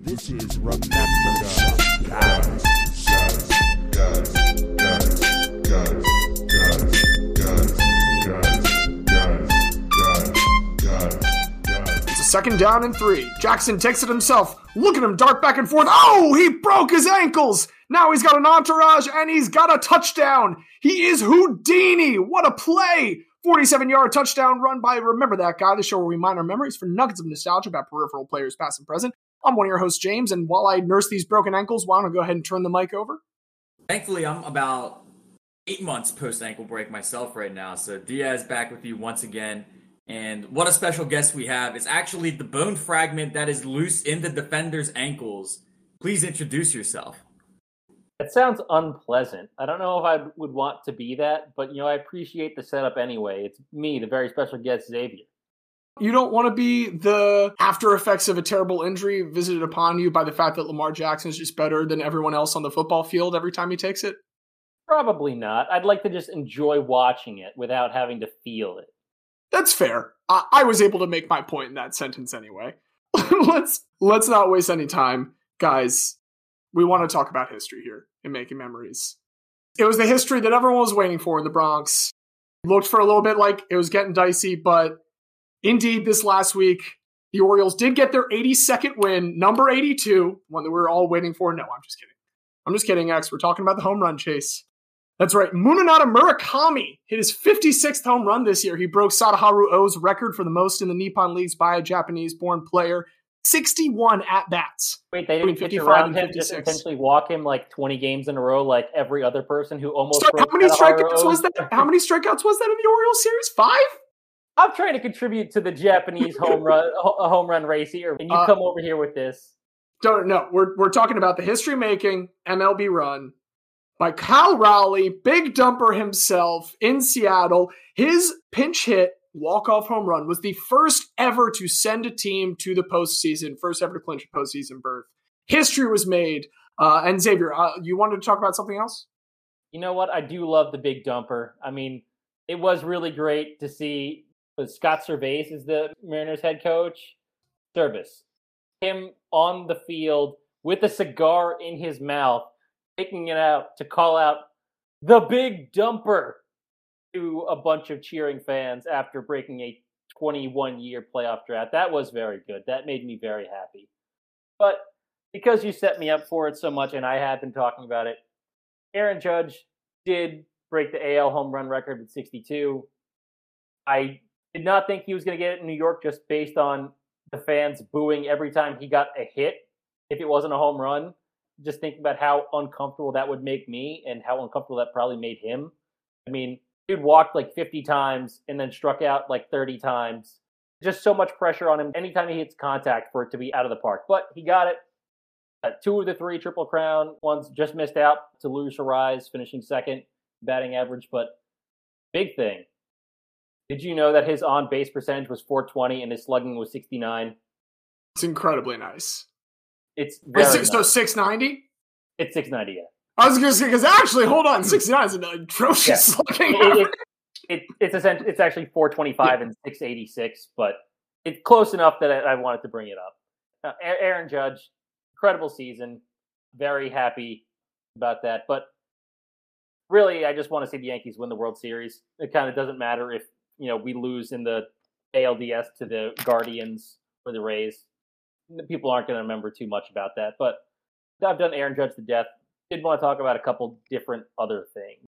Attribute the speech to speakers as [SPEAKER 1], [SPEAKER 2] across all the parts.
[SPEAKER 1] This is Remember Guys. Guys. Guys. Guys. Guys.
[SPEAKER 2] Second down and three. Jackson takes it himself. Look at him dart back and forth. Oh, he broke his ankles. Now he's got an entourage and he's got a touchdown. He is Houdini. What a play. 47 yard touchdown run by Remember That Guy, the show where we mine our memories for nuggets of nostalgia about peripheral players, past and present. I'm one of your hosts, James, and while I nurse these broken ankles, why don't I go ahead and turn the mic over?
[SPEAKER 3] Thankfully, I'm about eight months post ankle break myself right now. So Diaz back with you once again. And what a special guest we have. It's actually the bone fragment that is loose in the defender's ankles. Please introduce yourself.
[SPEAKER 4] That sounds unpleasant. I don't know if I would want to be that, but you know, I appreciate the setup anyway. It's me, the very special guest, Xavier.
[SPEAKER 2] You don't want to be the after effects of a terrible injury visited upon you by the fact that Lamar Jackson is just better than everyone else on the football field every time he takes it?
[SPEAKER 4] Probably not. I'd like to just enjoy watching it without having to feel it.
[SPEAKER 2] That's fair. I, I was able to make my point in that sentence anyway. let's let's not waste any time, guys. We want to talk about history here and making memories. It was the history that everyone was waiting for in the Bronx. Looked for a little bit like it was getting dicey, but indeed, this last week, the Orioles did get their 82nd win, number 82, one that we were all waiting for. No, I'm just kidding. I'm just kidding, X. We're talking about the home run chase. That's right. Munetaka Murakami hit his 56th home run this year. He broke Sadaharu O's record for the most in the Nippon Leagues by a Japanese born player. 61 at bats.
[SPEAKER 4] Wait, they didn't pitch around him, just intentionally walk him like 20 games in a row, like every other person who almost.
[SPEAKER 2] Sorry, how many strikeouts was that? How many strikeouts was that in the Orioles series? Five.
[SPEAKER 4] I'm trying to contribute to the Japanese home run home run race here, and you uh, come over here with this.
[SPEAKER 2] Don't no, we're we're talking about the history making MLB run by Cal Raleigh, big dumper himself in Seattle. His pinch hit walk-off home run was the first ever to send a team to the postseason, first ever to clinch a postseason berth. History was made. Uh, and Xavier, uh, you wanted to talk about something else?
[SPEAKER 4] You know what? I do love the big dumper. I mean, it was really great to see Scott Servais is the Mariners head coach. Service. Him on the field with a cigar in his mouth, taking it out to call out the big dumper to a bunch of cheering fans after breaking a 21 year playoff drought. That was very good. That made me very happy. But because you set me up for it so much and I have been talking about it, Aaron Judge did break the AL home run record with 62. I did not think he was going to get it in New York just based on the fans booing every time he got a hit if it wasn't a home run. Just thinking about how uncomfortable that would make me and how uncomfortable that probably made him. I mean, dude walked like 50 times and then struck out like 30 times. Just so much pressure on him anytime he hits contact for it to be out of the park. But he got it. Uh, two of the three triple crown ones just missed out to Luis Arraez, finishing second batting average. But big thing, did you know that his on base percentage was 420 and his slugging was 69?
[SPEAKER 2] It's incredibly nice.
[SPEAKER 4] It's very
[SPEAKER 2] six, nice. so 690.
[SPEAKER 4] It's 690. Yeah.
[SPEAKER 2] I was going to say because actually, hold on, 69 is an atrocious yeah. slugging.
[SPEAKER 4] It, it, it, it's essentially it's actually 425 yeah. and 686, but it's close enough that I, I wanted to bring it up. Uh, Aaron Judge, incredible season. Very happy about that, but really, I just want to see the Yankees win the World Series. It kind of doesn't matter if you know we lose in the ALDS to the Guardians or the Rays. People aren't going to remember too much about that, but I've done Aaron Judge to death. Did want to talk about a couple different other things.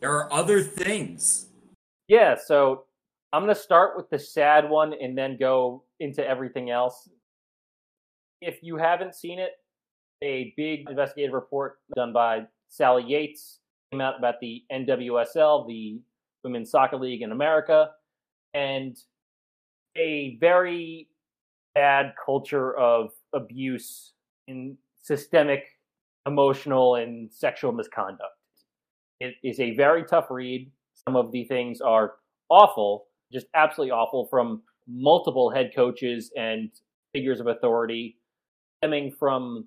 [SPEAKER 3] There are other things.
[SPEAKER 4] Yeah, so I'm going to start with the sad one and then go into everything else. If you haven't seen it, a big investigative report done by Sally Yates came out about the NWSL, the Women's Soccer League in America, and a very bad culture of abuse and systemic emotional and sexual misconduct. It is a very tough read. Some of the things are awful, just absolutely awful from multiple head coaches and figures of authority, stemming from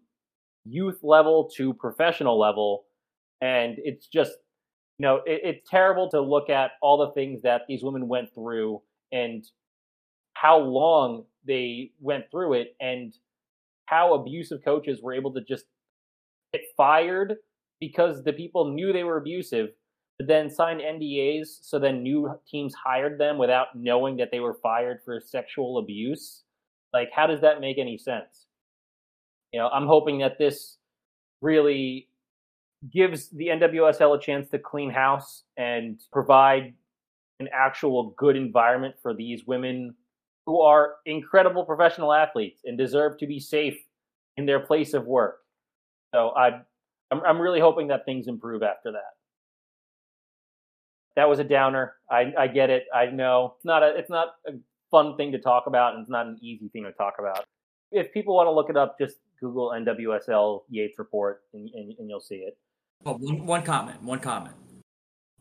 [SPEAKER 4] youth level to professional level. And it's just you know, it, it's terrible to look at all the things that these women went through and how long they went through it and how abusive coaches were able to just get fired because the people knew they were abusive, but then signed NDAs so then new teams hired them without knowing that they were fired for sexual abuse. Like, how does that make any sense? You know, I'm hoping that this really gives the NWSL a chance to clean house and provide an actual good environment for these women who are incredible professional athletes and deserve to be safe in their place of work. So I, I'm, I'm really hoping that things improve after that. That was a downer. I, I get it. I know it's not a it's not a fun thing to talk about, and it's not an easy thing to talk about. If people want to look it up, just Google NWSL Yates report, and, and, and you'll see it.
[SPEAKER 3] Oh, one, one comment. One comment.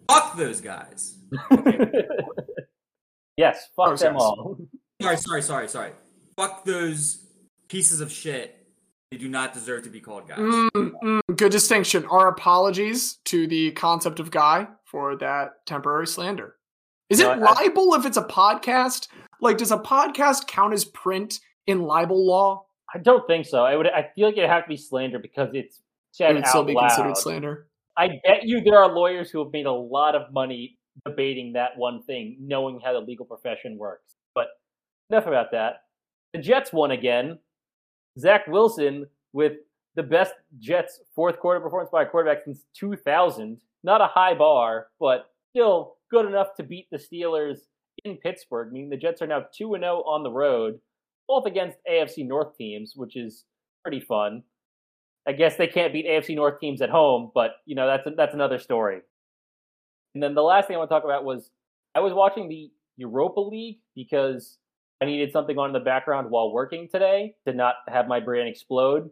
[SPEAKER 3] Fuck those guys.
[SPEAKER 4] yes, fuck
[SPEAKER 2] Oh,
[SPEAKER 4] them
[SPEAKER 2] yes.
[SPEAKER 4] all.
[SPEAKER 3] Sorry, sorry, sorry, sorry. Fuck those pieces of shit. They do not deserve to be called guys.
[SPEAKER 2] Mm, mm, good distinction. Our apologies to the concept of guy for that temporary slander. Is
[SPEAKER 4] No,
[SPEAKER 2] it
[SPEAKER 4] I-
[SPEAKER 2] libel if it's a podcast? Like, does a podcast count as print in libel law?
[SPEAKER 4] I don't think so. I would. I feel like it'd have to be slander because it's said
[SPEAKER 2] It would still be
[SPEAKER 4] loud.
[SPEAKER 2] considered slander.
[SPEAKER 4] I bet you there are lawyers who have made a lot of money debating that one thing, knowing how the legal profession works. But enough about that. The Jets won again. Zach Wilson with the best Jets fourth quarter performance by a quarterback since 2000. Not a high bar, but still good enough to beat the Steelers in Pittsburgh. Meaning the Jets are now 2 0 on the road, both against AFC North teams, which is pretty fun. I guess they can't beat AFC North teams at home, but you know that's that's another story. And then the last thing I want to talk about was I was watching the Europa League because I needed something on in the background while working today to not have my brain explode.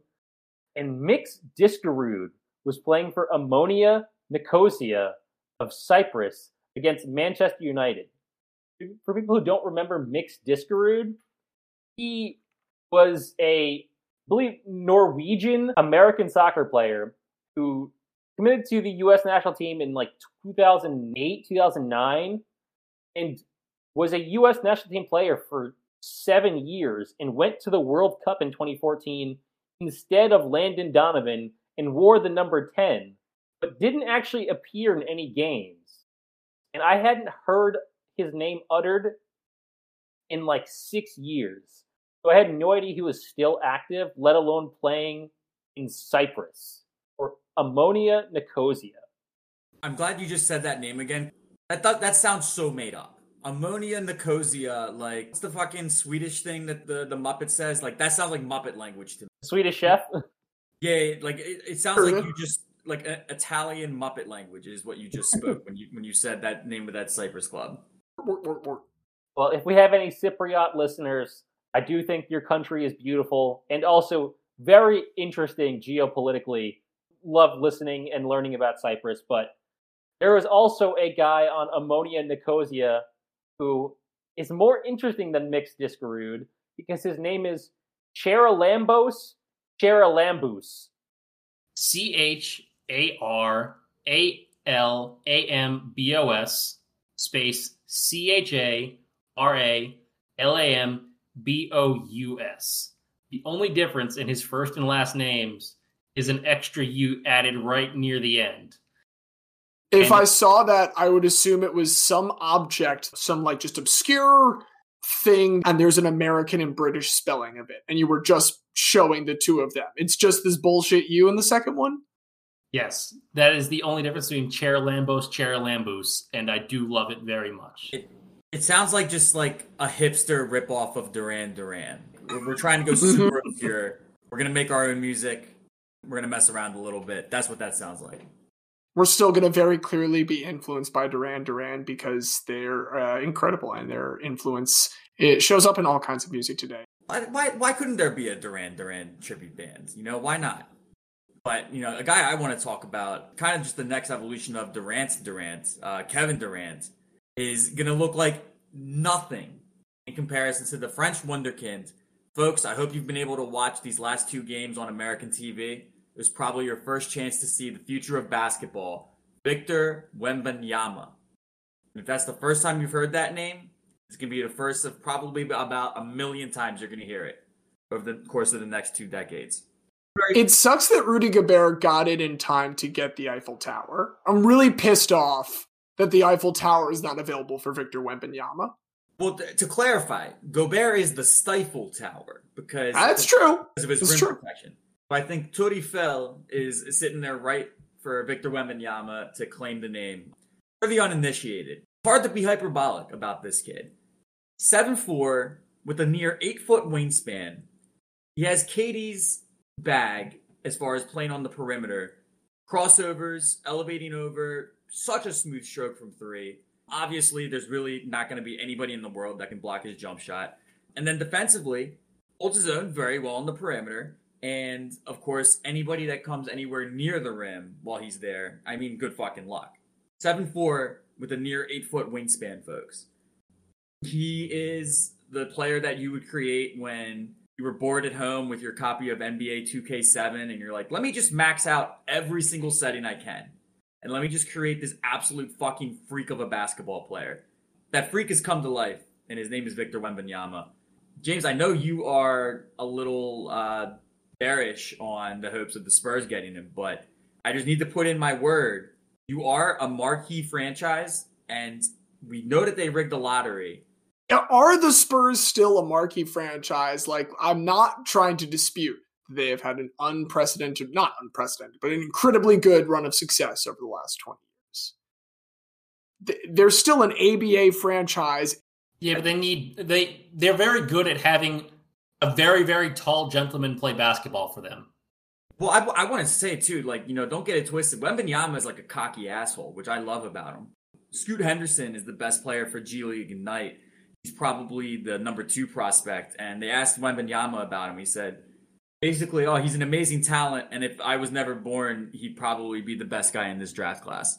[SPEAKER 4] And Mix Diskerud was playing for Omonia Nicosia of Cyprus against Manchester United. For people who don't remember Mix Diskerud, he was a believe Norwegian American soccer player who committed to the U.S. national team in like 2008, 2009, and was a U.S. national team player for seven years and went to the World Cup in 2014 instead of Landon Donovan and wore the number 10, but didn't actually appear in any games. And I hadn't heard his name uttered in like six years. So I had no idea he was still active, let alone playing in Cyprus or Omonia Nicosia.
[SPEAKER 3] I'm glad you just said that name again. I thought that sounds so made up. Omonia Nicosia, like what's the fucking Swedish thing that the, the Muppet says? Like that sounds like Muppet language to me.
[SPEAKER 4] Swedish chef?
[SPEAKER 3] Yeah, like it, it sounds like you just like a, Italian Muppet language is what you just spoke when you when you said that name of that Cyprus Club.
[SPEAKER 4] Well, if we have any Cypriot listeners, I do think your country is beautiful and also very interesting geopolitically. Love listening and learning about Cyprus, but there is also a guy on Omonia Nicosia who is more interesting than Mix Diskerud because his name is Charalambos Charalambous.
[SPEAKER 5] C H A R A L A M B O S space C H A R A L A M B O U S. The only difference in his first and last names is an extra U added right near the end.
[SPEAKER 2] If
[SPEAKER 5] And-
[SPEAKER 2] I saw that, I would assume it was some object, some like just obscure thing, and there's an American and British spelling of it, and you were just showing the two of them. It's just this bullshit you in the second one.
[SPEAKER 5] Yes, that is the only difference between Chair Lambos, Chair Lambus, and I do love it very much.
[SPEAKER 3] It, it sounds like just like a hipster ripoff of Duran Duran. We're, we're trying to go super obscure. We're gonna make our own music. We're gonna mess around a little bit. That's what that sounds like.
[SPEAKER 2] We're still going to very clearly be influenced by Duran Duran because they're uh, incredible and their influence it shows up in all kinds of music today.
[SPEAKER 3] Why, why why couldn't there be a Duran Duran tribute band? You know, why not? But you know, a guy I want to talk about, kind of just the next evolution of Durant Durant, uh, Kevin Durant, is gonna look like nothing in comparison to the French wonderkind. Folks, I hope you've been able to watch these last two games on American TV. It was probably your first chance to see the future of basketball, Victor Wembanyama. And if that's the first time you've heard that name, it's gonna be the first of probably about a million times you're gonna hear it. over the course of the next two decades.
[SPEAKER 2] It sucks that Rudy Gobert got it in time to get the Eiffel Tower. I'm really pissed off that the Eiffel Tower is not available for Victor Wembanyama.
[SPEAKER 3] Well, th- to clarify, Gobert is the stifle tower because
[SPEAKER 2] That's true.
[SPEAKER 3] because of his
[SPEAKER 2] That's
[SPEAKER 3] rim
[SPEAKER 2] true.
[SPEAKER 3] protection. But I think Tori Fell is, sitting there right for Victor Wembanyama to claim the name. For the uninitiated, hard to be hyperbolic about this kid. 7'4 with a near 8 foot wingspan. He has KD's bag as far as playing on the perimeter. Crossovers, elevating over, such a smooth stroke from three. Obviously, there's really not going to be anybody in the world that can block his jump shot. And then defensively, holds his own very well on the perimeter. And of course, anybody that comes anywhere near the rim while he's there, I mean, good fucking luck. 7 4 with a near 8 foot wingspan, folks. He is the player that you would create when you were bored at home with your copy of NBA 2K7 and you're like, let me just max out every single setting I can. And let me just create this absolute fucking freak of a basketball player. That freak has come to life, and his name is Victor Wembanyama. James, I know you are a little uh, bearish on the hopes of the Spurs getting him, but I just need to put in my word. You are a marquee franchise, and we know that they rigged the lottery.
[SPEAKER 2] Are the Spurs still a marquee franchise? Like, I'm not trying to dispute they have had an unprecedented, not unprecedented, but an incredibly good run of success over the last 20 years. Th- They're still an ABA franchise.
[SPEAKER 4] Yeah, but they need they they're very good at having a very very tall gentleman play basketball for them.
[SPEAKER 3] Well, I, I want to say too, like you know, don't get it twisted. Wembanyama is like a cocky asshole, which I love about him. Scoot Henderson is the best player for G League Ignite. He's probably the number two prospect, and they asked Wembanyama about him. He said, basically, oh, he's an amazing talent, and if I was never born, he'd probably be the best guy in this draft class.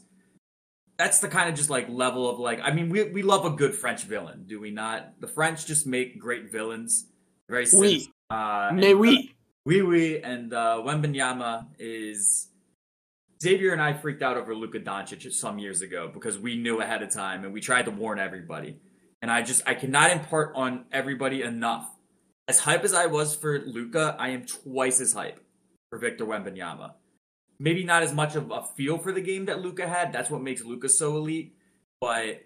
[SPEAKER 3] That's the kind of just like level of like, I mean, we we love a good French villain, do we not? The French just make great villains. Very
[SPEAKER 2] Oui.
[SPEAKER 3] cynical. Uh,
[SPEAKER 2] Mais
[SPEAKER 3] and-
[SPEAKER 2] oui.
[SPEAKER 3] Wee Wee and uh, Wembanyama is Xavier and I freaked out over Luka Doncic some years ago because we knew ahead of time and we tried to warn everybody. And I just I cannot impart on everybody enough. As hype as I was for Luka, I am twice as hype for Victor Wembanyama. Maybe not as much of a feel for the game that Luka had. That's what makes Luka so elite. But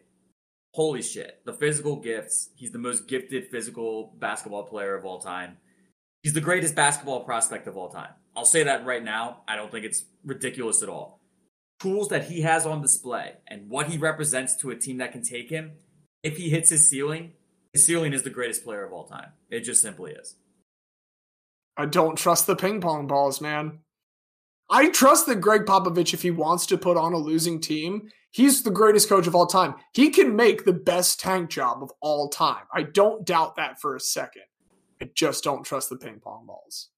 [SPEAKER 3] holy shit, the physical gifts. He's the most gifted physical basketball player of all time. He's the greatest basketball prospect of all time. I'll say that right now. I don't think it's ridiculous at all. Tools that he has on display and what he represents to a team that can take him, if he hits his ceiling, ceiling is the greatest player of all time. It just simply is.
[SPEAKER 2] I don't trust the ping pong balls, man. I trust that Gregg Popovich, if he wants to put on a losing team, he's the greatest coach of all time. He can make the best tank job of all time. I don't doubt that for a second. I just don't trust the ping pong balls.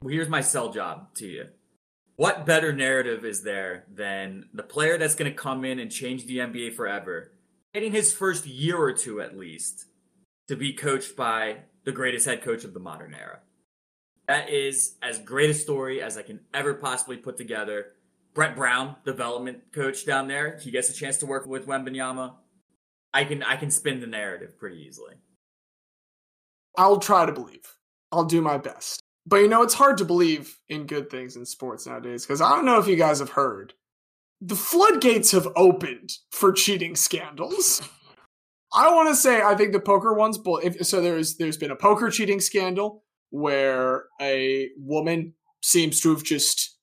[SPEAKER 3] Well, here's my sell job to you. What better narrative is there than the player that's going to come in and change the NBA forever, getting his first year or two at least, to be coached by the greatest head coach of the modern era? That is as great a story as I can ever possibly put together. Brett Brown, development coach down there, he gets a chance to work with Wembanyama. I can I can spin the narrative pretty easily.
[SPEAKER 2] I'll try to believe. I'll do my best. But you know, it's hard to believe in good things in sports nowadays because I don't know if you guys have heard. The floodgates have opened for cheating scandals. I want to say I think the poker one's bull. If, so there's there's been a poker cheating scandal where a woman seems to have just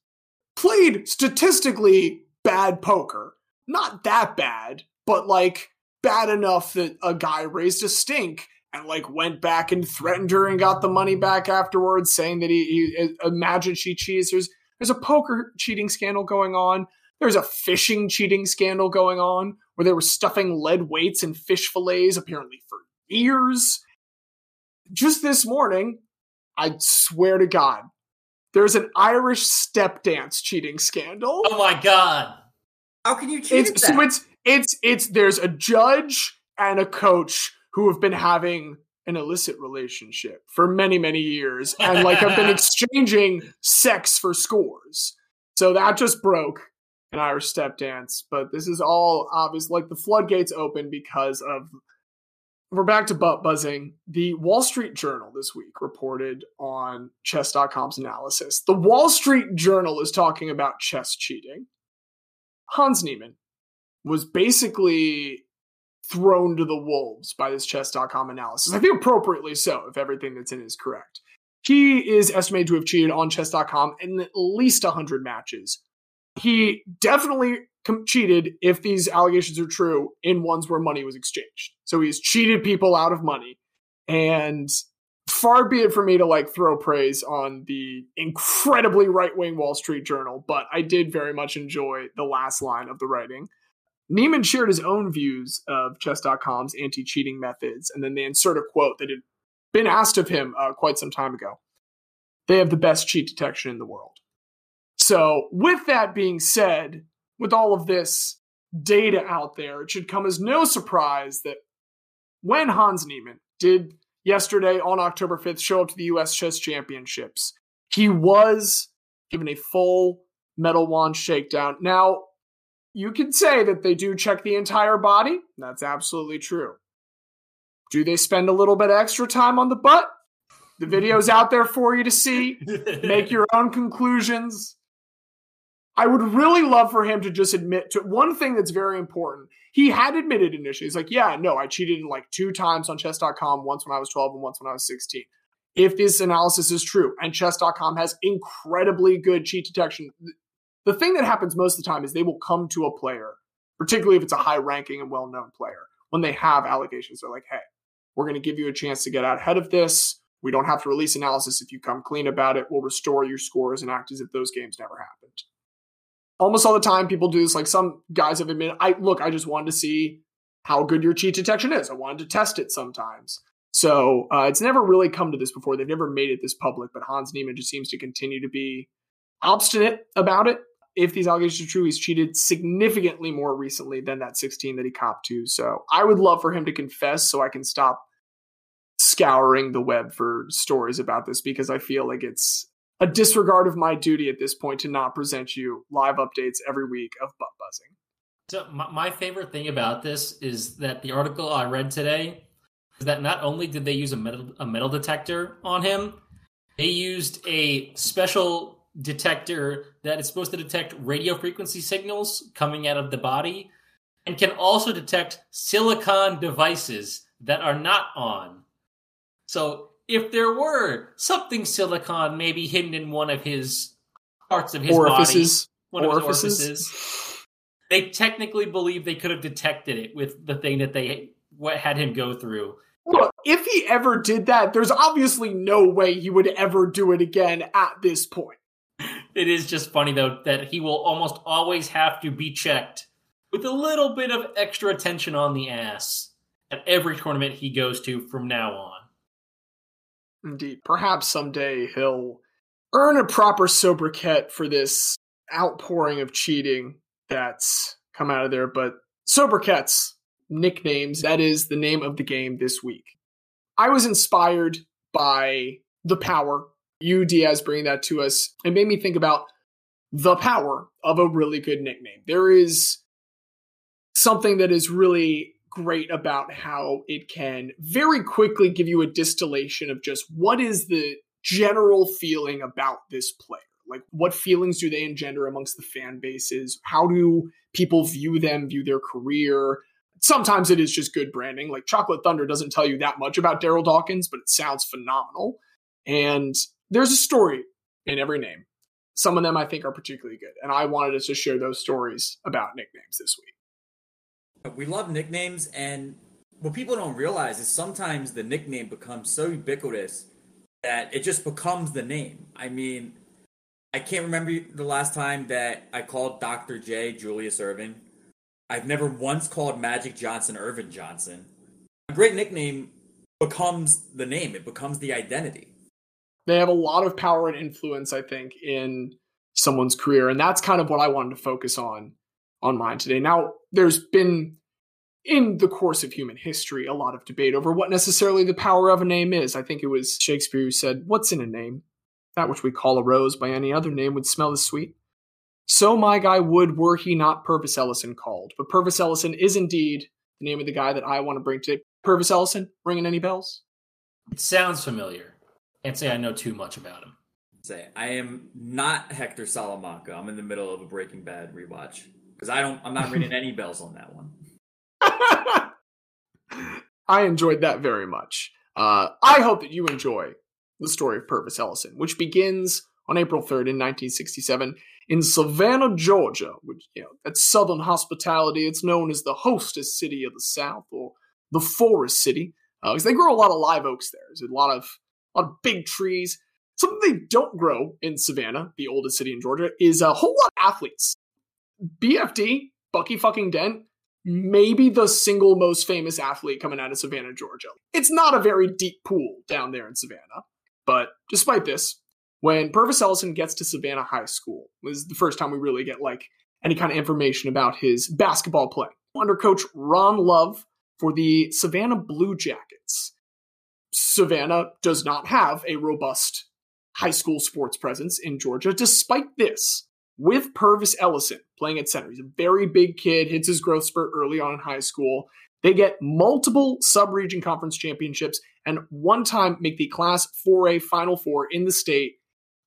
[SPEAKER 2] played statistically bad poker. Not that bad, but like bad enough that a guy raised a stink and like went back and threatened her and got the money back afterwards, saying that he, he uh, imagined she cheats. There's there's a poker cheating scandal going on. There's a fishing cheating scandal going on where they were stuffing lead weights in fish fillets apparently for years. Just this morning, I swear to God, there's an Irish step dance cheating scandal.
[SPEAKER 4] Oh my god!
[SPEAKER 3] How can you cheat at
[SPEAKER 2] It's so it's it's it's there's a judge and a coach who have been having an illicit relationship for many many years and like have been exchanging sex for scores. So that just broke an Irish step dance, but this is all obvious like the floodgates open because of we're back to butt buzzing. The Wall Street Journal this week reported on chess.com's analysis. The Wall Street Journal is talking about chess cheating. Hans Niemann was basically thrown to the wolves by this chess.com analysis. I think appropriately so, if everything that's in is correct. He is estimated to have cheated on chess.com in at least 100 matches. He definitely com- cheated, if these allegations are true, in ones where money was exchanged. So he's cheated people out of money. And far be it for me to like throw praise on the incredibly right wing Wall Street Journal, but I did very much enjoy the last line of the writing. Niemann shared his own views of chess.com's anti cheating methods, and then they insert a quote that had been asked of him uh, quite some time ago. They have the best cheat detection in the world. So, with that being said, with all of this data out there, it should come as no surprise that when Hans Niemann did yesterday on October 5th show up to the US Chess Championships, he was given a full metal wand shakedown. Now, you could say that they do check the entire body. That's absolutely true. Do they spend a little bit extra time on the butt? The video's out there for you to see. Make your own conclusions. I would really love for him to just admit to one thing that's very important. He had admitted initially, he's like, yeah, no, I cheated like two times on chess.com, once when I was 12 and once when I was 16. If this analysis is true, and chess.com has incredibly good cheat detection, the thing that happens most of the time is they will come to a player, particularly if it's a high ranking and well known player, when they have allegations. They're like, hey, we're going to give you a chance to get out ahead of this. We don't have to release analysis if you come clean about it. We'll restore your scores and act as if those games never happened almost all the time people do this. Like some guys have admitted, I look, I just wanted to see how good your cheat detection is. I wanted to test it sometimes. So uh, it's never really come to this before. They've never made it this public, but Hans Niemann just seems to continue to be obstinate about it. If these allegations are true, he's cheated significantly more recently than that 16 that he copped to. So I would love for him to confess so I can stop scouring the web for stories about this because I feel like it's a disregard of my duty at this point to not present you live updates every week of butt buzzing.
[SPEAKER 4] So my, favorite thing about this is that the article I read today is that not only did they use a metal a metal detector on him, they used a special detector that is supposed to detect radio frequency signals coming out of the body and can also detect silicon devices that are not on. So if there were something silicon maybe hidden in one of his parts of his
[SPEAKER 2] Orifices.
[SPEAKER 4] body, one
[SPEAKER 2] Orifices.
[SPEAKER 4] of his orifices, they technically believe they could have detected it with the thing that they what had him go through.
[SPEAKER 2] Look, if he ever did that, there's obviously no way he would ever do it again at this point.
[SPEAKER 4] It is just funny though that he will almost always have to be checked with a little bit of extra attention on the ass at every tournament he goes to from now on.
[SPEAKER 2] Indeed. Perhaps someday he'll earn a proper sobriquet for this outpouring of cheating that's come out of there. But sobriquets, nicknames, that is the name of the game this week. I was inspired by the power. You, Diaz, bringing that to us. It made me think about the power of a really good nickname. There is something that is really great about how it can very quickly give you a distillation of just what is the general feeling about this player. Like, what feelings do they engender amongst the fan bases? How do people view them, view their career? Sometimes it is just good branding. Like, Chocolate Thunder doesn't tell you that much about Darryl Dawkins, but it sounds phenomenal. And there's a story in every name. Some of them I think are particularly good. And I wanted us to share those stories about nicknames this week.
[SPEAKER 3] We love nicknames, and what people don't realize is sometimes the nickname becomes so ubiquitous that it just becomes the name. I mean, I can't remember the last time that I called Dr. J Julius Erving. I've never once called Magic Johnson Earvin Johnson. A great nickname becomes the name, it becomes the identity.
[SPEAKER 2] They have a lot of power and influence, I think, in someone's career. And that's kind of what I wanted to focus on on mine today. Now, there's been in the course of human history a lot of debate over what necessarily the power of a name is. I think it was Shakespeare who said, What's in a name? That which we call a rose by any other name would smell as sweet. So my guy would were he not Pervis Ellison called. But Pervis Ellison is indeed the name of the guy that I want to bring today. Pervis Ellison ringing any bells?
[SPEAKER 4] It sounds familiar. Can't say I know too much about him.
[SPEAKER 3] Say, I am not Hector Salamanca. I'm in the middle of a Breaking Bad rewatch because I don't. I'm not ringing any bells on that one.
[SPEAKER 2] I enjoyed that very much. Uh, I hope that you enjoy the story of Pervis Ellison, which begins on April 3rd in 1967 in Savannah, Georgia, which, you know, that's Southern hospitality. It's known as the hostess city of the South or the Forest City, because they grow a lot of live oaks there. There's a lot of, a lot of big trees. Something they don't grow in Savannah, the oldest city in Georgia, is a whole lot of athletes. BFD, Bucky fucking Dent, maybe the single most famous athlete coming out of Savannah, Georgia. It's not a very deep pool down there in Savannah. But despite this, when Pervis Ellison gets to Savannah High School, is the first time we really get like any kind of information about his basketball play. Under coach Ron Love for the Savannah Blue Jackets. Savannah does not have a robust high school sports presence in Georgia. Despite this, with Pervis Ellison playing at center, he's a very big kid, hits his growth spurt early on in high school. They get multiple sub-region conference championships and one time make the Class 4A Final Four in the state.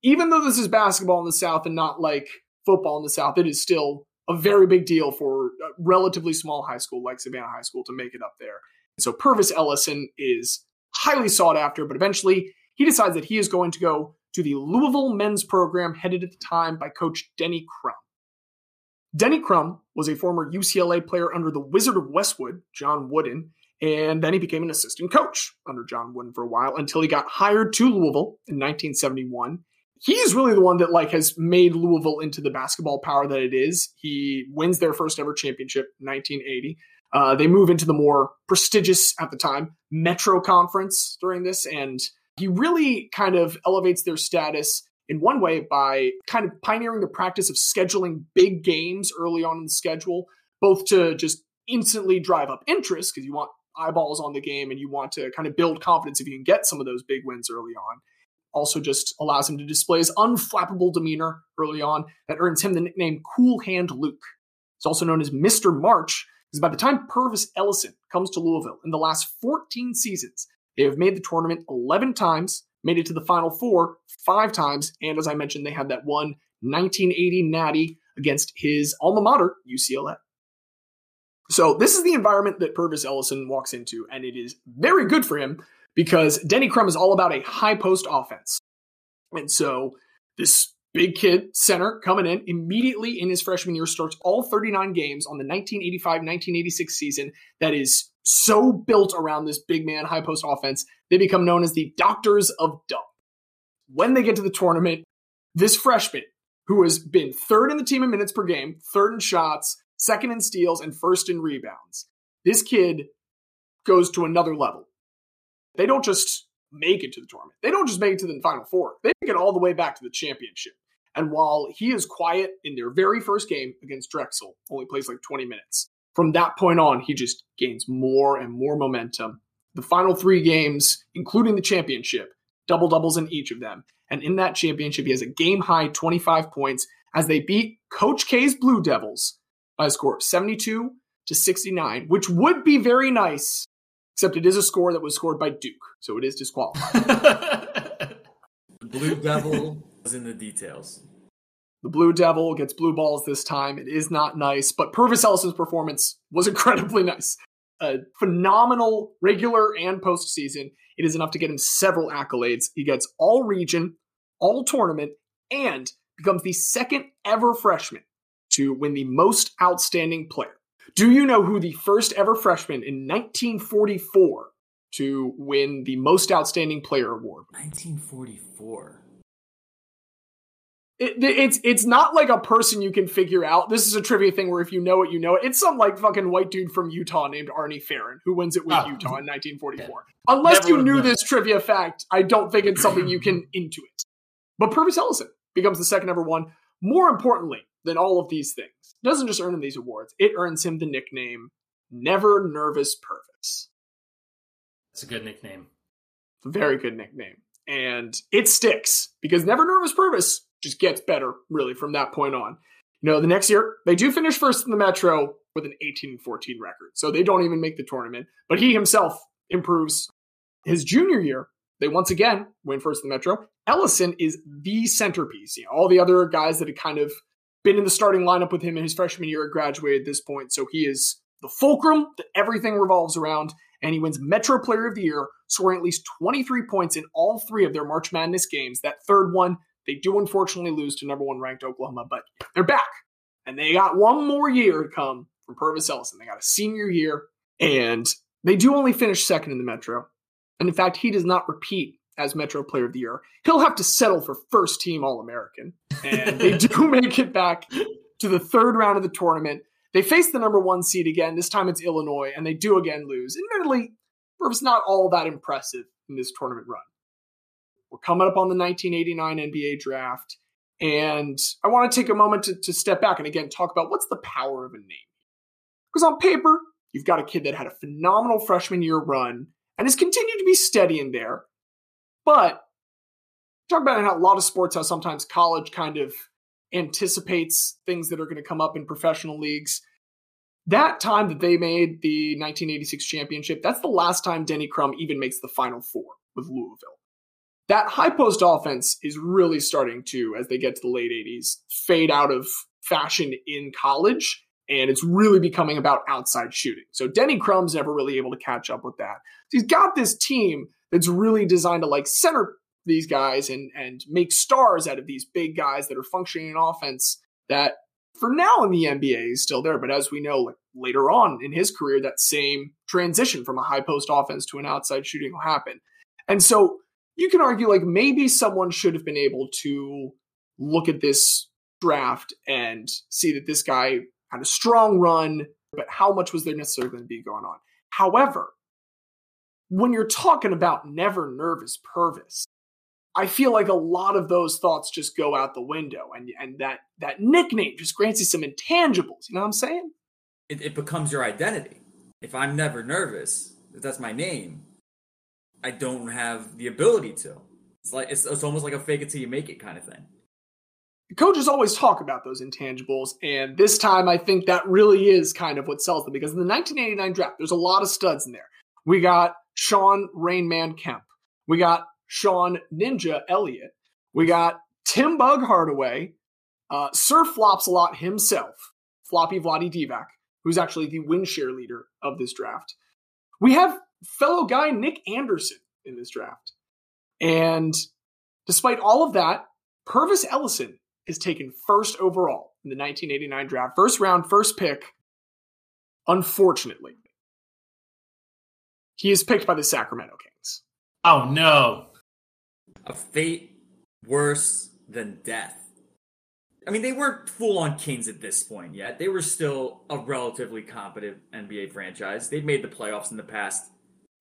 [SPEAKER 2] Even though this is basketball in the South and not like football in the South, it is still a very big deal for a relatively small high school like Savannah High School to make it up there. So Pervis Ellison is highly sought after, but eventually he decides that he is going to go to the Louisville men's program headed at the time by coach Denny Crum. Denny Crum was a former UCLA player under the Wizard of Westwood, John Wooden, and then he became an assistant coach under John Wooden for a while until he got hired to Louisville in 1971. He's really the one that like has made Louisville into the basketball power that it is. He wins their first ever championship 1980. Uh, they move into the more prestigious at the time Metro Conference during this, and he really kind of elevates their status in one way by kind of pioneering the practice of scheduling big games early on in the schedule, both to just instantly drive up interest because you want eyeballs on the game and you want to kind of build confidence if you can get some of those big wins early on. Also, just allows him to display his unflappable demeanor early on that earns him the nickname Cool Hand Luke. He's also known as Mr. March because by the time Pervis Ellison comes to Louisville in the last 14 seasons, they have made the tournament 11 times, made it to the Final Four five times, and as I mentioned, they had that one 1980 natty against his alma mater, UCLA. So this is the environment that Pervis Ellison walks into, and it is very good for him because Denny Crum is all about a high post offense. And so this big kid center coming in immediately in his freshman year starts all 39 games on the 1985-1986 season that is so built around this big man high post offense. They become known as the Doctors of Dump. When they get to the tournament, this freshman who has been third in the team in minutes per game, third in shots, second in steals, and first in rebounds. This kid goes to another level. They don't just make it to the tournament. They don't just make it to the final four. They make it all the way back to the championship. And while he is quiet in their very first game against Drexel, only plays like 20 minutes. From that point on, he just gains more and more momentum. The final three games, including the championship, double doubles in each of them. And in that championship, he has a game high 25 points as they beat Coach K's Blue Devils by a score of 72 to 69, which would be very nice, except it is a score that was scored by Duke, so it is disqualified.
[SPEAKER 3] Blue Devil is in the details.
[SPEAKER 2] the Blue Devil gets blue balls this time. It is not nice, but Pervis Ellison's performance was incredibly nice. A phenomenal regular and postseason. It is enough to get him several accolades. He gets all region, all tournament, and becomes the second ever freshman to win the most outstanding player. Do you know who the first ever freshman in 1944 to win the most outstanding player award?
[SPEAKER 3] 1944.
[SPEAKER 2] It, it's it's not like a person you can figure out. This is a trivia thing where if you know it, you know it. It's some like fucking white dude from Utah named Arnie Ferrin who wins it with
[SPEAKER 4] Oh.
[SPEAKER 2] Utah in 1944. Unless
[SPEAKER 4] Never
[SPEAKER 2] you knew
[SPEAKER 4] known.
[SPEAKER 2] this trivia fact, I don't think it's something you can intuit. But Pervis Ellison becomes the second ever one. More importantly than all of these things, it doesn't just earn him these awards; it earns him the nickname "Never Nervous Pervis."
[SPEAKER 4] It's a good nickname.
[SPEAKER 2] Very good nickname. And it sticks because Never Nervous Pervis just gets better, really, from that point on. You know, the next year, they do finish first in the Metro, with an 18 and 14 record. So they don't even make the tournament. But he himself improves his junior year. They once again win first in the Metro. Ellison is the centerpiece. You know, all the other guys that had kind of been in the starting lineup with him in his freshman year graduated at this point. So he is the fulcrum that everything revolves around. And he wins Metro Player of the Year, scoring at least 23 points in all three of their March Madness games. That third one, they do unfortunately lose to number one ranked Oklahoma, but they're back. And they got one more year to come from Pervis Ellison. They got a senior year, and they do only finish second in the Metro. And in fact, he does not repeat as Metro Player of the Year. He'll have to settle for first team All American. And they do make it back to the third round of the tournament. They face the number one seed again. This time it's Illinois, and they do again lose. Admittedly, Pervis not all that impressive in this tournament run. We're coming up on the 1989 NBA draft, and I want to take a moment to, to step back and again talk about what's the power of a name. Because on paper, you've got a kid that had a phenomenal freshman year run and has continued to be steady in there. But talk about a lot of sports, how sometimes college kind of anticipates things that are going to come up in professional leagues. That time that they made the 1986 championship, that's the last time Denny Crum even makes the final four with Louisville. That high post offense is really starting to, as they get to the late 80s, fade out of fashion in college. And it's really becoming about outside shooting. So Denny Crum's never really able to catch up with that. He's got this team that's really designed to like center these guys and and make stars out of these big guys that are functioning in offense that for now in the NBA is still there. But as we know, like later on in his career, that same transition from a high post offense to an outside shooting will happen. And so you can argue like maybe someone should have been able to look at this draft and see that this guy had a strong run, but how much was there necessarily going to be going on? However, when you're talking about never nervous Pervis, I feel like a lot of those thoughts just go out the window, and and that that nickname just grants you some intangibles. You know what I'm saying?
[SPEAKER 3] It, it becomes your identity. If I'm never nervous, if that's my name, I don't have the ability to. It's like it's, it's almost like a fake it till you make it kind of thing.
[SPEAKER 2] Coaches always talk about those intangibles, and this time I think that really is kind of what sells them because in the 1989 draft, there's a lot of studs in there. We got Shawn Rainman Kemp. We got Sean Ninja Elliott. We got Tim Bug Hardaway, uh, Sir Flops a lot himself, Floppy Vlade Divac, who's actually the win share leader of this draft. We have fellow guy Nick Anderson in this draft. And despite all of that, Pervis Ellison is taken first overall in the 1989 draft. First round, first pick. Unfortunately, he is picked by the Sacramento Kings.
[SPEAKER 4] Oh no.
[SPEAKER 3] A fate worse than death. I mean, they weren't full on Kings at this point yet. They were still a relatively competent NBA franchise. They'd made the playoffs in the past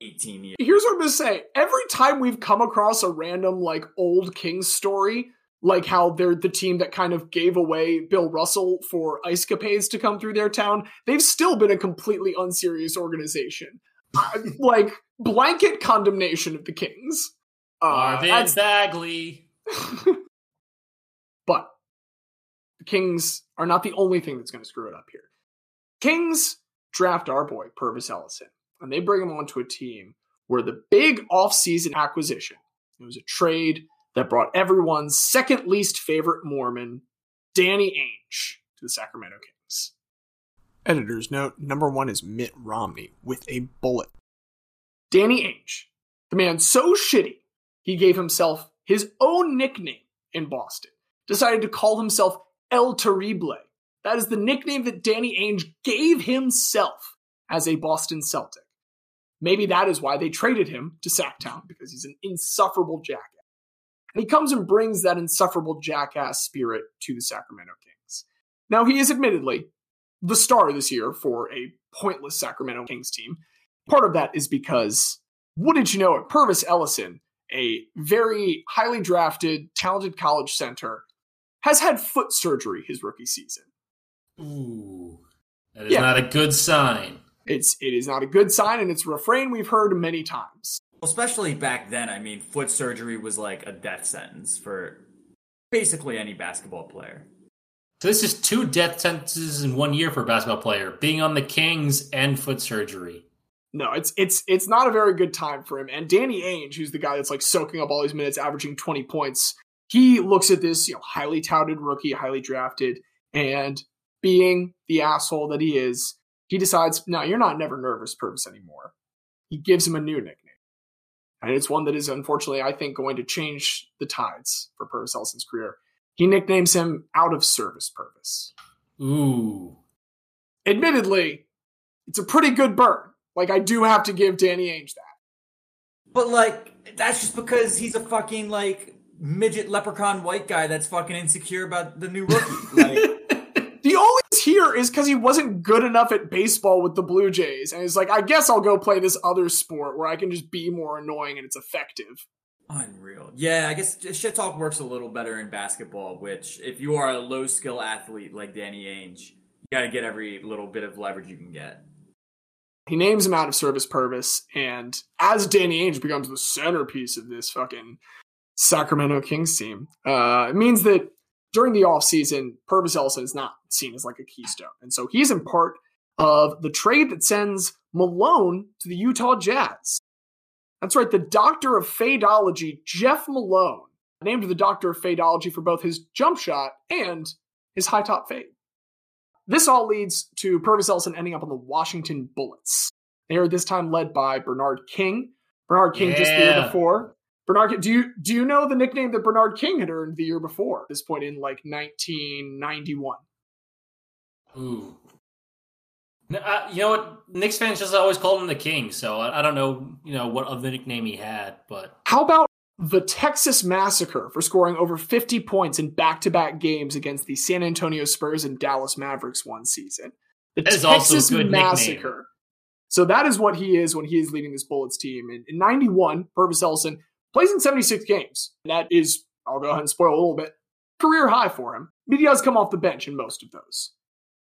[SPEAKER 3] 18 years.
[SPEAKER 2] Here's what I'm gonna say. Every time we've come across a random like old Kings story, like how they're the team that kind of gave away Bill Russell for ice capades to come through their town, they've still been a completely unserious organization. Uh, like blanket condemnation of the Kings. Uh,
[SPEAKER 4] Marvin Bagley.
[SPEAKER 2] but the Kings are not the only thing that's going to screw it up here. Kings draft our boy, Pervis Ellison, and they bring him onto a team where the big offseason acquisition, it was a trade that brought everyone's second least favorite Mormon, Danny Ainge, to the Sacramento Kings. Editor's note number one is Mitt Romney with a bullet. Danny Ainge, the man so shitty, he gave himself his own nickname in Boston, decided to call himself El Terrible. That is the nickname that Danny Ainge gave himself as a Boston Celtic. Maybe that is why they traded him to Sacktown, because he's an insufferable jackass. And he comes and brings that insufferable jackass spirit to the Sacramento Kings. Now, he is admittedly the star this year for a pointless Sacramento Kings team. Part of that is because, what did you know it? Pervis Ellison, a very highly drafted, talented college center, has had foot surgery his rookie season.
[SPEAKER 4] Ooh. That is
[SPEAKER 2] Yeah.
[SPEAKER 4] not a good sign.
[SPEAKER 2] It's it is not a good sign, and it's a refrain we've heard many times.
[SPEAKER 3] Especially back then, I mean, foot surgery was like a death sentence for basically any basketball player.
[SPEAKER 4] So this is two death sentences in one year for a basketball player, being on the Kings and foot surgery.
[SPEAKER 2] No, it's it's it's not a very good time for him. And Danny Ainge, who's the guy that's like soaking up all these minutes, averaging 20 points, he looks at this, you know, highly touted rookie, highly drafted, and being the asshole that he is, he decides, no, you're not never nervous Pervis anymore. He gives him a new nickname. And it's one that is unfortunately, I think, going to change the tides for Pervis Ellison's career. He nicknames him out of service Pervis.
[SPEAKER 4] Ooh.
[SPEAKER 2] Admittedly, it's a pretty good burn. Like I do have to give Danny Ainge that.
[SPEAKER 3] But like, that's just because he's a fucking like midget leprechaun white guy that's fucking insecure about the new rookie. Like,
[SPEAKER 2] here is because he wasn't good enough at baseball with the Blue Jays, and he's like, I guess I'll go play this other sport where I can just be more annoying and it's effective.
[SPEAKER 3] unreal. Yeah, I guess shit talk works a little better in basketball. Which, if you are a low skill athlete like Danny Ainge, you got to get every little bit of leverage you can get.
[SPEAKER 2] He names him out of service Pervis, and as Danny Ainge becomes the centerpiece of this fucking Sacramento Kings team, uh, it means that during the offseason, Pervis Ellison is not seen as like a keystone. And so he's in part of the trade that sends Malone to the Utah Jazz. That's right, the doctor of fadeology, Jeff Malone, named the doctor of fadeology for both his jump shot and his high top fade. This all leads to Pervis Ellison ending up on the Washington Bullets. They are this time led by Bernard King. Bernard King just the year before. Bernard, do you do you know the nickname that Bernard King had earned the year before? At this point in like 1991.
[SPEAKER 4] Ooh. Uh, you know what? Knicks fans just always called him the King, so I, I don't know, you know, what other nickname he had, but
[SPEAKER 2] How about the Texas Massacre for scoring over 50 points in back-to-back games against the San Antonio Spurs and Dallas Mavericks one season? The
[SPEAKER 4] That is also a good nickname.
[SPEAKER 2] Massacre. So that is what he is when he is leading this Bullets team. In, in 91, Pervis Ellison plays in 76 games. That is, I'll go ahead and spoil a little bit, career high for him. But he does come off the bench in most of those.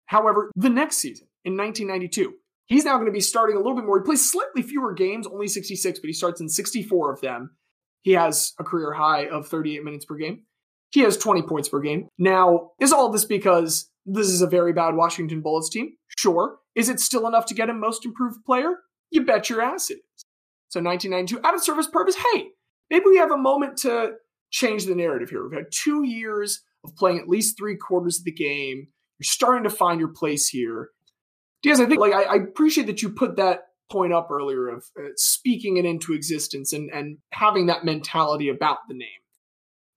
[SPEAKER 2] However, the next season, in 1992, he's now going to be starting a little bit more. He plays slightly fewer games, only 66, but he starts in 64 of them. He has a career high of 38 minutes per game. He has 20 points per game. Now, is all this because this is a very bad Washington Bullets team? Sure. Is it still enough to get him most improved player? You bet your ass it is. So 1992, out of service Pervis, hey, maybe we have a moment to change the narrative here. We've had two years of playing at least three quarters of the game. You're starting to find your place here. Diaz, I think like I, I appreciate that you put that point up earlier of uh, speaking it into existence and and having that mentality about the name.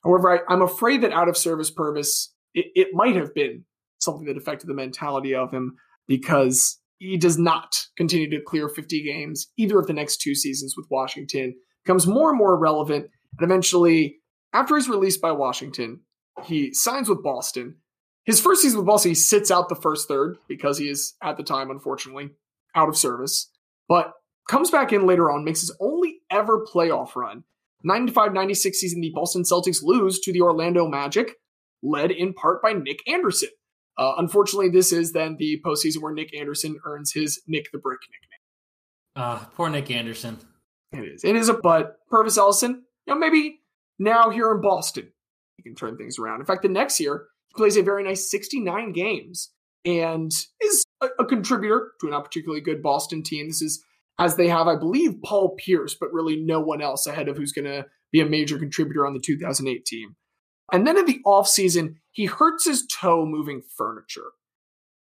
[SPEAKER 2] However, I, I'm afraid that out of service Pervis, it, it might have been something that affected the mentality of him because he does not continue to clear 50 games either of the next two seasons with Washington. Becomes more and more irrelevant, and eventually, after he's released by Washington, he signs with Boston. His first season with Boston, he sits out the first third because he is, at the time, unfortunately, out of service. But comes back in later on, makes his only ever playoff run. 95 96 season, the Boston Celtics lose to the Orlando Magic, led in part by Nick Anderson. Uh, unfortunately, this is then the postseason where Nick Anderson earns his Nick the Brick nickname.
[SPEAKER 4] uh, poor Nick Anderson.
[SPEAKER 2] It is. It is a but. Pervis Ellison, you know, maybe now here in Boston, he can turn things around. In fact, the next year, he plays a very nice 69 games and is a, a contributor to a not particularly good Boston team. This is as they have, I believe, Paul Pierce, but really no one else ahead of who's going to be a major contributor on the 2008 team. And then in the offseason, he hurts his toe moving furniture.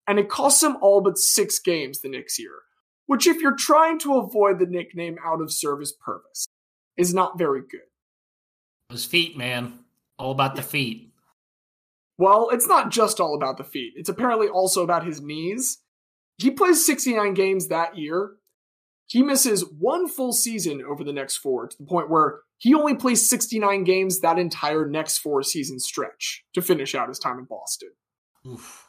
[SPEAKER 2] And it costs him all but six games the next year, which, if you're trying to avoid the nickname out of service Pervis, is not very good.
[SPEAKER 4] His feet, man. All about the feet.
[SPEAKER 2] Well, it's not just all about the feet. It's apparently also about his knees. He plays 69 games that year. He misses one full season over the next four to the point where he only plays 69 games that entire next four season stretch to finish out his time in Boston.
[SPEAKER 4] Oof.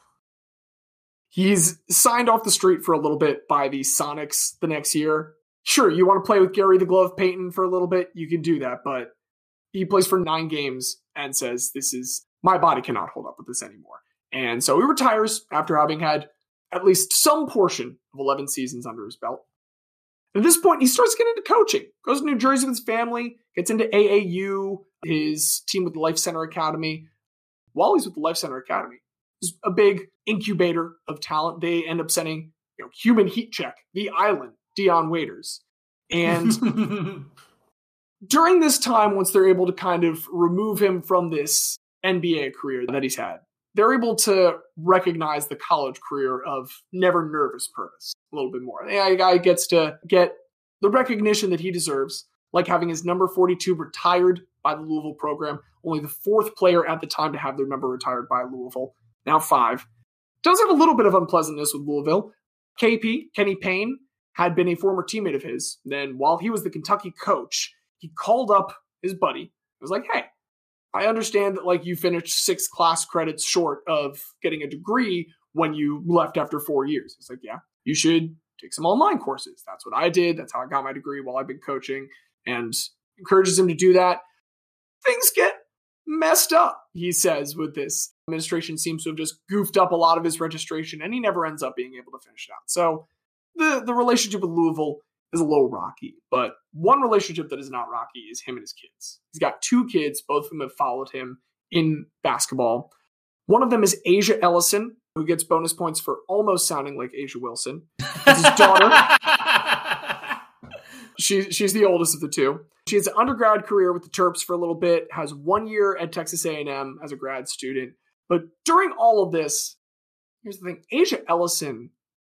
[SPEAKER 2] He's signed off the street for a little bit by the Sonics the next year. Sure, you want to play with Gary the Glove Payton for a little bit, you can do that, but he plays for nine games and says, This is my body cannot hold up with this anymore. And so he retires after having had at least some portion of 11 seasons under his belt. At this point, he starts getting into coaching, goes to New Jersey with his family, gets into AAU, his team with the Life Center Academy. While he's with the Life Center Academy, is a big incubator of talent. They end up sending you know, human heat check, the island, Dion Waiters. And during this time, once they're able to kind of remove him from this NBA career that he's had, they're able to recognize the college career of never nervous Pervis a little bit more. The guy gets to get the recognition that he deserves, like having his number 42 retired by the Louisville program, only the fourth player at the time to have their number retired by Louisville, now five. Does have a little bit of unpleasantness with Louisville. KP, Kenny Payne, had been a former teammate of his. Then, while he was the Kentucky coach, he called up his buddy. was like, hey, I understand that like you finished six class credits short of getting a degree when you left after four years. It's like, yeah, you should take some online courses. That's what I did. That's how I got my degree while I've been coaching and encourages him to do that. Things get messed up, he says, with this. Administration seems to have just goofed up a lot of his registration and he never ends up being able to finish it out. So the, the relationship with Louisville is a little rocky. But one relationship that is not rocky is him and his kids. He's got two kids, both of them have followed him in basketball. One of them is Asia Ellison, who gets bonus points for almost sounding like A'ja Wilson. That's his daughter. she, she's the oldest of the two. She has an undergrad career with the Terps for a little bit, has one year at Texas A&M as a grad student. But during all of this, here's the thing: Asia Ellison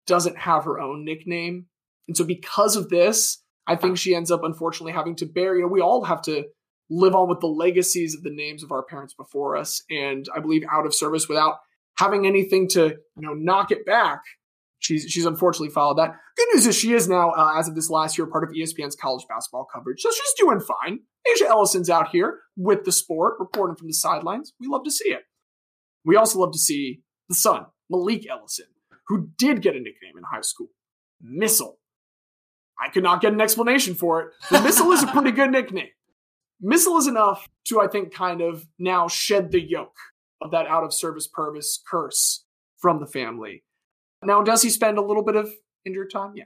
[SPEAKER 2] doesn't have her own nickname. And so because of this, I think she ends up unfortunately having to bear, know, we all have to live on with the legacies of the names of our parents before us. And I believe out of service without having anything to, you know, knock it back. She's, she's unfortunately followed that. Good news is she is now, uh, as of this last year, part of ESPN's college basketball coverage. So she's doing fine. Asia Ellison's out here with the sport, reporting from the sidelines. We love to see it. We also love to see the son, Malik Ellison, who did get a nickname in high school, Missile. I could not get an explanation for it. The Missile is a pretty good nickname. Missile is enough to, I think, kind of now shed the yoke of that out of service Pervis curse from the family. Now, does he spend a little bit of injured time? Yeah.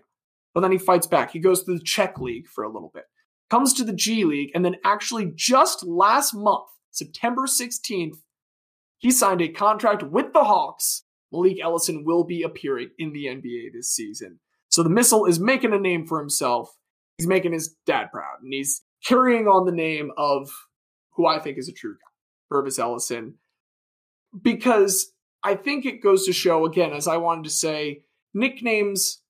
[SPEAKER 2] But then he fights back. He goes to the Czech League for a little bit, comes to the G League, and then actually just last month, September 16th, he signed a contract with the Hawks. Malik Ellison will be appearing in the NBA this season. So the missile is making a name for himself. He's making his dad proud, and he's carrying on the name of who I think is a true guy, Pervis Ellison. Because I think it goes to show, again, as I wanted to say, nicknames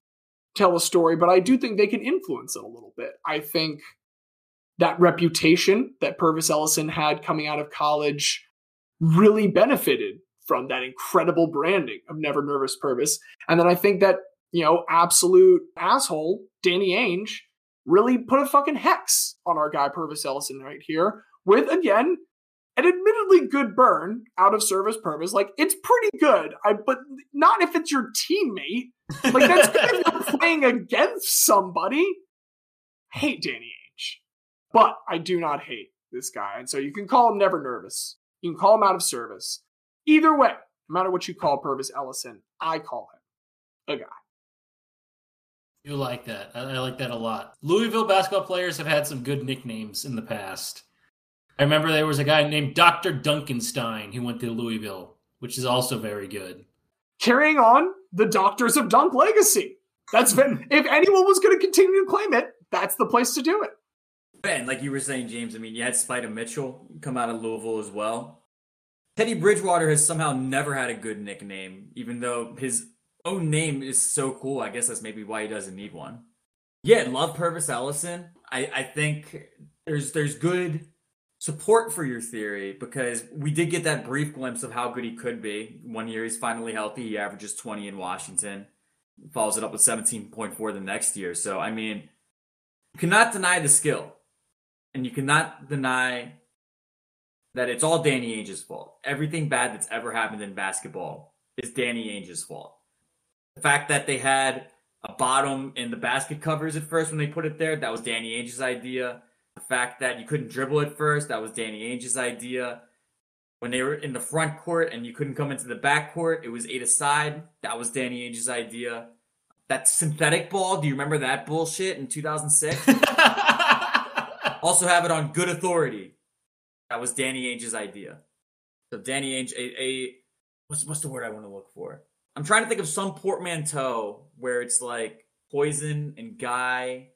[SPEAKER 2] tell a story, but I do think they can influence it a little bit. I think that reputation that Pervis Ellison had coming out of college really benefited from that incredible branding of Never Nervous Pervis. And then I think that, you know, absolute asshole, Danny Ainge, really put a fucking hex on our guy Pervis Ellison right here with, again, an admittedly good burn out of service Pervis. Like, it's pretty good, I, but not if it's your teammate. Like, that's good if you're playing against somebody. I hate Danny Ainge, but I do not hate this guy. And so you can call him Never Nervous. You can call him out of service. Either way, no matter what you call Pervis Ellison, I call him a guy.
[SPEAKER 4] You like that. I I like that a lot. Louisville basketball players have had some good nicknames in the past. I remember there was a guy named Dr. Dunkenstein who went to Louisville, which is also very good.
[SPEAKER 2] Carrying on the Doctors of Dunk legacy. That's been, if anyone was going to continue to claim it, that's the place to do it.
[SPEAKER 3] Ben, like you were saying, James, I mean, you had Spider Mitchell come out of Louisville as well. Teddy Bridgewater has somehow never had a good nickname, even though his own name is so cool. I guess that's maybe why he doesn't need one. Yeah, love Pervis Ellison. I, I think there's there's good support for your theory because we did get that brief glimpse of how good he could be. One year he's finally healthy. He averages 20 in Washington, follows it up with 17.4 the next year. So, I mean, cannot deny the skill, and you cannot deny that it's all Danny Ainge's fault. Everything bad that's ever happened in basketball is Danny Ainge's fault. The fact that they had a bottom in the basket covers at first when they put it there, that was Danny Ainge's idea. The fact that you couldn't dribble at first, that was Danny Ainge's idea. When they were in the front court and you couldn't come into the back court, it was eight aside. That was Danny Ainge's idea. That synthetic ball, do you remember that bullshit in 2006? also have it on good authority. That was Danny Ainge's idea. So Danny Ainge, a, a what's what's the word I want to look for? I'm trying to think of some portmanteau where it's like poison and guy.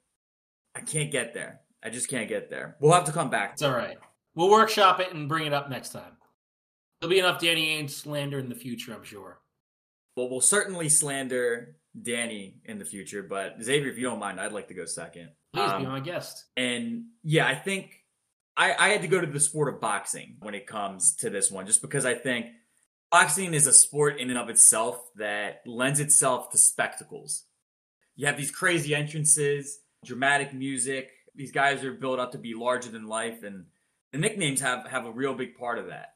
[SPEAKER 3] I can't get there. I just can't get there. We'll have to come back.
[SPEAKER 4] It's all right. We'll workshop it and bring it up next time. There'll be enough Danny Ainge slander in the future, I'm sure.
[SPEAKER 3] Well, we'll certainly slander Danny in the future, but Xavier, if you don't mind, I'd like to go second.
[SPEAKER 4] Please be
[SPEAKER 3] Um,
[SPEAKER 4] my guest.
[SPEAKER 3] And yeah, I think I, I had to go to the sport of boxing when it comes to this one, just because I think boxing is a sport in and of itself that lends itself to spectacles. You have these crazy entrances, dramatic music. These guys are built up to be larger than life, and the nicknames have have a real big part of that.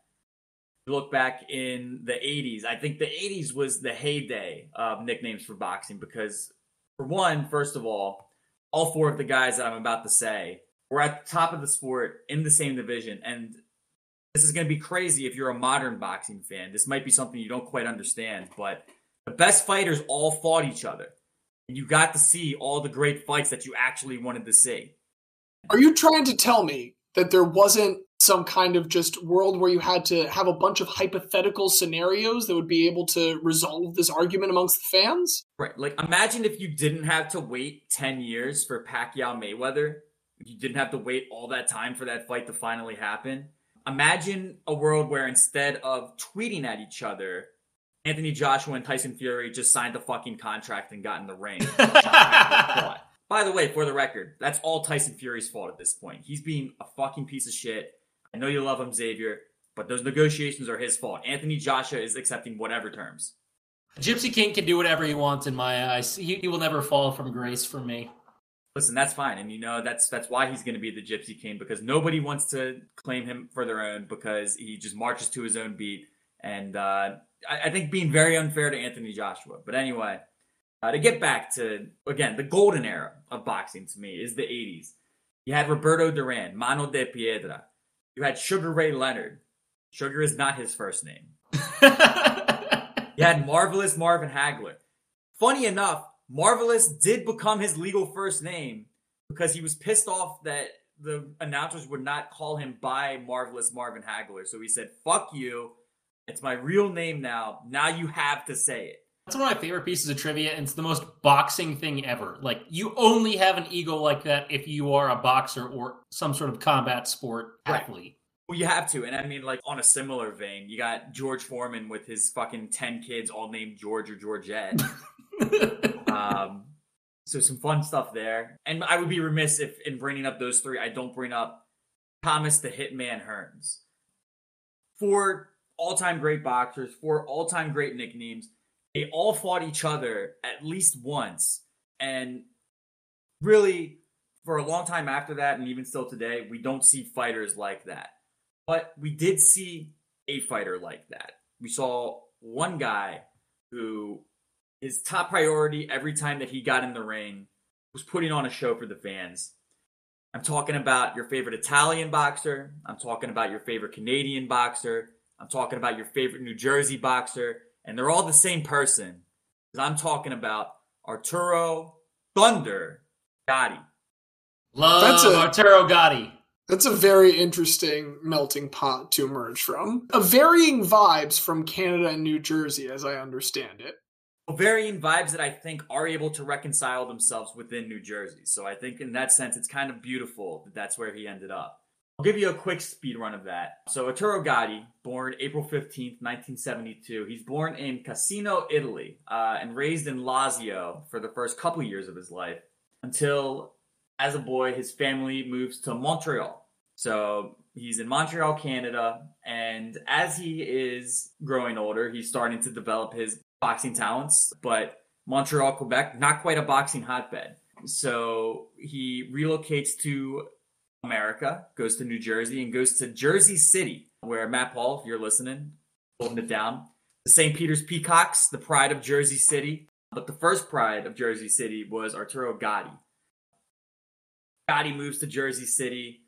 [SPEAKER 3] You look back in the 80s, I think the 80s was the heyday of nicknames for boxing because, for one, first of all, all four of the guys that I'm about to say were at the top of the sport in the same division. And this is going to be crazy if you're a modern boxing fan. This might be something you don't quite understand, but the best fighters all fought each other. And you got to see all the great fights that you actually wanted to see.
[SPEAKER 2] Are you trying to tell me that there wasn't some kind of just world where you had to have a bunch of hypothetical scenarios that would be able to resolve this argument amongst the fans?
[SPEAKER 3] Right. Like, imagine if you didn't have to wait 10 years for Pacquiao Mayweather. You didn't have to wait all that time for that fight to finally happen. Imagine a world where instead of tweeting at each other, Anthony Joshua and Tyson Fury just signed a fucking contract and got in the ring. By the way, for the record, that's all Tyson Fury's fault at this point. He's being a fucking piece of shit. I know you love him, Xavier, but those negotiations are his fault. Anthony Joshua is accepting whatever terms.
[SPEAKER 4] Gypsy King can do whatever he wants in my eyes. He, he will never fall from grace for me.
[SPEAKER 3] Listen, that's fine, and you know that's that's why he's going to be the Gypsy King because nobody wants to claim him for their own because he just marches to his own beat, and uh, I, I think being very unfair to Anthony Joshua. But anyway, uh, to get back to again the golden era of boxing to me is the '80s. You had Roberto Duran, Mano de Piedra. You had Sugar Ray Leonard. Sugar is not his first name. You had Marvelous Marvin Hagler. Funny enough, Marvelous did become his legal first name because he was pissed off that the announcers would not call him by Marvelous Marvin Hagler. So he said, fuck you. It's my real name now. Now you have to say it.
[SPEAKER 4] That's one of my favorite pieces of trivia, and it's the most boxing thing ever. Like, you only have an ego like that if you are a boxer or some sort of combat sport
[SPEAKER 3] Right.
[SPEAKER 4] athlete.
[SPEAKER 3] Well, you have to. And I mean, like, on a similar vein, you got George Foreman with his fucking 10 kids all named George or Georgette. um, so some fun stuff there. And I would be remiss if in bringing up those three, I don't bring up Thomas the Hitman Hearns. Four all-time great boxers, four all-time great nicknames. They all fought each other at least once. And really, for a long time after that, and even still today, we don't see fighters like that. But we did see a fighter like that. We saw one guy who his top priority every time that he got in the ring was putting on a show for the fans. I'm talking about your favorite Italian boxer. I'm talking about your favorite Canadian boxer. I'm talking about your favorite New Jersey boxer. And they're all the same person. Because I'm talking about Arturo Thunder Gatti.
[SPEAKER 4] Love
[SPEAKER 2] That's a-
[SPEAKER 4] Arturo Gatti.
[SPEAKER 2] That's a very interesting melting pot to emerge from. A varying vibes from Canada and New Jersey, as I understand it.
[SPEAKER 3] varying vibes that I think are able to reconcile themselves within New Jersey. So I think in that sense, it's kind of beautiful that that's where he ended up. I'll give you a quick speed run of that. So Arturo Gatti, born April 15th, 1972. He's born in Cassino, Italy, uh, and raised in Lazio for the first couple years of his life until, as a boy, his family moves to Montreal. So he's in Montreal, Canada, and as he is growing older, he's starting to develop his boxing talents, but Montreal, Quebec, not quite a boxing hotbed. So he relocates to America, goes to New Jersey, and goes to Jersey City, where Matt Paul, if you're listening, holding it down. The St. Peter's Peacocks, the pride of Jersey City. But the first pride of Jersey City was Arturo Gatti. Gatti moves to Jersey City,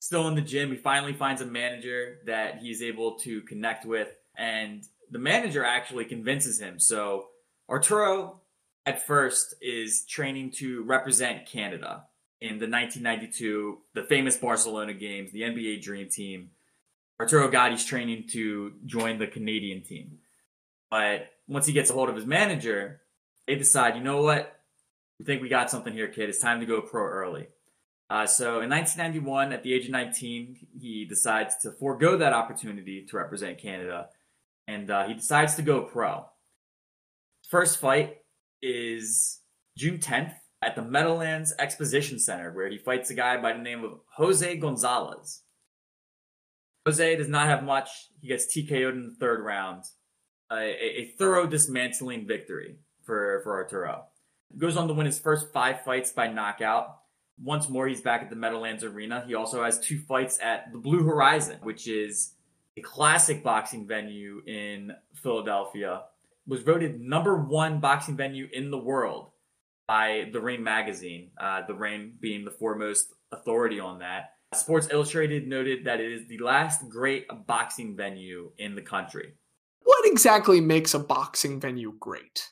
[SPEAKER 3] still in the gym. He finally finds a manager that he's able to connect with, and the manager actually convinces him. So Arturo, at first, is training to represent Canada in the 1992, the famous Barcelona games, the NBA Dream Team. Arturo Gatti's training to join the Canadian team. But once he gets a hold of his manager, they decide, you know what? We think we got something here, kid. It's time to go pro early. Uh, so in 1991, at the age of 19, he decides to forego that opportunity to represent Canada, and uh, he decides to go pro. First fight is June 10th at the Meadowlands Exposition Center, where he fights a guy by the name of Jose Gonzalez. Jose does not have much. He gets TKO'd in the third round. A, a thorough dismantling victory for, for Arturo. Goes on to win his first five fights by knockout. Once more, he's back at the Meadowlands Arena. He also has two fights at the Blue Horizon, which is a classic boxing venue in Philadelphia. Was voted number one boxing venue in the world by the Ring magazine, uh, the Ring being the foremost authority on that. Sports Illustrated noted that it is the last great boxing venue in the country.
[SPEAKER 2] What exactly makes a boxing venue great?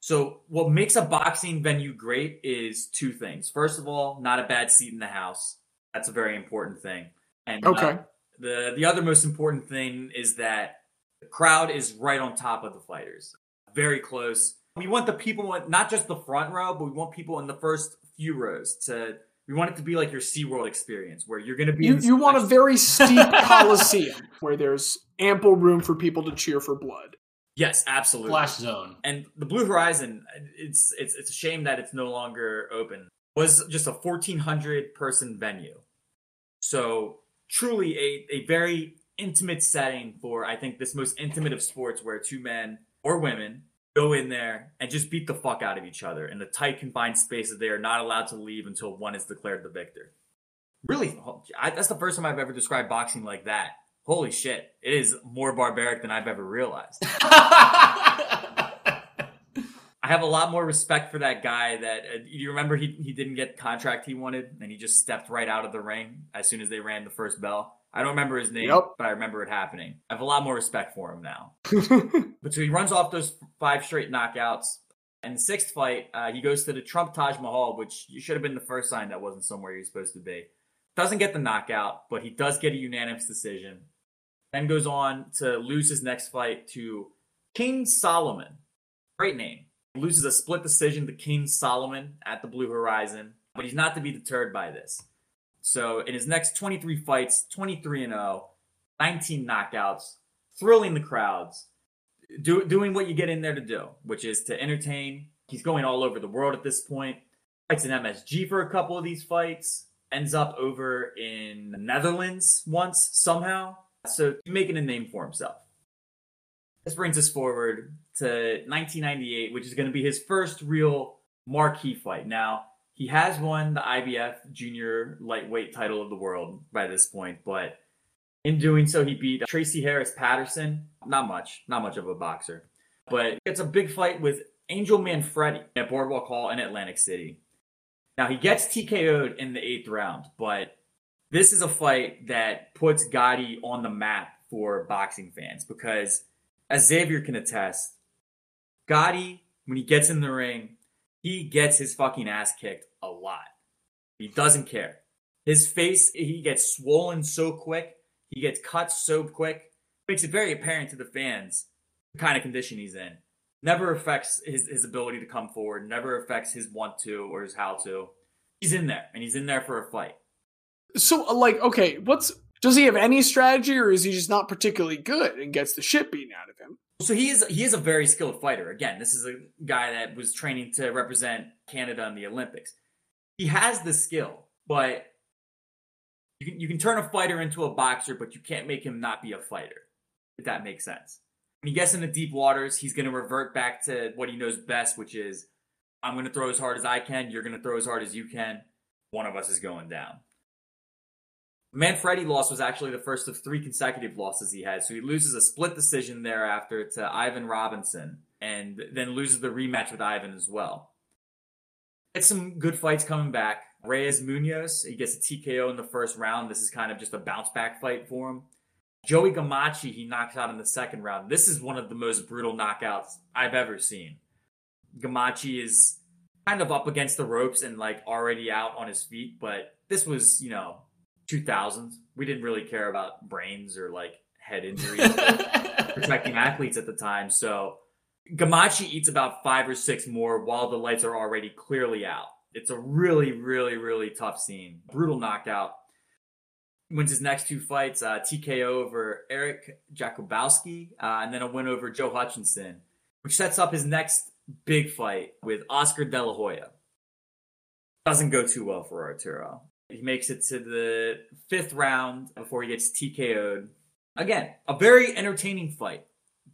[SPEAKER 3] So, what makes a boxing venue great is two things. First of all, not a bad seat in the house. That's a very important thing. And uh,
[SPEAKER 2] Okay.
[SPEAKER 3] the the other most important thing is that the crowd is right on top of the fighters, very close. We want the people, in- not just the front row, but we want people in the first few rows to. We want it to be like your SeaWorld experience, where you're going to be.
[SPEAKER 2] You, you want a very steep coliseum where there's ample room for people to cheer for blood.
[SPEAKER 3] yes, absolutely.
[SPEAKER 4] Flash zone.
[SPEAKER 3] And the Blue Horizon, it's it's it's a shame that it's no longer open. Was just a 1400 person venue. So truly a, a very intimate setting for I think this most intimate of sports where two men or women go in there and just beat the fuck out of each other in the tight confined space that they are not allowed to leave until one is declared the victor. Really, I, that's the first time I've ever described boxing like that. Holy shit, it is more barbaric than I've ever realized. I have a lot more respect for that guy. That uh, you remember he he didn't get the contract he wanted, and he just stepped right out of the ring as soon as they rang the first bell. I don't remember his name,
[SPEAKER 2] Yep.
[SPEAKER 3] but I remember it happening. I have a lot more respect for him now. But so he runs off those five straight knockouts. And the sixth fight, uh, he goes to the Trump Taj Mahal, which should have been the first sign that wasn't somewhere he was supposed to be. Doesn't get the knockout, but he does get a unanimous decision. Then goes on to lose his next fight to King Solomon. Great name. Loses a split decision to King Solomon at the Blue Horizon, but he's not to be deterred by this. So in his next 23 fights, 23 and 0, 19 knockouts, thrilling the crowds, do, doing what you get in there to do, which is to entertain. He's going all over the world at this point. Fights in MSG for a couple of these fights. Ends up over in the Netherlands once somehow. So making a name for himself. This brings us forward to 1998, which is going to be his first real marquee fight. Now, he has won the IBF junior lightweight title of the world by this point, but in doing so, he beat Tracy Harris Patterson. Not much, not much of a boxer, but it's a big fight with Angel Manfredy at Boardwalk Hall in Atlantic City. Now, he gets TKO'd in the eighth round, but this is a fight that puts Gatti on the map for boxing fans because, as Xavier can attest, Gatti, when he gets in the ring, he gets his fucking ass kicked a lot. He doesn't care. His face, he gets swollen so quick. He gets cut so quick. Makes it very apparent to the fans the kind of condition he's in. Never affects his, his ability to come forward. Never affects his want to or his how to. He's in there, and he's in there for a fight.
[SPEAKER 2] So, like, okay, what's does he have any strategy, or is he just not particularly good and gets the shit beaten out of him?
[SPEAKER 3] So he is he is a very skilled fighter. Again, this is a guy that was training to represent Canada in the Olympics. He has the skill, but you can, you can turn a fighter into a boxer, but you can't make him not be a fighter. If that makes sense. When he gets in the deep waters, he's going to revert back to what he knows best, which is I'm going to throw as hard as I can. You're going to throw as hard as you can. One of us is going down. Manfredy loss was actually the first of three consecutive losses he had. So he loses a split decision thereafter to Ivan Robinson and then loses the rematch with Ivan as well. It's some good fights coming back. Reyes Munoz, he gets a TKO in the first round. This is kind of just a bounce back fight for him. Joey Gamache, he knocks out in the second round. This is one of the most brutal knockouts I've ever seen. Gamache is kind of up against the ropes and like already out on his feet, but this was, you know, 2000s. We didn't really care about brains or like head injuries protecting athletes at the time. So Gamache eats about five or six more while the lights are already clearly out. It's a really, really, really tough scene. Brutal knockout. Wins his next two fights, uh, TKO over Eric Jakubowski, uh, and then a win over Joe Hutchinson, which sets up his next big fight with Oscar De La Hoya. Doesn't go too well for Arturo. He makes it to the fifth round before he gets TKO'd. Again, a very entertaining fight,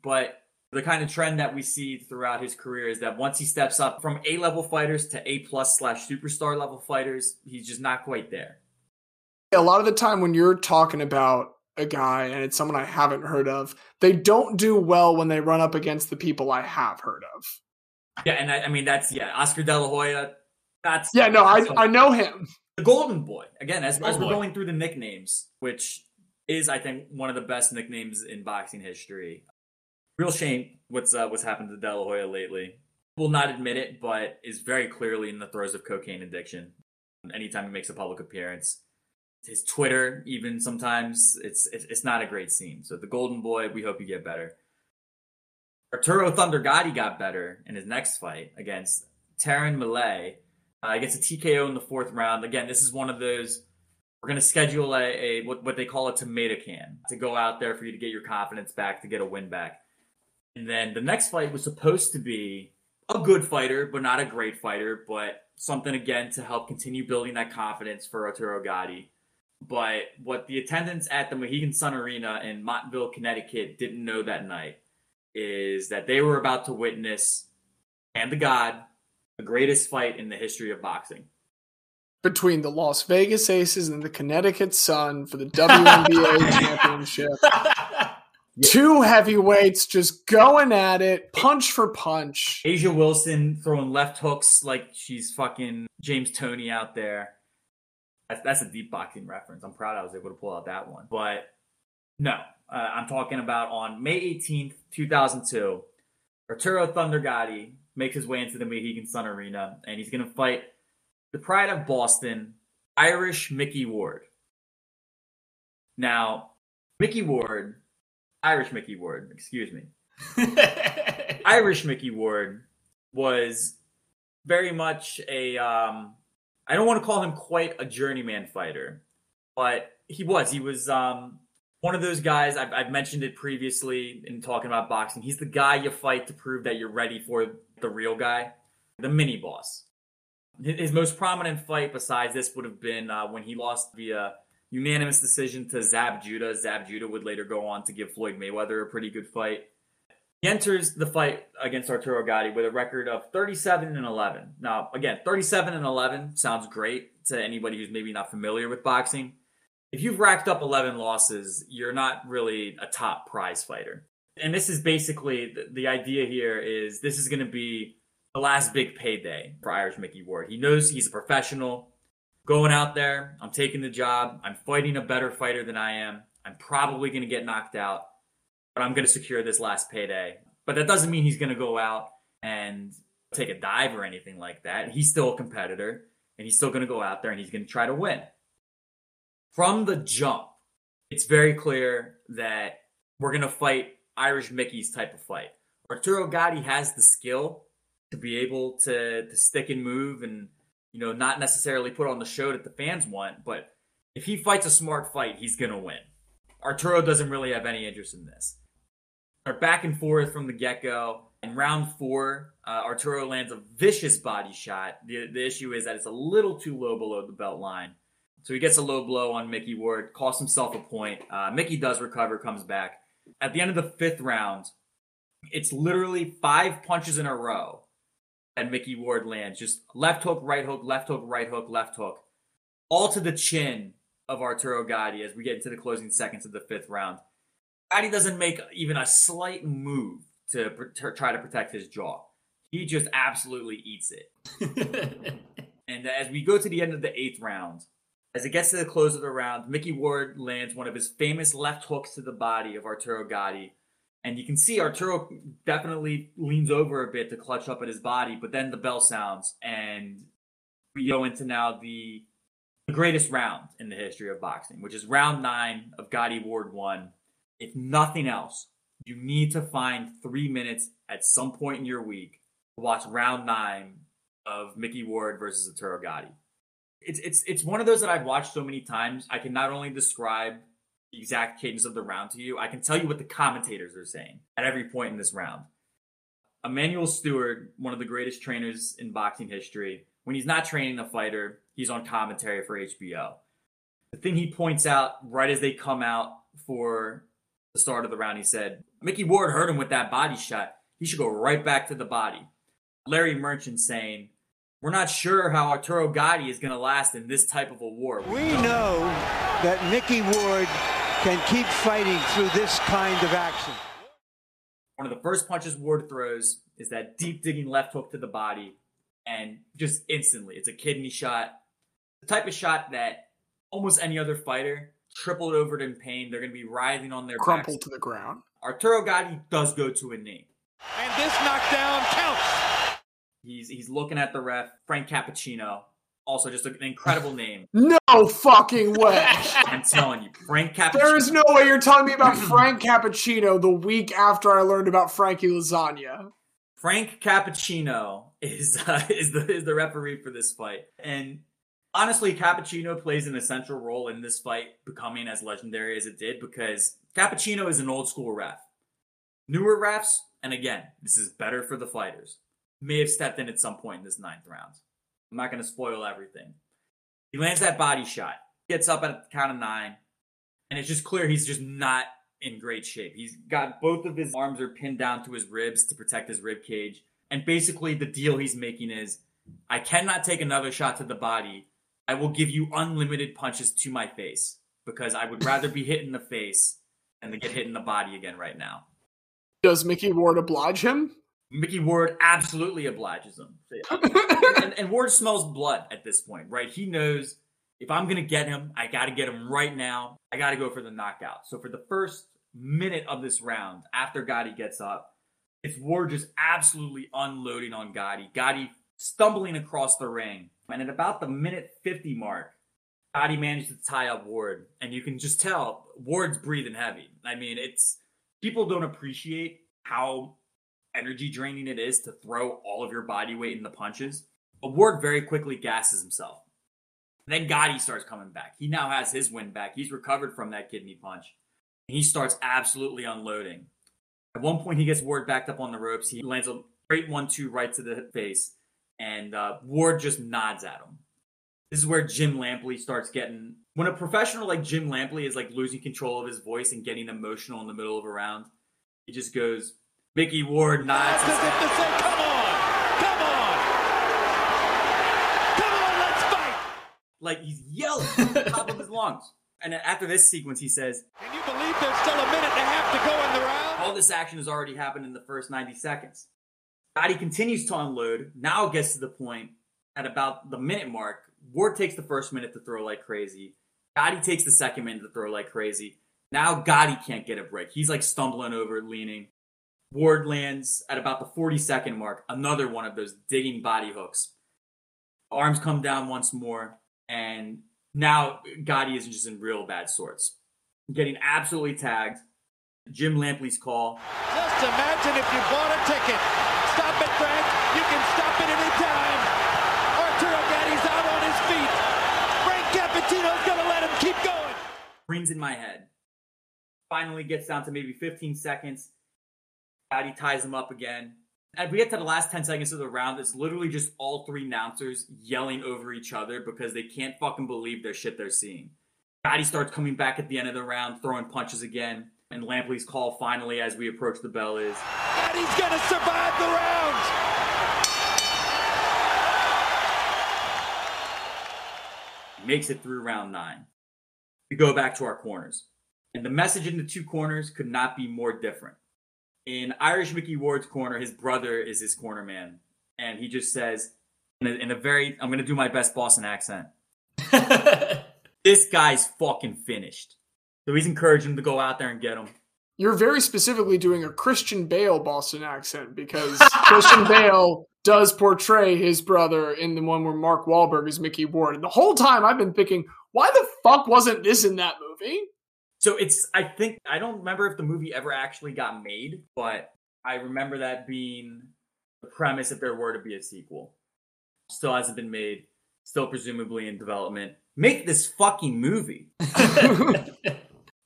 [SPEAKER 3] but the kind of trend that we see throughout his career is that once he steps up from A level fighters to A plus slash superstar level fighters, he's just not quite there.
[SPEAKER 2] A lot of the time when you're talking about a guy and it's someone I haven't heard of, they don't do well when they run up against the people I have heard of.
[SPEAKER 3] Yeah, and I, I mean that's yeah, Oscar De La Hoya. That's
[SPEAKER 2] Yeah, no, I
[SPEAKER 3] that's
[SPEAKER 2] I know him.
[SPEAKER 3] the Golden Boy again. As, as we're
[SPEAKER 4] Boy.
[SPEAKER 3] going through the nicknames, which is I think one of the best nicknames in boxing history. Real shame what's uh, what's happened to De La Hoya lately. Will not admit it, but is very clearly in the throes of cocaine addiction. Anytime he makes a public appearance, his Twitter even sometimes it's it's, it's not a great scene. So the Golden Boy, we hope you get better. Arturo Thunder Gatti got better in his next fight against Terron Millett. Uh, gets a TKO in the fourth round. Again, this is one of those. We're going to schedule a, a what, what they call a tomato can to go out there for you to get your confidence back, to get a win back. And then the next fight was supposed to be a good fighter, but not a great fighter, but something again to help continue building that confidence for Arturo Gatti. But what the attendants at the Mohegan Sun Arena in Montville, Connecticut didn't know that night is that they were about to witness, and the God, the greatest fight in the history of boxing.
[SPEAKER 2] Between the Las Vegas Aces and the Connecticut Sun for the WNBA championship. Two heavyweights just going at it, punch for punch.
[SPEAKER 3] A'ja Wilson throwing left hooks like she's fucking James Toney out there. That's, that's a deep boxing reference. I'm proud I was able to pull out that one. But no, uh, I'm talking about on May 18th, 2002, Arturo Thunder Gatti makes his way into the Mohegan Sun Arena and he's going to fight the pride of Boston, Irish Mickey Ward. Now, Mickey Ward, Irish Mickey Ward, excuse me. Irish Mickey Ward was very much a um I don't want to call him quite a journeyman fighter, but he was. He was um one of those guys I've, I've mentioned it previously in talking about boxing. He's the guy you fight to prove that you're ready for the real guy, the mini boss. His most prominent fight besides this would have been uh, when he lost via unanimous decision to Zab Judah. Zab Judah would later go on to give Floyd Mayweather a pretty good fight. He enters the fight against Arturo Gatti with a record of 37 and 11. Now, again, 37 and 11 sounds great to anybody who's maybe not familiar with boxing. If you've racked up 11 losses, you're not really a top prize fighter. And this is basically the, the idea here is this is going to be the last big payday for Irish Mickey Ward. He knows he's a professional. Going out there, I'm taking the job. I'm fighting a better fighter than I am. I'm probably going to get knocked out but I'm going to secure this last payday. But that doesn't mean he's going to go out and take a dive or anything like that. He's still a competitor and he's still going to go out there and he's going to try to win. From the jump, it's very clear that we're going to fight Irish Mickey's type of fight. Arturo Gatti has the skill to be able to, to stick and move and, you know, not necessarily put on the show that the fans want, but if he fights a smart fight, he's to win. Arturo doesn't really have any interest in this are back and forth from the get go. In round four, uh, Arturo lands a vicious body shot. The, the issue is that it's a little too low below the belt line. So he gets a low blow on Mickey Ward, costs himself a point. Uh, Mickey does recover, comes back. At the end of the fifth round, it's literally five punches in a row that Mickey Ward lands. Just left hook, right hook, left hook, right hook, left hook. All to the chin of Arturo Gatti as we get into the closing seconds of the fifth round. Gatti doesn't make even a slight move to pr- try to protect his jaw. He just absolutely eats it. And as we go to the end of the eighth round, as it gets to the close of the round, Mickey Ward lands one of his famous left hooks to the body of Arturo Gatti. And you can see Arturo definitely leans over a bit to clutch up at his body, but then the bell sounds, and we go into now the, the greatest round in the history of boxing, which is round nine of Gatti Ward 1. if nothing else, you need to find three minutes at some point in your week to watch round nine of Mickey Ward versus Arturo Gatti. It's it's it's one of those that I've watched so many times. I can not only describe the exact cadence of the round to you, I can tell you what the commentators are saying at every point in this round. Emanuel Steward, one of the greatest trainers in boxing history, when he's not training the fighter, he's on commentary for HBO. The thing he points out right as they come out for the start of the round, he said, Mickey Ward hurt him with that body shot. He should go right back to the body. Larry Merchant saying, We're not sure how Arturo Gatti is going to last in this type of a war.
[SPEAKER 6] We know that Mickey Ward can keep fighting through this kind of action.
[SPEAKER 3] One of the first punches Ward throws is that deep digging left hook to the body, and just instantly, it's a kidney shot. The type of shot that almost any other fighter tripled over in pain. They're going to be writhing on their
[SPEAKER 2] Crumpled
[SPEAKER 3] backs.
[SPEAKER 2] to the ground.
[SPEAKER 3] Arturo Gatti does go to a knee.
[SPEAKER 6] And this knockdown counts.
[SPEAKER 3] He's he's looking at the ref, Frank Cappuccino. Also, just an incredible name.
[SPEAKER 2] No fucking way.
[SPEAKER 3] I'm telling you, Frank Cappuccino.
[SPEAKER 2] there is no way you're telling me about Frank Cappuccino the week after I learned about Frankie Lasagna.
[SPEAKER 3] Frank Cappuccino is uh, is the is the referee for this fight, and honestly, Cappuccino plays an essential role in this fight becoming as legendary as it did because Cappuccino is an old school ref. Newer refs, and again, this is better for the fighters, may have stepped in at some point in this ninth round. I'm not going to spoil everything. He lands that body shot, gets up at the count of nine, and it's just clear he's just not in great shape. He's got both of his arms are pinned down to his ribs to protect his rib cage. And basically, the deal he's making is I cannot take another shot to the body. I will give you unlimited punches to my face because I would rather be hit in the face than to get hit in the body again right now.
[SPEAKER 2] Does Mickey Ward oblige him?
[SPEAKER 3] Mickey Ward absolutely obliges him. and, and Ward smells blood at this point, right? He knows if I'm going to get him, I got to get him right now. I got to go for the knockout. So for the first minute of this round, after Gatti gets up, it's Ward just absolutely unloading on Gatti. Gatti stumbling across the ring. And at about the minute 50 mark, Gatti managed to tie up Ward. And you can just tell Ward's breathing heavy. I mean, it's people don't appreciate how energy draining it is to throw all of your body weight in the punches. But Ward very quickly gasses himself. Then Gatti starts coming back. He now has his win back. He's recovered from that kidney punch. He starts absolutely unloading. At one point, he gets Ward backed up on the ropes. He lands a great one-two right to the face, and uh, Ward just nods at him. This is where Jim Lampley starts getting. When a professional like Jim Lampley is like losing control of his voice and getting emotional in the middle of a round, he just goes, Mickey Ward nods.
[SPEAKER 6] As if to say, come on, come on, come on, let's fight.
[SPEAKER 3] Like he's yelling at the top of his lungs. And after this sequence, he says,
[SPEAKER 6] Can you believe there's still a minute and a half to go in the round?
[SPEAKER 3] All this action has already happened in the first 90 seconds. Gatti continues to unload. Now gets to the point at about the minute mark. Ward takes the first minute to throw like crazy. Gatti takes the second minute to throw like crazy. Now Gatti can't get a break. He's like stumbling over, leaning. Ward lands at about the 40 second mark. Another one of those digging body hooks. Arms come down once more. And now Gatti is just in real bad sorts. Getting absolutely tagged. Jim Lampley's call.
[SPEAKER 6] Just imagine if you bought a ticket. Stop it, Frank. You can stop it any time. Arturo Gatti's out on his feet. Frank Cappuccino's gonna let him keep going.
[SPEAKER 3] rings in my head. Finally gets down to maybe 15 seconds. Gatti ties him up again. And we get to the last 10 seconds of the round. It's literally just all three announcers yelling over each other because they can't fucking believe their shit they're seeing. Gatti starts coming back at the end of the round, throwing punches again. And Lampley's call finally as we approach the bell is
[SPEAKER 6] Gatti's gonna survive the round.
[SPEAKER 3] makes it through round nine. We go back to our corners. And the message in the two corners could not be more different. In Irish Mickey Ward's corner, his brother is his corner man. And he just says, in a, in a very, I'm going to do my best Boston accent, this guy's fucking finished. So he's encouraging him to go out there and get him.
[SPEAKER 2] You're very specifically doing a Christian Bale Boston accent because Christian Bale does portray his brother in the one where Mark Wahlberg is Mickey Ward. And the whole time I've been thinking, why the fuck wasn't this in that movie?
[SPEAKER 3] So it's I think I don't remember if the movie ever actually got made, but I remember that being the premise if there were to be a sequel. Still hasn't been made, still presumably in development. Make this fucking movie.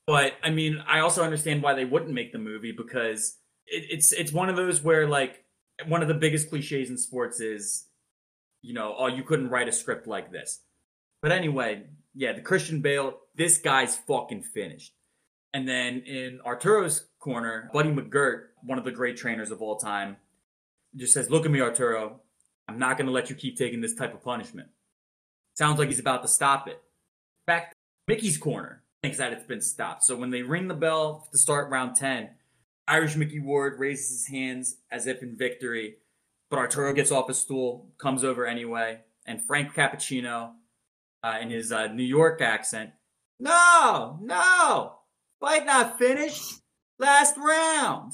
[SPEAKER 3] But I mean, I also understand why they wouldn't make the movie because it, it's it's one of those where like one of the biggest cliches in sports is, you know, oh, you couldn't write a script like this. But anyway, yeah, the Christian Bale, this guy's fucking finished. And then in Arturo's corner, Buddy McGirt, one of the great trainers of all time, just says, "Look at me, Arturo. I'm not going to let you keep taking this type of punishment." Sounds like he's about to stop it. Back Mickey's corner thinks that it's been stopped. So when they ring the bell to start round 10, Irish Mickey Ward raises his hands as if in victory, but Arturo gets off his stool, comes over anyway, and Frank Cappuccino, uh, in his uh, New York accent, no, no, fight not finished, last round.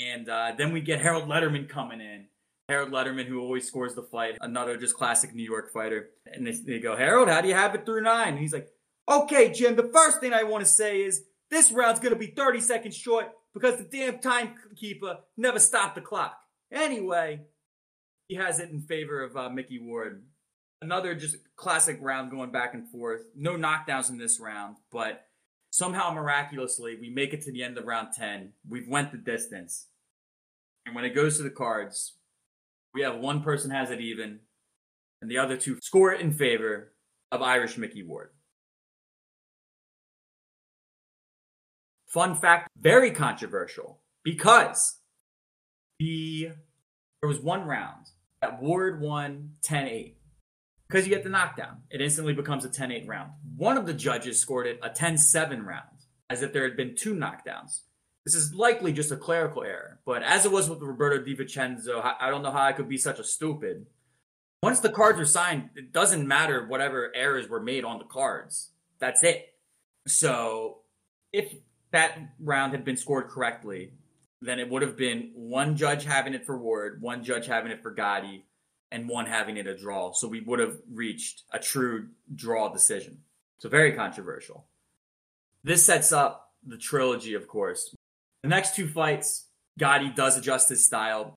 [SPEAKER 3] And uh, then we get Harold Lederman coming in. Harold Lederman, who always scores the fight, another just classic New York fighter. And they, they go, Harold, how do you have it through nine? And he's like, Okay, Jim, the first thing I want to say is this round's going to be 30 seconds short because the damn timekeeper never stopped the clock. Anyway, he has it in favor of uh, Mickey Ward. Another just classic round going back and forth. No knockdowns in this round, but somehow miraculously we make it to the end of round 10. We've went the distance. And when it goes to the cards, we have one person has it even, and the other two score it in favor of Irish Mickey Ward. Fun fact, very controversial because the there was one round that Ward won 10-8. Because you get the knockdown, it instantly becomes a 10-8 round. One of the judges scored it a 10-7 round, as if there had been two knockdowns. This is likely just a clerical error, but as it was with Roberto De Vicenzo, I I don't know how I could be such a stupid. Once the cards are signed, it doesn't matter whatever errors were made on the cards. That's it. So if that round had been scored correctly, then it would have been one judge having it for Ward, one judge having it for Gatti, and one having it a draw. So we would have reached a true draw decision. So very controversial. This sets up the trilogy, of course. The next two fights, Gatti does adjust his style.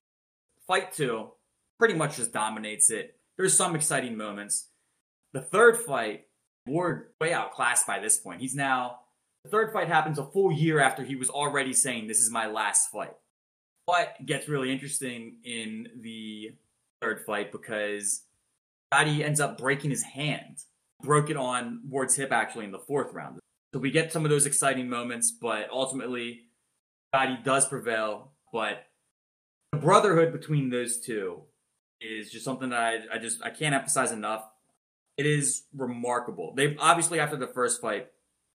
[SPEAKER 3] Fight two pretty much just dominates it. There's some exciting moments. The third fight, Ward way outclassed by this point. He's now the third fight happens a full year after he was already saying this is my last fight. But gets really interesting in the third fight because Gatti ends up breaking his hand. Broke it on Ward's hip actually in the fourth round. So we get some of those exciting moments, but ultimately Gatti does prevail. But the brotherhood between those two is just something that I, I just I can't emphasize enough. It is remarkable. They obviously after the first fight,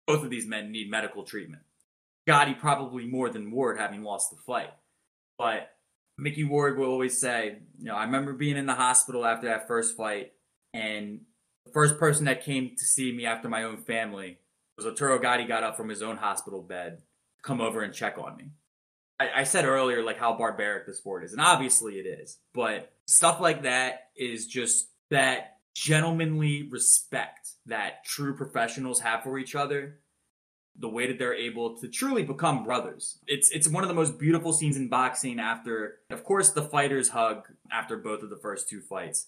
[SPEAKER 3] both of these men need medical treatment. Gatti probably more than Ward having lost the fight. But Mickey Ward will always say, you know, I remember being in the hospital after that first fight, and the first person that came to see me after my own family was Arturo Gatti got up from his own hospital bed to come over and check on me. I, I said earlier, like how barbaric the sport is, and obviously it is, but stuff like that is just that gentlemanly respect that true professionals have for each other the way that they're able to truly become brothers. It's it's one of the most beautiful scenes in boxing after of course the fighters hug after both of the first two fights.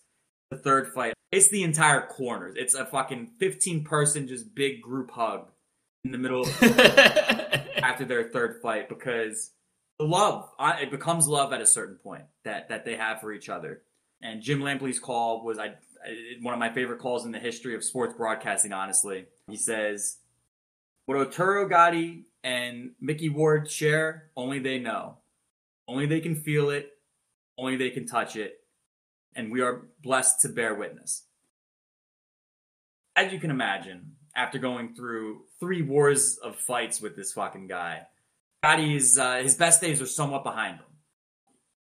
[SPEAKER 3] The third fight, it's the entire corners. It's a fucking 15 person just big group hug in the middle after their third fight because the love it becomes love at a certain point that that they have for each other. And Jim Lampley's call was I- one of my favorite calls in the history of sports broadcasting. Honestly, he says, "What Arturo Gatti and Mickey Ward share, only they know. Only they can feel it. Only they can touch it, and we are blessed to bear witness." As you can imagine, after going through three wars of fights with this fucking guy, Gatti's uh, his best days are somewhat behind him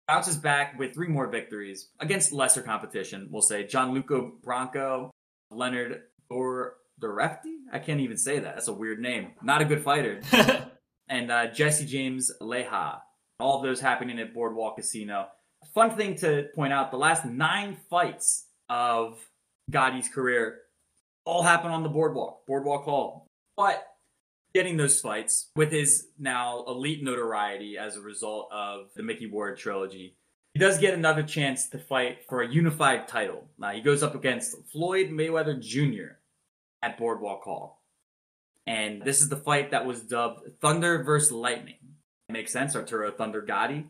[SPEAKER 3] bounces back with three more victories against lesser competition. We'll say Gianluca Branco, Leonard Dor- Dorefti. I can't even say that. That's a weird name. Not a good fighter. and uh, Jesse James Leija. All of those happening at Boardwalk Casino. Fun thing to point out: the last nine fights of Gatti's career all happen on the Boardwalk, Boardwalk Hall. But getting those fights with his now elite notoriety as a result of the Mickey Ward trilogy. He does get another chance to fight for a unified title. Now he goes up against Floyd Mayweather Jr. at Boardwalk Hall. And this is the fight that was dubbed Thunder versus Lightning. makes sense. Arturo Thunder Gatti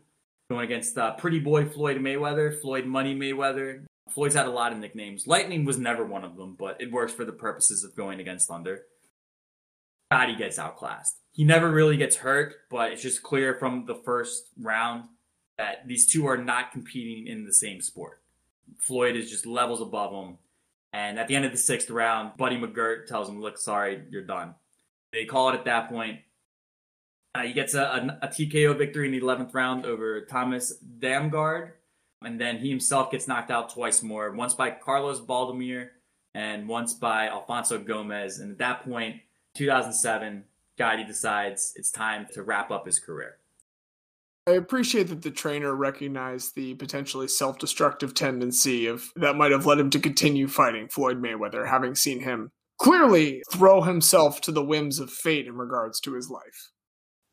[SPEAKER 3] going against uh, Pretty Boy Floyd Mayweather, Floyd Money Mayweather. Floyd's had a lot of nicknames. Lightning was never one of them, but it works for the purposes of going against Thunder. Gatti gets outclassed. He never really gets hurt, but it's just clear from the first round that these two are not competing in the same sport. Floyd is just levels above him. And at the end of the sixth round, Buddy McGirt tells him, Look, sorry, you're done. They call it at that point. Uh, he gets a, a, a, TKO victory in the 11th round over Thomas Damgaard. And then he himself gets knocked out twice more, once by Carlos Baldomir and once by Alfonso Gomez. And at that point, 2007, Gatti decides it's time to wrap up his career.
[SPEAKER 2] I appreciate that the trainer recognized the potentially self-destructive tendency of that might have led him to continue fighting Floyd Mayweather, having seen him clearly throw himself to the whims of fate in regards to his life.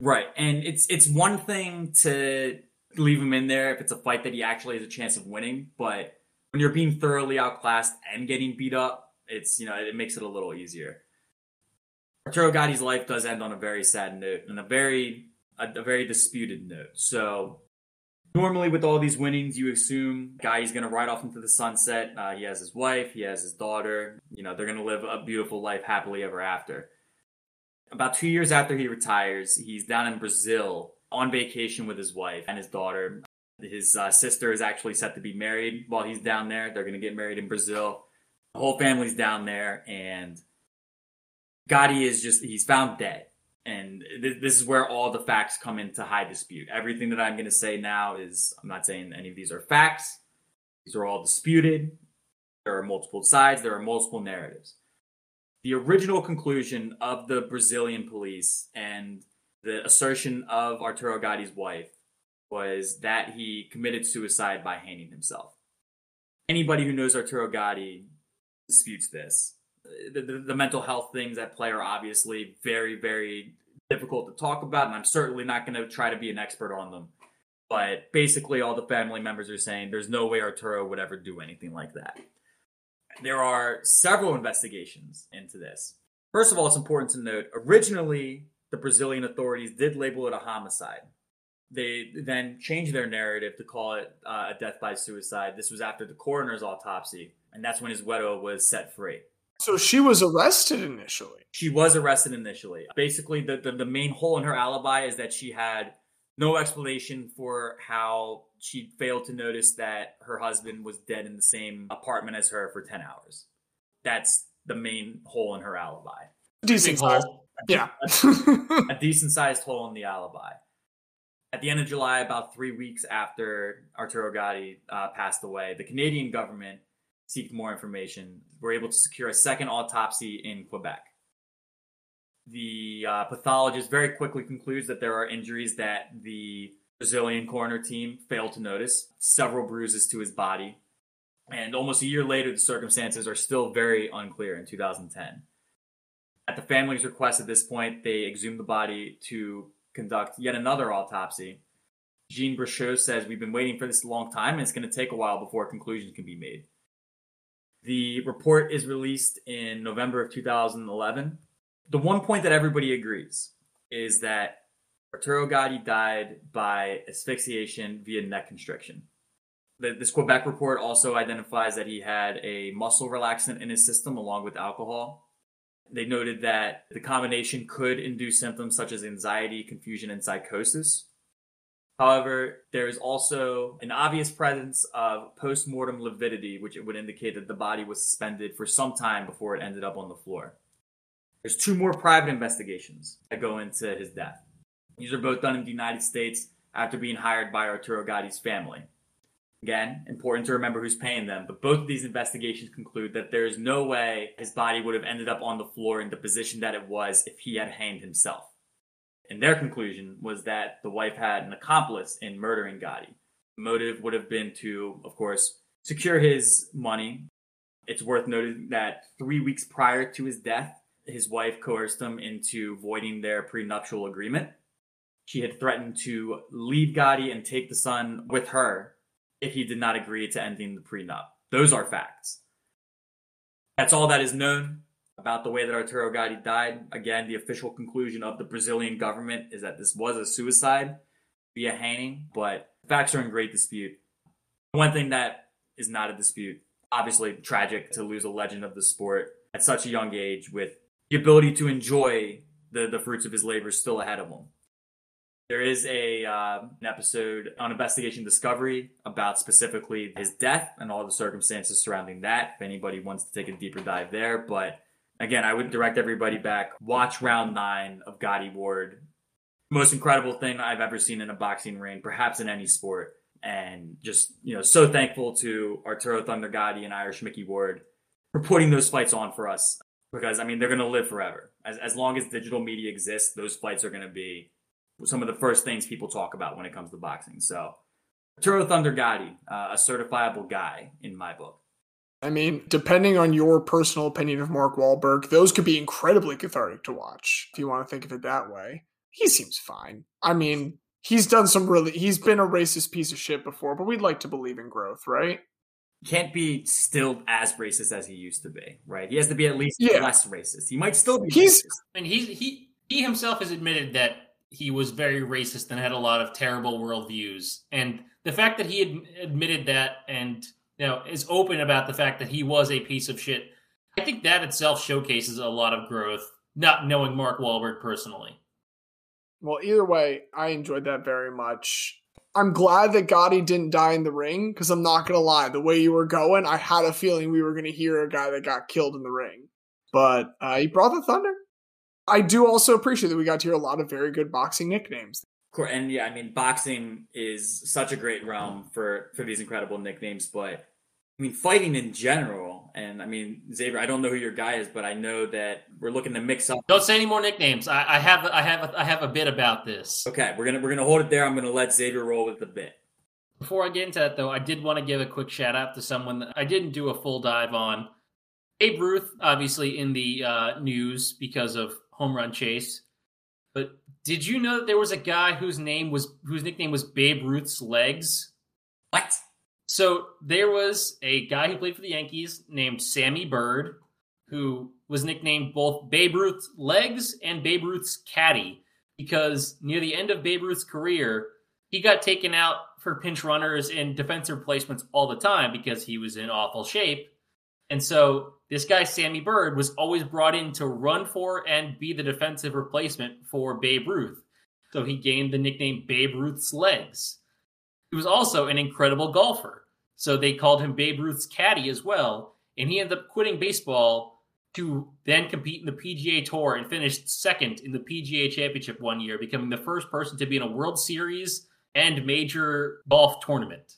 [SPEAKER 3] Right. And it's it's one thing to leave him in there if it's a fight that he actually has a chance of winning, but when you're being thoroughly outclassed and getting beat up, it's you know, it makes it a little easier. Arturo Gatti's life does end on a very sad note and a very a, a very disputed note. So normally with all these winnings, you assume Gatti's going to ride off into the sunset. Uh, he has his wife, he has his daughter. You know, they're going to live a beautiful life happily ever after. About two years after he retires, he's down in Brazil on vacation with his wife and his daughter. His uh, sister is actually set to be married while he's down there. They're going to get married in Brazil. The whole family's down there, and Gatti is just, he's found dead. And th- this is where all the facts come into high dispute. Everything that I'm going to say now is, I'm not saying any of these are facts. These are all disputed. There are multiple sides, there are multiple narratives. The original conclusion of the Brazilian police and the assertion of Arturo Gatti's wife was that he committed suicide by hanging himself. Anybody who knows Arturo Gatti disputes this the, the, the, mental health things at play are obviously very, very difficult to talk about, and I'm certainly not going to try to be an expert on them. But basically, all the family members are saying there's no way Arturo would ever do anything like that. There are several investigations into this. First of all, it's important to note originally, the Brazilian authorities did label it a homicide. They then changed their narrative to call it uh, a death by suicide. This was after the coroner's autopsy, and that's when his widow was set free.
[SPEAKER 2] So she was arrested initially.
[SPEAKER 3] She was arrested initially. Basically, the, the, the main hole in her alibi is that she had no explanation for how she failed to notice that her husband was dead in the same apartment as her for 10 hours. That's the main hole in her alibi.
[SPEAKER 2] Decent hole. Yeah.
[SPEAKER 3] a decent sized hole in the alibi. At the end of July, about three weeks after Arturo Gatti uh, passed away, the Canadian government seek more information, we were able to secure a second autopsy in Quebec. The uh, pathologist very quickly concludes that there are injuries that the Brazilian coroner team failed to notice, several bruises to his body. And almost a year later, the circumstances are still very unclear in 2010. At the family's request at this point, they exhumed the body to conduct yet another autopsy. Jean Brichot says, We've been waiting for this a long time, and it's going to take a while before conclusions can be made. The report is released in November of 2011. The one point that everybody agrees is that Arturo Gatti died by asphyxiation via neck constriction. This Quebec report also identifies that he had a muscle relaxant in his system along with alcohol. They noted that the combination could induce symptoms such as anxiety, confusion, and psychosis. However, there is also an obvious presence of post-mortem lividity, which would indicate that the body was suspended for some time before it ended up on the floor. There's two more private investigations that go into his death. These are both done in the United States after being hired by Arturo Gatti's family. Again, important to remember who's paying them, but both of these investigations conclude that there is no way his body would have ended up on the floor in the position that it was if he had hanged himself. And their conclusion was that the wife had an accomplice in murdering Gatti. The motive would have been to, of course, secure his money. It's worth noting that three weeks prior to his death, his wife coerced him into voiding their prenuptial agreement. She had threatened to leave Gatti and take the son with her if he did not agree to ending the prenup. Those are facts. That's all that is known about the way that Arturo Gatti died. Again, the official conclusion of the Brazilian government is that this was a suicide via hanging, but facts are in great dispute. One thing that is not a dispute, obviously tragic to lose a legend of the sport at such a young age with the ability to enjoy the, the fruits of his labor still ahead of him. There is a uh, an episode on Investigation Discovery about specifically his death and all the circumstances surrounding that. If anybody wants to take a deeper dive there, but again, I would direct everybody back. Watch round nine of Gatti Ward. Most incredible thing I've ever seen in a boxing ring, perhaps in any sport. And just, you know, so thankful to Arturo Thunder Gatti and Irish Mickey Ward for putting those fights on for us. Because, I mean, they're going to live forever. As, as long as digital media exists, those fights are going to be some of the first things people talk about when it comes to boxing. So, Arturo Thunder Gatti, uh, a certifiable guy in my book.
[SPEAKER 2] I mean, depending on your personal opinion of Mark Wahlberg, those could be incredibly cathartic to watch if you want to think of it that way. He seems fine. I mean, he's done some really, he's been a racist piece of shit before, but we'd like to believe in growth, right?
[SPEAKER 3] Can't be still as racist as he used to be, right? He has to be at least
[SPEAKER 2] Yeah.
[SPEAKER 3] less racist. He might still be
[SPEAKER 2] He's-
[SPEAKER 3] racist.
[SPEAKER 4] I mean, he he he himself has admitted that he was very racist and had a lot of terrible worldviews. And the fact that he ad- admitted that and you know is open about the fact that he was a piece of shit, I think that itself showcases a lot of growth. Not knowing Mark Wahlberg personally.
[SPEAKER 2] Well, either way, I enjoyed that very much. I'm glad that Gatti didn't die in the ring because I'm not gonna lie, the way you were going, I had a feeling we were gonna hear a guy that got killed in the ring. But uh, he brought the thunder. I do also appreciate that we got to hear a lot of very good boxing nicknames.
[SPEAKER 3] And yeah, I mean, boxing is such a great realm for for these incredible nicknames. But I mean, fighting in general, and I mean, Xavier, I don't know who your guy is, but I know that we're looking to mix up.
[SPEAKER 4] Don't say any more nicknames. I, I have I have I have a bit about this.
[SPEAKER 3] Okay, we're gonna we're gonna hold it there. I'm gonna let Xavier roll with the bit.
[SPEAKER 4] Before I get into that, though, I did want to give a quick shout out to someone that I didn't do a full dive on. Babe Ruth, obviously in the uh, news because of home run chase. Did you know that there was a guy whose name was whose nickname was Babe Ruth's legs?
[SPEAKER 3] What?
[SPEAKER 4] So there was a guy who played for the Yankees named Sammy Byrd, who was nicknamed both Babe Ruth's legs and Babe Ruth's caddy, because near the end of Babe Ruth's career, he got taken out for pinch runners and defensive replacements all the time because he was in awful shape. And so this guy, Sammy Byrd, was always brought in to run for and be the defensive replacement for Babe Ruth. So he gained the nickname Babe Ruth's legs. He was also an incredible golfer. So they called him Babe Ruth's caddy as well. And he ended up quitting baseball to then compete in the PGA Tour and finished second in the PGA Championship one year, becoming the first person to be in a World Series and major golf tournament.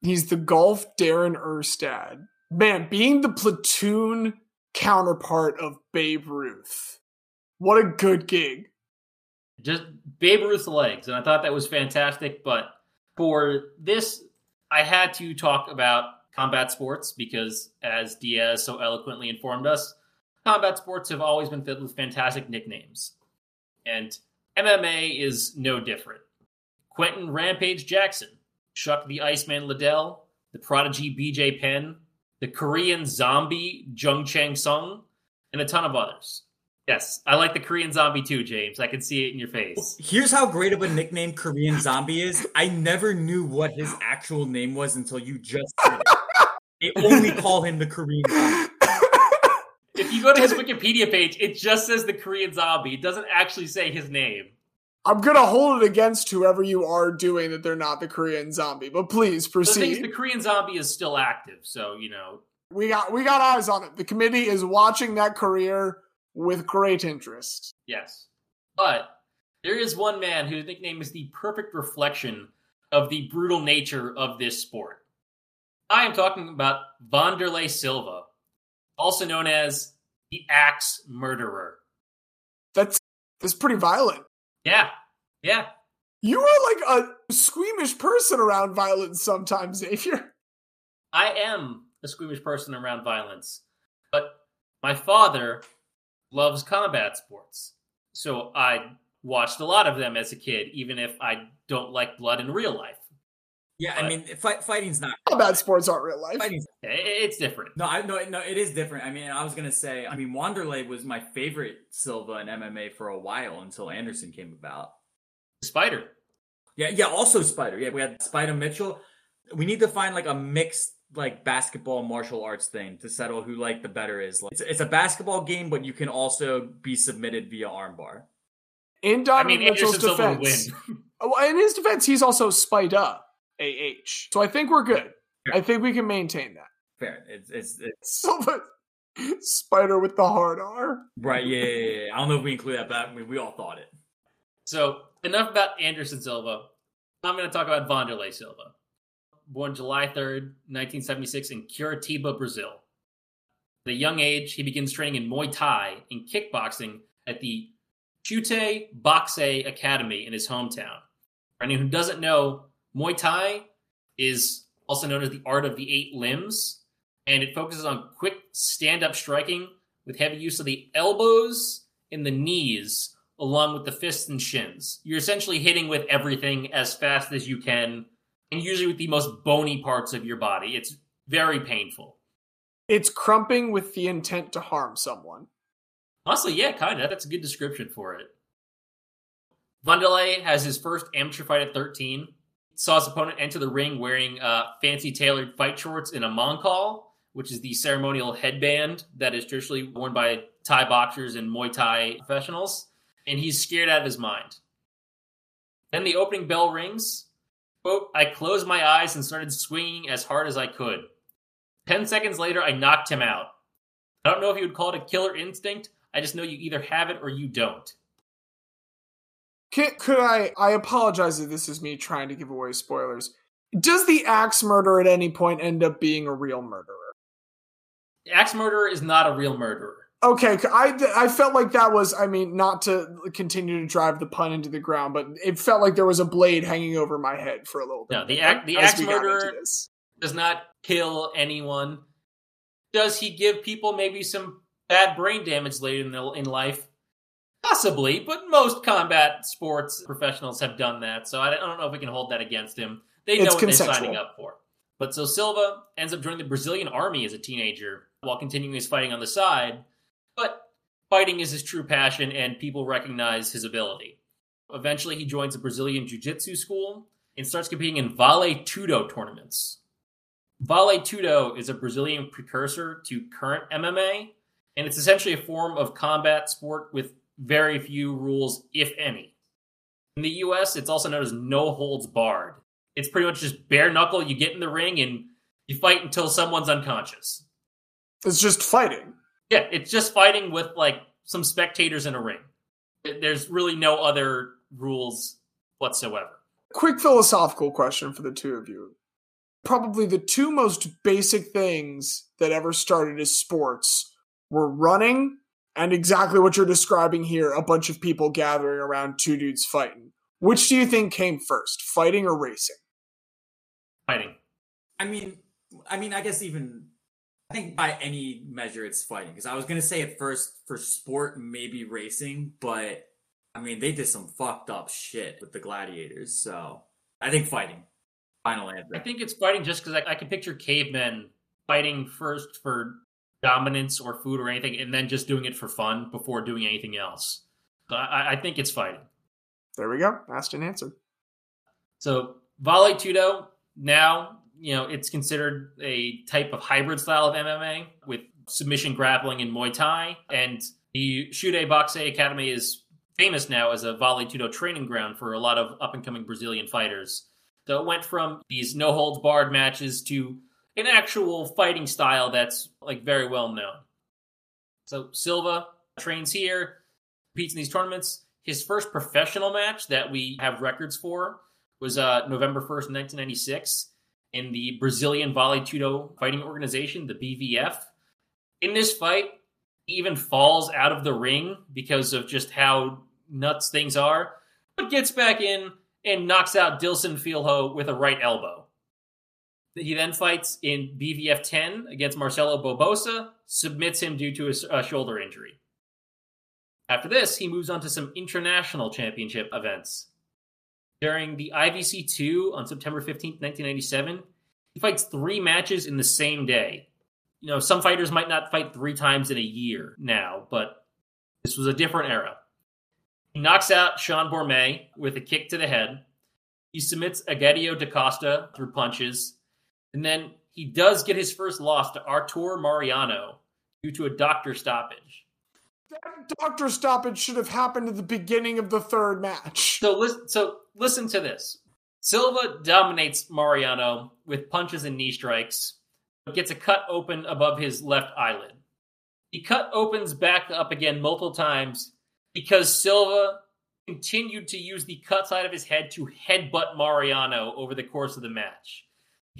[SPEAKER 2] He's the golf Darren Erstad. Man, being the platoon counterpart of Babe Ruth. What a good gig.
[SPEAKER 4] just Babe Ruth's legs, and I thought that was fantastic. But for this, I had to talk about combat sports because, as Diaz so eloquently informed us, combat sports have always been filled with fantastic nicknames, and MMA is no different. Quentin Rampage Jackson, Chuck the Iceman Liddell, the prodigy BJ Penn, the Korean zombie Jung Chang Sung, and a ton of others. Yes, I like the Korean zombie too, James. I can see it in your face.
[SPEAKER 3] Here's how great of a nickname Korean Zombie is. I never knew what his actual name was until you just said it. They only call him the Korean Zombie.
[SPEAKER 4] If you go to his Wikipedia page, it just says the Korean zombie. It doesn't actually say his name.
[SPEAKER 2] I'm gonna hold it against whoever you are doing that they're not the Korean zombie, but please
[SPEAKER 4] The thing is,
[SPEAKER 2] proceed.
[SPEAKER 4] the Korean zombie is still active, so you know.
[SPEAKER 2] we got we got eyes on it. The committee is watching that career with great interest.
[SPEAKER 4] Yes. But there is one man whose nickname is the perfect reflection of the brutal nature of this sport. I am talking about Wanderlei Silva, also known as the Axe Murderer.
[SPEAKER 2] That's that's pretty violent.
[SPEAKER 4] Yeah, yeah.
[SPEAKER 2] You are like a squeamish person around violence sometimes, Xavier.
[SPEAKER 4] I am a squeamish person around violence, but my father loves combat sports. So I watched a lot of them as a kid, even if I don't like blood in real life.
[SPEAKER 3] Yeah, I mean, fight, fighting's not.
[SPEAKER 2] Combat sports aren't real life.
[SPEAKER 3] Fighting's
[SPEAKER 4] It's different.
[SPEAKER 3] No, I no no, it is different. I mean, I was gonna say, I mean, Wanderlei was my favorite Silva in MMA for a while until Anderson came about.
[SPEAKER 4] Spider.
[SPEAKER 3] Yeah, yeah. Also, Spider. Yeah, we had Spida Mitchell. We need to find like a mixed like basketball martial arts thing to settle who like the better is. Like, it's, it's a basketball game, but you can also be submitted via armbar.
[SPEAKER 2] In
[SPEAKER 4] I
[SPEAKER 2] Donovan
[SPEAKER 4] mean,
[SPEAKER 2] Mitchell's
[SPEAKER 4] Anderson
[SPEAKER 2] defense,
[SPEAKER 4] win.
[SPEAKER 2] Oh, in his defense, he's also Spida AH. So I think we're good. I think we can maintain that.
[SPEAKER 3] Fair. It's it's, it's
[SPEAKER 2] Silva, Spider with the hard R.
[SPEAKER 3] right. Yeah, yeah, yeah, yeah. I don't know if we include that, but I mean, we all thought it.
[SPEAKER 4] So enough about Anderson Silva. I'm going to talk about Wanderlei Silva. Born July 3rd, 1976 in Curitiba, Brazil. At a young age, he begins training in Muay Thai and kickboxing at the Chute Boxe Academy in his hometown. For anyone who doesn't know, Muay Thai is also known as the art of the eight limbs, and it focuses on quick stand up striking with heavy use of the elbows and the knees, along with the fists and shins. You're essentially hitting with everything as fast as you can, and usually with the most bony parts of your body. It's very painful.
[SPEAKER 2] It's crumping with the intent to harm someone.
[SPEAKER 4] Honestly, yeah, kind of. That's a good description for it. Wanderlei has his first amateur fight at 13. Saw his opponent enter the ring wearing uh, fancy tailored fight shorts and a mongkol, which is the ceremonial headband that is traditionally worn by Thai boxers and Muay Thai professionals. And he's scared out of his mind. Then the opening bell rings. Quote, I closed my eyes and started swinging as hard as I could. Ten seconds later, I knocked him out. I don't know if you would call it a killer instinct. I just know you either have it or you don't.
[SPEAKER 2] Can, could I? I apologize if this is me trying to give away spoilers. Does the axe murder at any point end up being a real murderer?
[SPEAKER 4] Axe murderer is not a real murderer.
[SPEAKER 2] Okay, I, I felt like that was, I mean, not to continue to drive the pun into the ground, but it felt like there was a blade hanging over my head for a little bit.
[SPEAKER 4] No, the ac- the axe
[SPEAKER 2] we got into
[SPEAKER 4] murderer- Does not kill anyone. Does he give people maybe some bad brain damage later in, the, in life? Possibly, but most combat sports professionals have done that, so I don't know if we can hold that against him. They know
[SPEAKER 2] It's
[SPEAKER 4] what they're signing up for. But so Silva ends up joining the Brazilian army as a teenager while continuing his fighting on the side. But fighting is his true passion, and people recognize his ability. Eventually, he joins a Brazilian jiu jitsu school and starts competing in Vale Tudo tournaments. Vale Tudo is a Brazilian precursor to current MMA, and it's essentially a form of combat sport with very few rules, if any. In the US, it's also known as no holds barred. It's pretty much just bare knuckle, you get in the ring and you fight until someone's unconscious.
[SPEAKER 2] It's just fighting.
[SPEAKER 4] Yeah, it's just fighting with like some spectators in a ring. There's really no other rules whatsoever.
[SPEAKER 2] Quick philosophical question for the two of you. Probably the two most basic things that ever started as sports were running and exactly what you're describing here a bunch of people gathering around two dudes fighting. Which do you think came first, fighting or racing?
[SPEAKER 4] Fighting.
[SPEAKER 3] I mean, I mean, I guess even I think by any measure it's fighting because I was gonna say at first for sport maybe racing, but I mean they did some fucked up shit with the gladiators, so I think fighting. Final answer.
[SPEAKER 4] I think it's fighting just because I, I can picture cavemen fighting first for dominance or food or anything, and then just doing it for fun before doing anything else. So I, I think it's fighting.
[SPEAKER 2] There we go. Asked and answered.
[SPEAKER 4] So Vale Tudo now, you know, it's considered a type of hybrid style of MMA with submission grappling and Muay Thai. And the Chute Boxe Academy is famous now as a Vale Tudo training ground for a lot of up and coming Brazilian fighters. So it went from these no holds barred matches to an actual fighting style that's like very well known. So Silva trains here, competes in these tournaments. His first professional match that we have records for was uh, November 1st, 1996, in the Brazilian Vale Tudo Fighting Organization, the BVF. In this fight, he even falls out of the ring because of just how nuts things are, but gets back in and knocks out Dilson Filho with a right elbow. He then fights in BVF 10 against Marcelo Bobosa, submits him due to a, a shoulder injury. After this, he moves on to some international championship events. During the IVC 2 on September 15, 1997, he fights three matches in the same day. You know, some fighters might not fight three times in a year now, but this was a different era. He knocks out Sean Bormet with a kick to the head. He submits Agedio da Costa through punches. And then he does get his first loss to Artur Mariano due to a doctor stoppage.
[SPEAKER 2] That doctor stoppage should have happened at the beginning of the third match.
[SPEAKER 4] So listen, so listen to this. Silva dominates Mariano with punches and knee strikes, but gets a cut open above his left eyelid. He cut opens back up again multiple times because Silva continued to use the cut side of his head to headbutt Mariano over the course of the match.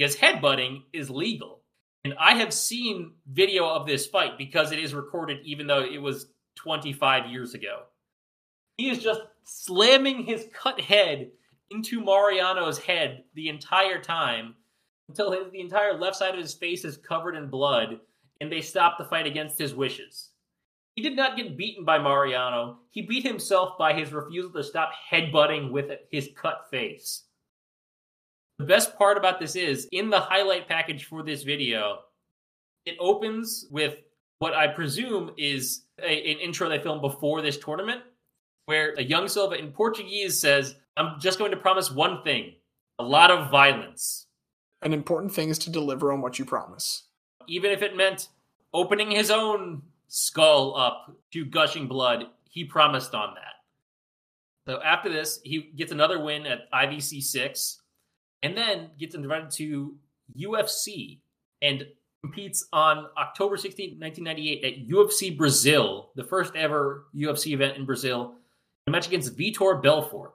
[SPEAKER 4] Because headbutting is legal. And I have seen video of this fight because it is recorded even though it was 25 years ago. He is just slamming his cut head into Mariano's head the entire time until his, the entire left side of his face is covered in blood and they stop the fight against his wishes. He did not get beaten by Mariano. He beat himself by his refusal to stop headbutting with his cut face. The best part about this is in the highlight package for this video, it opens with what I presume is a, an intro they filmed before this tournament, where a young Silva in Portuguese says, I'm just going to promise one thing a lot of violence.
[SPEAKER 2] An important thing is to deliver on what you promise.
[SPEAKER 4] Even if it meant opening his own skull up to gushing blood, he promised on that. So after this, he gets another win at IVC 6 and then gets invited to UFC and competes on October 16, 1998 at UFC Brazil, the first ever UFC event in Brazil, a match against Vitor Belfort.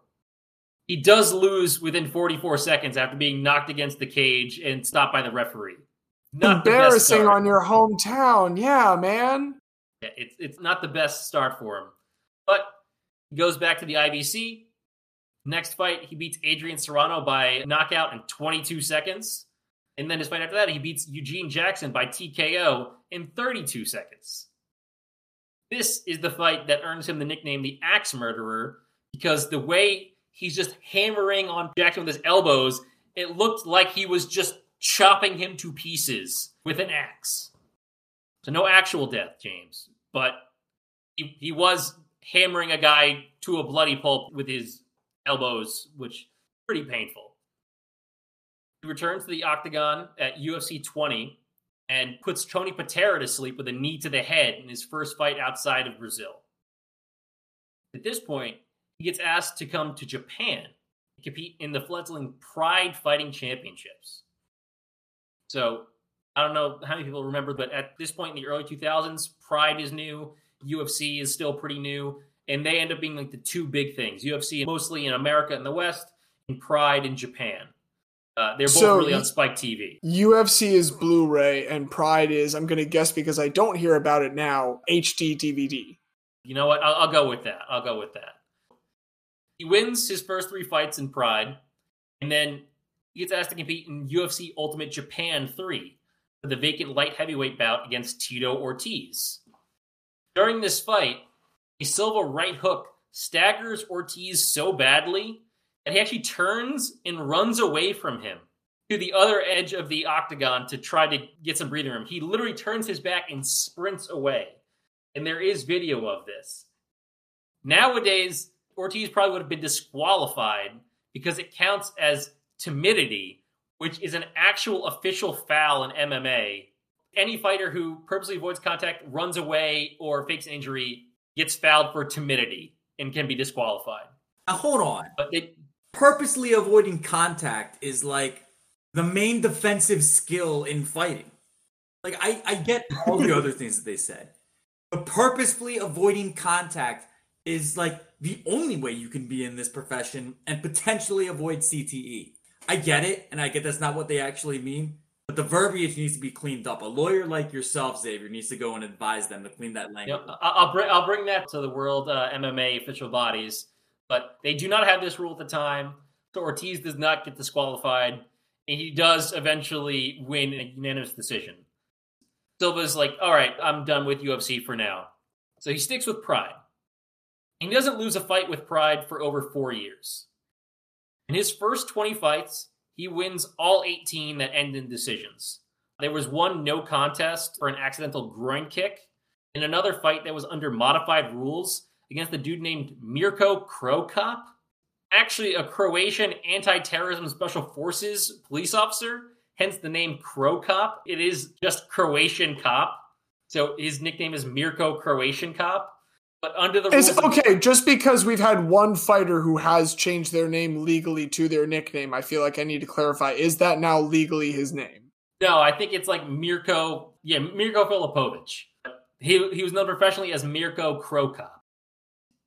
[SPEAKER 4] He does lose within 44 seconds after being knocked against the cage and stopped by the referee. Not
[SPEAKER 2] Embarrassing on your hometown. Yeah, man.
[SPEAKER 4] Yeah, it's it's not the best start for him. But he goes back to the IVC. Next fight, he beats Adrian Serrano by knockout in 22 seconds. And then his fight after that, he beats Eugene Jackson by TKO in 32 seconds. This is the fight that earns him the nickname the Axe Murderer because the way he's just hammering on Jackson with his elbows, it looked like he was just chopping him to pieces with an axe. So no actual death, James, but he, he was hammering a guy to a bloody pulp with his elbows, which pretty painful. He returns to the octagon at UFC 20 and puts Tony Petarra to sleep with a knee to the head in his first fight outside of Brazil. At this point, he gets asked to come to Japan to compete in the fledgling Pride Fighting Championships. So I don't know how many people remember, but at this point in the early 2000s, Pride is new, UFC is still pretty new, and they end up being like the two big things. UFC mostly in America and the West, and Pride in Japan. Uh, they're both
[SPEAKER 2] So
[SPEAKER 4] really on Spike TV.
[SPEAKER 2] UFC is Blu-ray and Pride is, I'm going to guess because I don't hear about it now, HD DVD.
[SPEAKER 4] You know what? I'll, I'll go with that. I'll go with that. He wins his first three fights in Pride, and then he gets asked to compete in UFC Ultimate Japan 3 for the vacant light heavyweight bout against Tito Ortiz. During this fight, a Silva right hook staggers Ortiz so badly that he actually turns and runs away from him to the other edge of the octagon to try to get some breathing room. He literally turns his back and sprints away. And there is video of this. Nowadays, Ortiz probably would have been disqualified because it counts as timidity, which is an actual official foul in MMA. Any fighter who purposely avoids contact, runs away, or fakes an injury gets fouled for timidity and can be disqualified.
[SPEAKER 3] Now hold on.
[SPEAKER 4] But they,
[SPEAKER 3] Purposely avoiding contact is like the main defensive skill in fighting. Like I, I get all the other things that they said. But purposefully avoiding contact is like the only way you can be in this profession and potentially avoid CTE. I get it, and I get that's not what they actually mean. But the verbiage needs to be cleaned up. A lawyer like yourself, Xavier, needs to go and advise them to clean that language.
[SPEAKER 4] Yep, I'll bring I'll bring that to the world uh, MMA official bodies, but they do not have this rule at the time. So Ortiz does not get disqualified, and he does eventually win a unanimous decision. Silva's like, "All right, I'm done with UFC for now," so he sticks with Pride. He doesn't lose a fight with Pride for over four years. In his first 20 fights, he wins all 18 that end in decisions. There was one no contest for an accidental groin kick, and another fight that was under modified rules against a dude named Mirko Cro Cop. Actually, a Croatian anti terrorism special forces police officer, hence the name Cro Cop. It is just Croatian cop. So his nickname is Mirko Croatian cop. But under the rules.
[SPEAKER 2] Okay, just because we've had one fighter who has changed their name legally to their nickname, I feel like I need to clarify. Is that now legally his name?
[SPEAKER 4] No, I think it's like Mirko. Yeah, Mirko Filipovic. He he was known professionally as Mirko Cro Cop.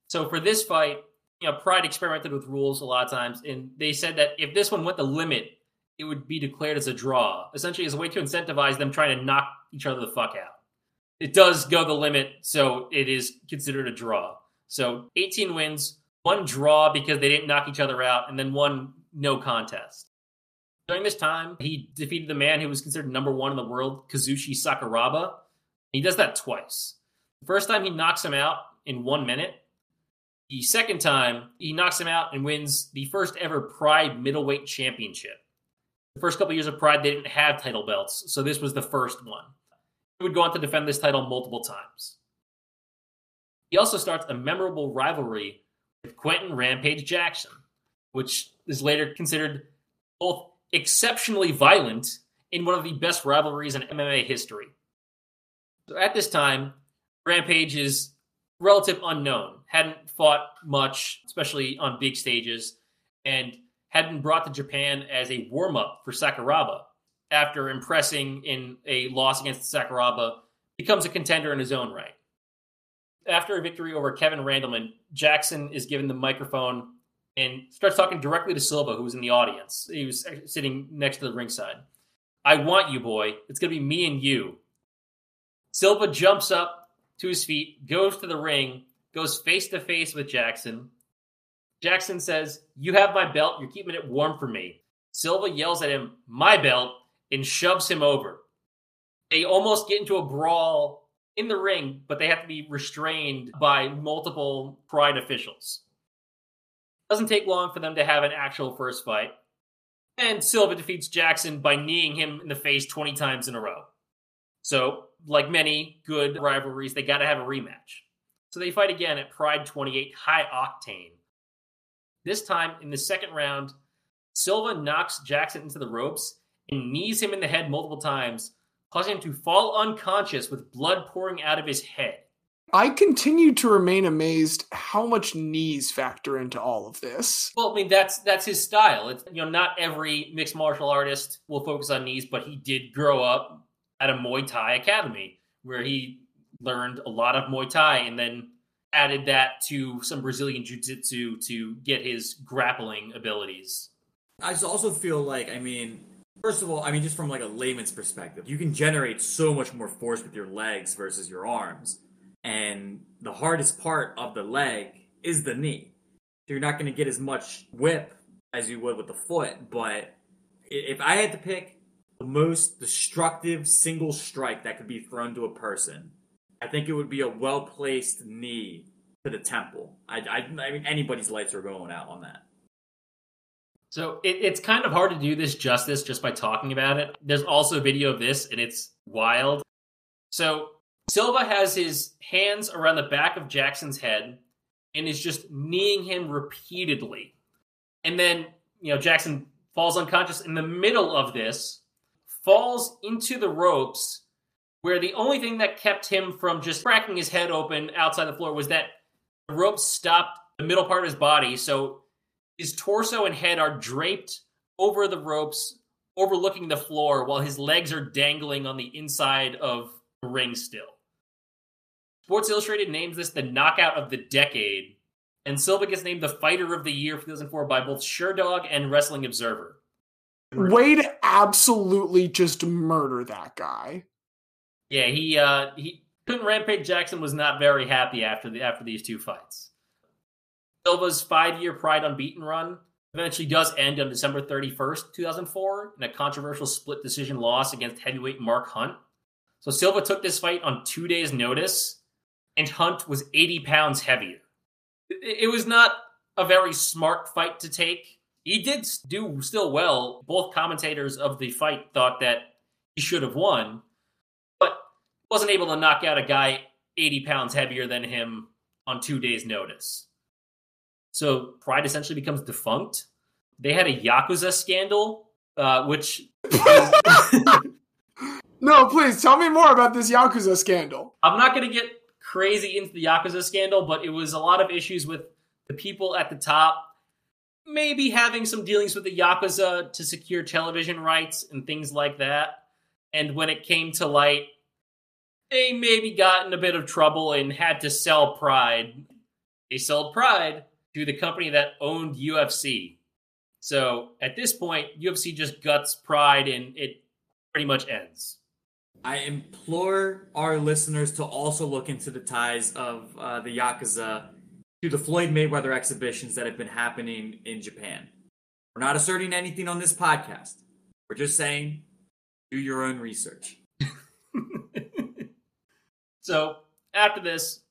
[SPEAKER 4] So for this fight, you know, Pride experimented with rules a lot of times, and they said that if this one went the limit, it would be declared as a draw, essentially as a way to incentivize them trying to knock each other the fuck out. It does go the limit, so it is considered a draw. So 18 wins, one draw because they didn't knock each other out, and then one no contest. During this time, he defeated the man who was considered number one in the world, Kazushi Sakuraba. He does that twice. The first time he knocks him out in one minute. The second time, he knocks him out and wins the first ever Pride middleweight championship. The first couple years of Pride, they didn't have title belts, so this was the first one. He would go on to defend this title multiple times. He also starts a memorable rivalry with Quentin Rampage Jackson, which is later considered both exceptionally violent in one of the best rivalries in MMA history. So at this time, Rampage is relative unknown, hadn't fought much, especially on big stages, and had been brought to Japan as a warm up for Sakuraba. After impressing in a loss against Sakuraba, becomes a contender in his own right. After a victory over Kevin Randleman, Jackson is given the microphone and starts talking directly to Silva, who was in the audience. He was sitting next to the ringside. I want you, boy. It's going to be me and you. Silva jumps up to his feet, goes to the ring, goes face to face with Jackson. Jackson says, You have my belt. You're keeping it warm for me. Silva yells at him, My belt, and shoves him over. They almost get into a brawl in the ring, but they have to be restrained by multiple Pride officials. Doesn't take long for them to have an actual first fight. And Silva defeats Jackson by kneeing him in the face 20 times in a row. So, like many good rivalries, they got to have a rematch. So they fight again at Pride 28 High Octane. This time, in the second round, Silva knocks Jackson into the ropes and knees him in the head multiple times, causing him to fall unconscious with blood pouring out of his head.
[SPEAKER 2] I continue to remain amazed how much knees factor into all of this.
[SPEAKER 4] Well, I mean that's that's his style. It's you know not every mixed martial artist will focus on knees, but he did grow up at a Muay Thai academy where he learned a lot of Muay Thai and then added that to some Brazilian jiu-jitsu to get his grappling abilities.
[SPEAKER 3] I just also feel like, I mean, first of all, I mean, just from like a layman's perspective, you can generate so much more force with your legs versus your arms. And the hardest part of the leg is the knee. So you're not going to get as much whip as you would with the foot. But if I had to pick the most destructive single strike that could be thrown to a person, I think it would be a well placed knee to the temple. I, I, I mean, anybody's lights are going out on that.
[SPEAKER 4] So it, it's kind of hard to do this justice just by talking about it. There's also a video of this, and it's wild. So Silva has his hands around the back of Jackson's head and is just kneeing him repeatedly. And then, you know, Jackson falls unconscious in the middle of this, falls into the ropes, where the only thing that kept him from just cracking his head open outside the floor was that the ropes stopped the middle part of his body. So his torso and head are draped over the ropes, overlooking the floor, while his legs are dangling on the inside of the ring still. Sports Illustrated names this the knockout of the decade, and Silva gets named the fighter of the year for 2004 by both Sherdog and Wrestling Observer.
[SPEAKER 2] Way to absolutely just murder that guy.
[SPEAKER 4] Yeah, he uh he Rampage Jackson was not very happy after the after these two fights. Silva's five-year Pride unbeaten run eventually does end on December 31st, 2004, in a controversial split decision loss against heavyweight Mark Hunt. So Silva took this fight on two days' notice, and Hunt was 80 pounds heavier. it was not a very smart fight to take. He did do still well. Both commentators of the fight thought that he should have won, but wasn't able to knock out a guy 80 pounds heavier than him on two days' notice. So Pride essentially becomes defunct. They had a Yakuza scandal, uh, which
[SPEAKER 2] No, please tell me more about this Yakuza scandal.
[SPEAKER 4] I'm not going to get crazy into the Yakuza scandal, but it was a lot of issues with the people at the top maybe having some dealings with the Yakuza to secure television rights and things like that. And when it came to light, they maybe got in a bit of trouble and had to sell Pride. They sold Pride to the company that owned UFC. So at this point, UFC just guts Pride and it pretty much ends.
[SPEAKER 3] I implore our listeners to also look into the ties of uh, the Yakuza to the Floyd Mayweather exhibitions that have been happening in Japan. We're not asserting anything on this podcast. We're just saying do your own research.
[SPEAKER 4] So after this,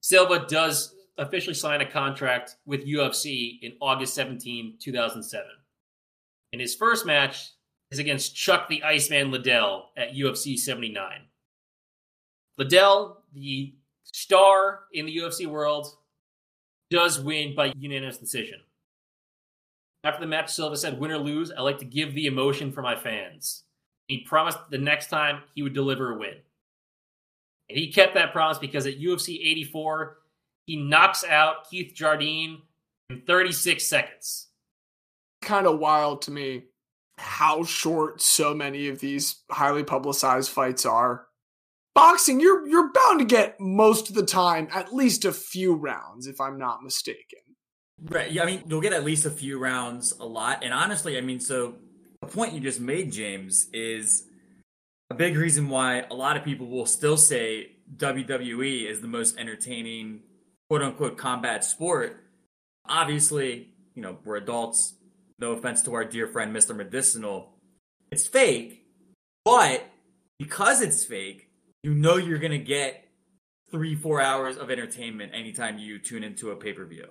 [SPEAKER 4] Silva does officially sign a contract with UFC in August 17, 2007. And his first match is against Chuck the Iceman Liddell at UFC 79. Liddell, the star in the UFC world, does win by unanimous decision. After the match, Silva said, Win or lose, I like to give the emotion for my fans. He promised the next time he would deliver a win. And he kept that promise because at UFC 84, he knocks out Keith Jardine in 36 seconds.
[SPEAKER 2] Kind of wild to me how short so many of these highly publicized fights are. Boxing, you're you're bound to get most of the time at least a few rounds, if I'm not mistaken.
[SPEAKER 3] Right. Yeah, I mean, you'll get at least a few rounds a lot. And honestly, I mean, so the point you just made, James, is a big reason why a lot of people will still say WWE is the most entertaining, quote unquote, combat sport. Obviously, you know, we're adults. No offense to our dear friend, Mr. Medicinal. It's fake, but because it's fake, you know you're going to get three, four hours of entertainment anytime you tune into a pay per view.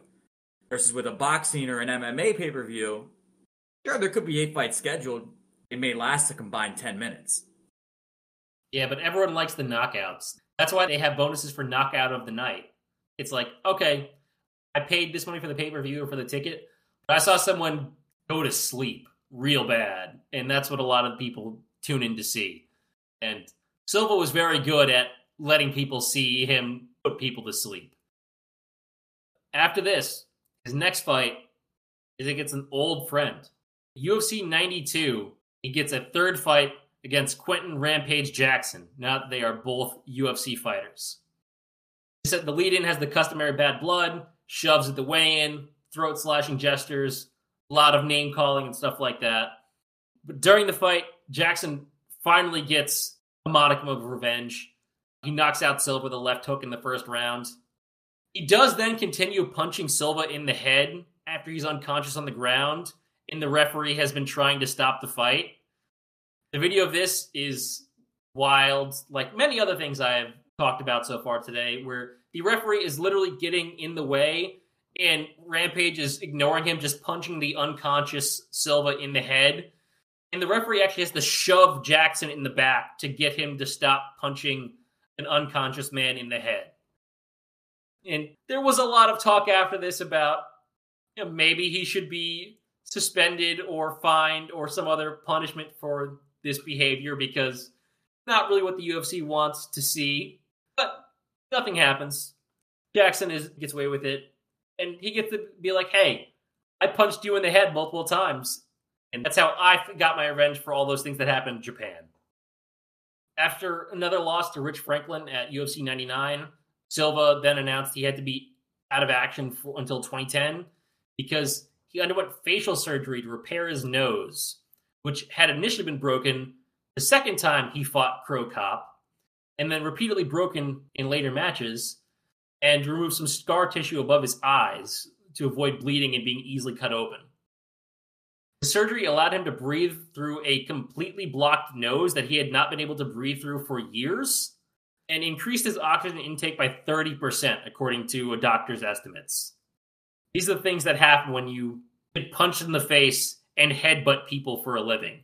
[SPEAKER 3] Versus with a boxing or an MMA pay per view, sure, there could be eight fights scheduled. It may last a combined 10 minutes.
[SPEAKER 4] Yeah, but everyone likes the knockouts. That's why they have bonuses for knockout of the night. It's like, okay, I paid this money for the pay per view or for the ticket, but I saw someone go to sleep real bad. And that's what a lot of people tune in to see. And Silva was very good at letting people see him put people to sleep. After this, his next fight is against an old friend. UFC 92, he gets a third fight against Quentin Rampage Jackson. Now they are both UFC fighters. The lead in has the customary bad blood, shoves at the weigh in, throat slashing gestures, a lot of name calling and stuff like that. But during the fight, Jackson finally gets a modicum of revenge. He knocks out Silva with a left hook in the first round. He does then continue punching Silva in the head after he's unconscious on the ground, and the referee has been trying to stop the fight. The video of this is wild, like many other things I have talked about so far today, where the referee is literally getting in the way and Rampage is ignoring him, just punching the unconscious Silva in the head. And the referee actually has to shove Jackson in the back to get him to stop punching an unconscious man in the head. And there was a lot of talk after this about you know, maybe he should be suspended or fined or some other punishment for this behavior because not really what the UFC wants to see. But nothing happens. Jackson is gets away with it, and he gets to be like, "Hey, I punched you in the head multiple times, and that's how I got my revenge for all those things that happened in Japan." After another loss to Rich Franklin at UFC 99, Silva then announced he had to be out of action for, until 2010 because he underwent facial surgery to repair his nose, which had initially been broken the second time he fought Cro Cop, and then repeatedly broken in later matches, and removed some scar tissue above his eyes to avoid bleeding and being easily cut open. The surgery allowed him to breathe through a completely blocked nose that he had not been able to breathe through for years and increased his oxygen intake by 30%, according to a doctor's estimates. These are the things that happen when you get punched in the face and headbutt people for a living.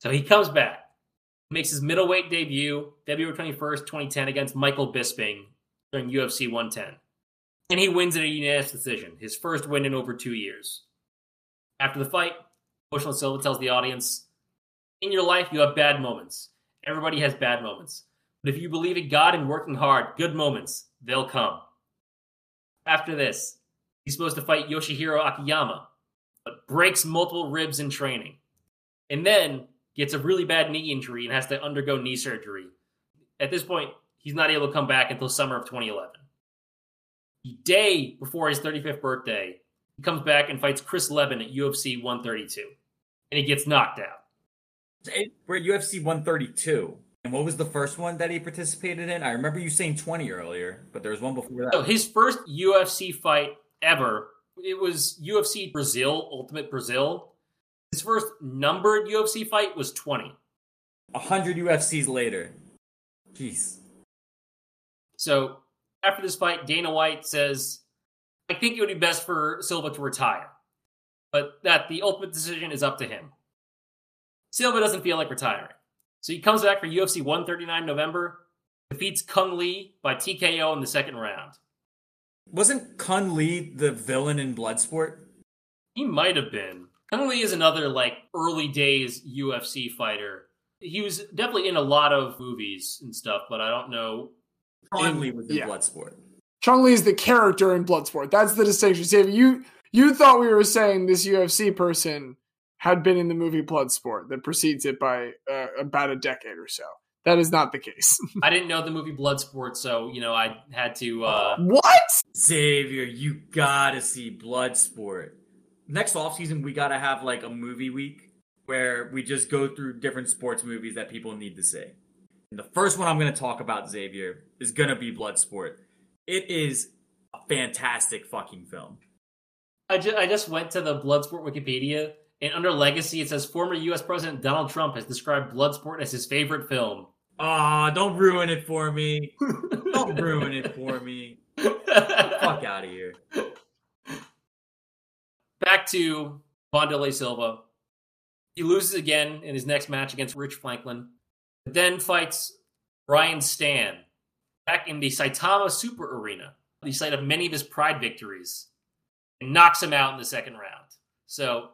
[SPEAKER 4] So he comes back, makes his middleweight debut February 21st, 2010, against Michael Bisping during UFC 110. And he wins in a unanimous decision, his first win in over two years. After the fight, Emotional Silva tells the audience In your life, you have bad moments. Everybody has bad moments. But if you believe in God and working hard, good moments, they'll come. After this, he's supposed to fight Yoshihiro Akiyama, but breaks multiple ribs in training. And then gets a really bad knee injury and has to undergo knee surgery. At this point, he's not able to come back until summer of 2011. The day before his 35th birthday, he comes back and fights Chris Leben at UFC 132, and he gets knocked out.
[SPEAKER 3] We're at UFC 132. And what was the first one that he participated in? I remember you saying 20 earlier, but there was one before that.
[SPEAKER 4] So his first UFC fight ever, it was UFC Brazil, Ultimate Brazil. His first numbered UFC fight was 20.
[SPEAKER 3] 100 UFCs later. Jeez.
[SPEAKER 4] So after this fight, Dana White says, I think it would be best for Silva to retire, but that the ultimate decision is up to him. Silva doesn't feel like retiring. So he comes back for UFC 139 November, defeats Cung Le by TKO in the second round.
[SPEAKER 3] Wasn't Cung Le the villain in Bloodsport?
[SPEAKER 4] He might have been. Cung Le is another like early days UFC fighter. He was definitely in a lot of movies and stuff, but I don't know.
[SPEAKER 3] Kun Lee was in
[SPEAKER 2] yeah.
[SPEAKER 3] Bloodsport.
[SPEAKER 2] Chong Li is the character in Bloodsport. That's the distinction. See, if you you thought we were saying this UFC person had been in the movie Bloodsport that precedes it by uh, about a decade or so. That is not the case.
[SPEAKER 4] I didn't know the movie Bloodsport, so you know I had to. uh
[SPEAKER 2] what?
[SPEAKER 3] Xavier, you gotta see Bloodsport. Next off season we gotta have like a movie week where we just go through different sports movies that people need to see. And the first one I'm gonna talk about, Xavier, is gonna be Bloodsport. It is a fantastic fucking film.
[SPEAKER 4] I just, I just went to the Bloodsport Wikipedia, and under legacy, it says former U.S. President Donald Trump has described Bloodsport as his favorite film.
[SPEAKER 3] Ah, don't ruin it for me. Don't ruin it for me. Fuck out of here.
[SPEAKER 4] Back to Wanderlei Silva. He loses again in his next match against Rich Franklin, but then fights Brian Stann back in the Saitama Super Arena, the site of many of his pride victories, and knocks him out in the second round. So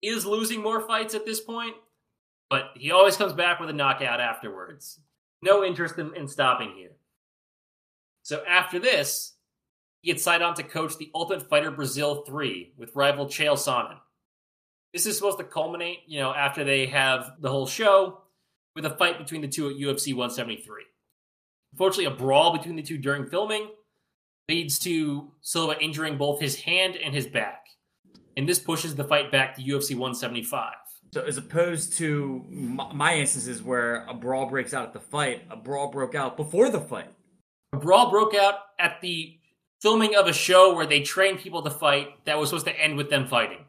[SPEAKER 4] is losing more fights at this point, but he always comes back with a knockout afterwards. No interest in, in stopping here. So after this, he had signed on to coach the Ultimate Fighter Brazil 3 with rival Chael Sonnen. This is supposed to culminate, you know, after they have the whole show with a fight between the two at UFC 173. Unfortunately, a brawl between the two during filming leads to Silva injuring both his hand and his back. And this pushes the fight back to UFC 175.
[SPEAKER 3] So, as opposed to my, my instances where a brawl breaks out at the fight, a brawl broke out before the fight.
[SPEAKER 4] A brawl broke out at the filming of a show where they trained people to fight that was supposed to end with them fighting.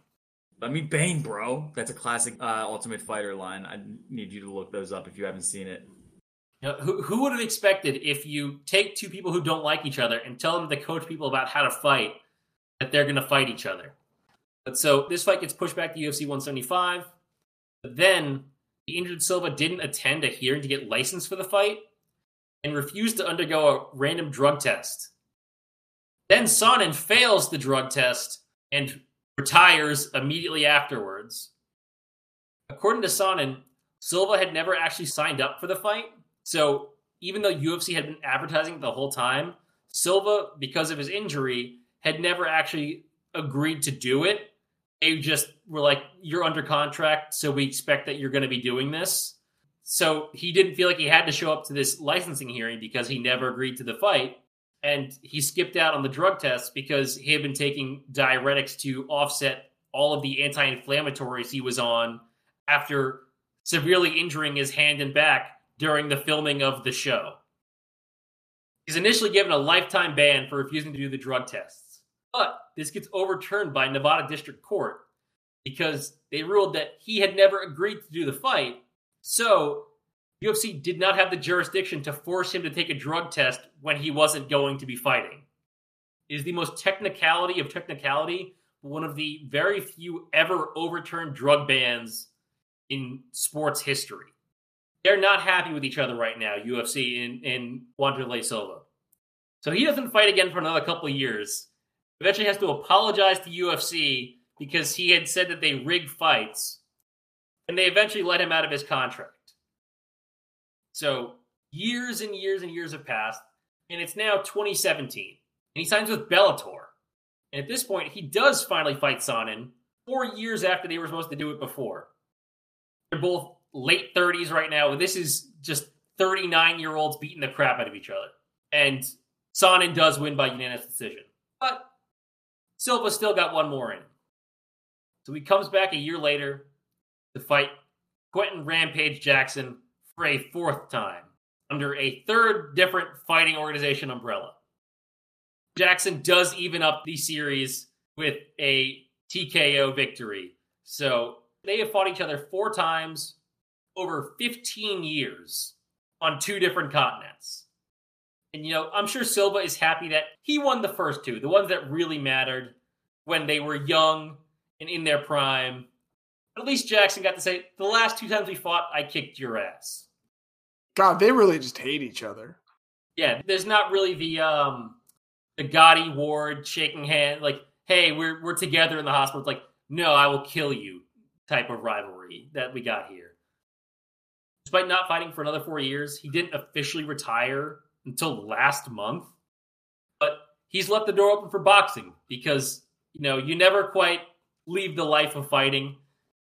[SPEAKER 3] I mean, Bane, bro. That's a classic uh, Ultimate Fighter line. I need you to look those up if you haven't seen it.
[SPEAKER 4] Know, who, who would have expected if you take two people who don't like each other and tell them to coach people about how to fight that they're going to fight each other? But so this fight gets pushed back to UFC 175. But then the injured Silva didn't attend a hearing to get licensed for the fight and refused to undergo a random drug test. Then Sonnen fails the drug test and retires immediately afterwards. According to Sonnen, Silva had never actually signed up for the fight. So even though UFC had been advertising the whole time, Silva, because of his injury, had never actually agreed to do it. They just were like, You're under contract, so we expect that you're going to be doing this. So he didn't feel like he had to show up to this licensing hearing because he never agreed to the fight. And he skipped out on the drug test because he had been taking diuretics to offset all of the anti inflammatories he was on after severely injuring his hand and back during the filming of the show. He's initially given a lifetime ban for refusing to do the drug tests. But this gets overturned by Nevada District Court because they ruled that he had never agreed to do the fight. So UFC did not have the jurisdiction to force him to take a drug test when he wasn't going to be fighting. is the most technicality of technicality, one of the very few ever overturned drug bans in sports history. They're not happy with each other right now, UFC and, and Wanderlei Silva. So he doesn't fight again for another couple of years. Eventually has to apologize to UFC because he had said that they rigged fights, and they eventually let him out of his contract. So years and years and years have passed, and it's now 2017, and he signs with Bellator. And at this point, he does finally fight Sonnen four years after they were supposed to do it before. They're both late 30s right now. This is just 39 year olds beating the crap out of each other. And Sonnen does win by unanimous decision. But Silva still got one more in. So he comes back a year later to fight Quentin Rampage Jackson for a fourth time under a third different fighting organization umbrella. Jackson does even up the series with a TKO victory. So they have fought each other four times over 15 years on two different continents. And, you know, I'm sure Silva is happy that he won the first two, the ones that really mattered when they were young and in their prime. But at least Jackson got to say, the last two times we fought, I kicked your ass.
[SPEAKER 2] God, they really just hate each other.
[SPEAKER 4] Yeah, there's not really the um the Gatti Ward shaking hand like, hey, we're we're together in the hospital. It's like, no, I will kill you type of rivalry that we got here. Despite not fighting for another four years, he didn't officially retire until last month. But he's left the door open for boxing because, you know, you never quite leave the life of fighting,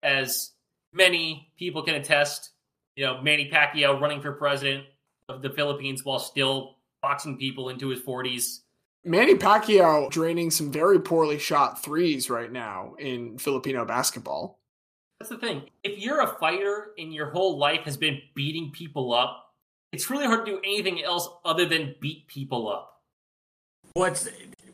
[SPEAKER 4] as many people can attest. You know, Manny Pacquiao running for president of the Philippines while still boxing people into his 40s.
[SPEAKER 2] Manny Pacquiao draining some very poorly shot threes right now in Filipino basketball.
[SPEAKER 4] That's the thing. If you're a fighter and your whole life has been beating people up, it's really hard to do anything else other than beat people up.
[SPEAKER 3] What's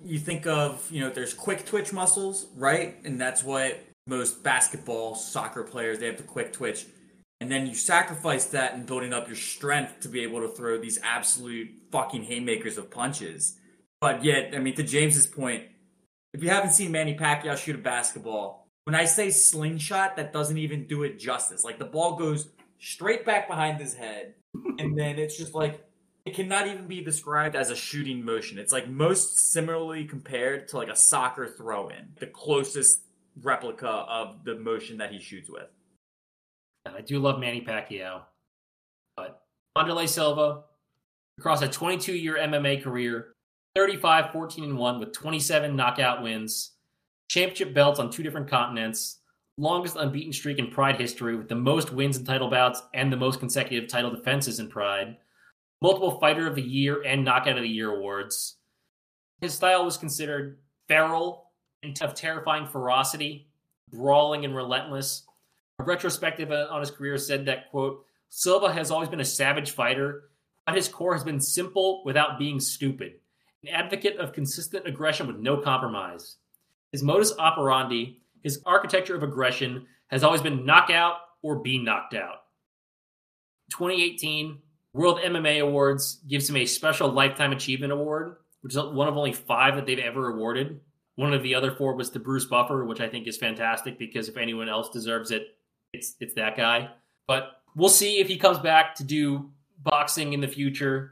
[SPEAKER 3] you think of? You know, there's quick twitch muscles, right? And that's what most basketball, soccer players they have the quick twitch. And then you sacrifice that in building up your strength to be able to throw these absolute fucking haymakers of punches. But yet, I mean, to James's point, if you haven't seen Manny Pacquiao shoot a basketball, when I say slingshot, that doesn't even do it justice. Like the ball goes straight back behind his head, and then it's just like it cannot even be described as a shooting motion. It's like most similarly compared to like a soccer throw in, the closest replica of the motion that he shoots with.
[SPEAKER 4] And I do love Manny Pacquiao. But Wanderlei Silva, across a 22 year MMA career, 35, 14, and 1 with 27 knockout wins, championship belts on two different continents, longest unbeaten streak in Pride history with the most wins in title bouts and the most consecutive title defenses in Pride, multiple Fighter of the Year and Knockout of the Year awards. His style was considered feral of terrifying ferocity, brawling and relentless. A retrospective on his career said that, quote, Silva has always been a savage fighter, but his core has been simple without being stupid, an advocate of consistent aggression with no compromise. His modus operandi, his architecture of aggression, has always been knock out or be knocked out. 2018 World MMA Awards gives him a special Lifetime Achievement Award, which is one of only five that they've ever awarded. One of the other four was to Bruce Buffer, which I think is fantastic because if anyone else deserves it, it's it's that guy. But we'll see if he comes back to do boxing in the future.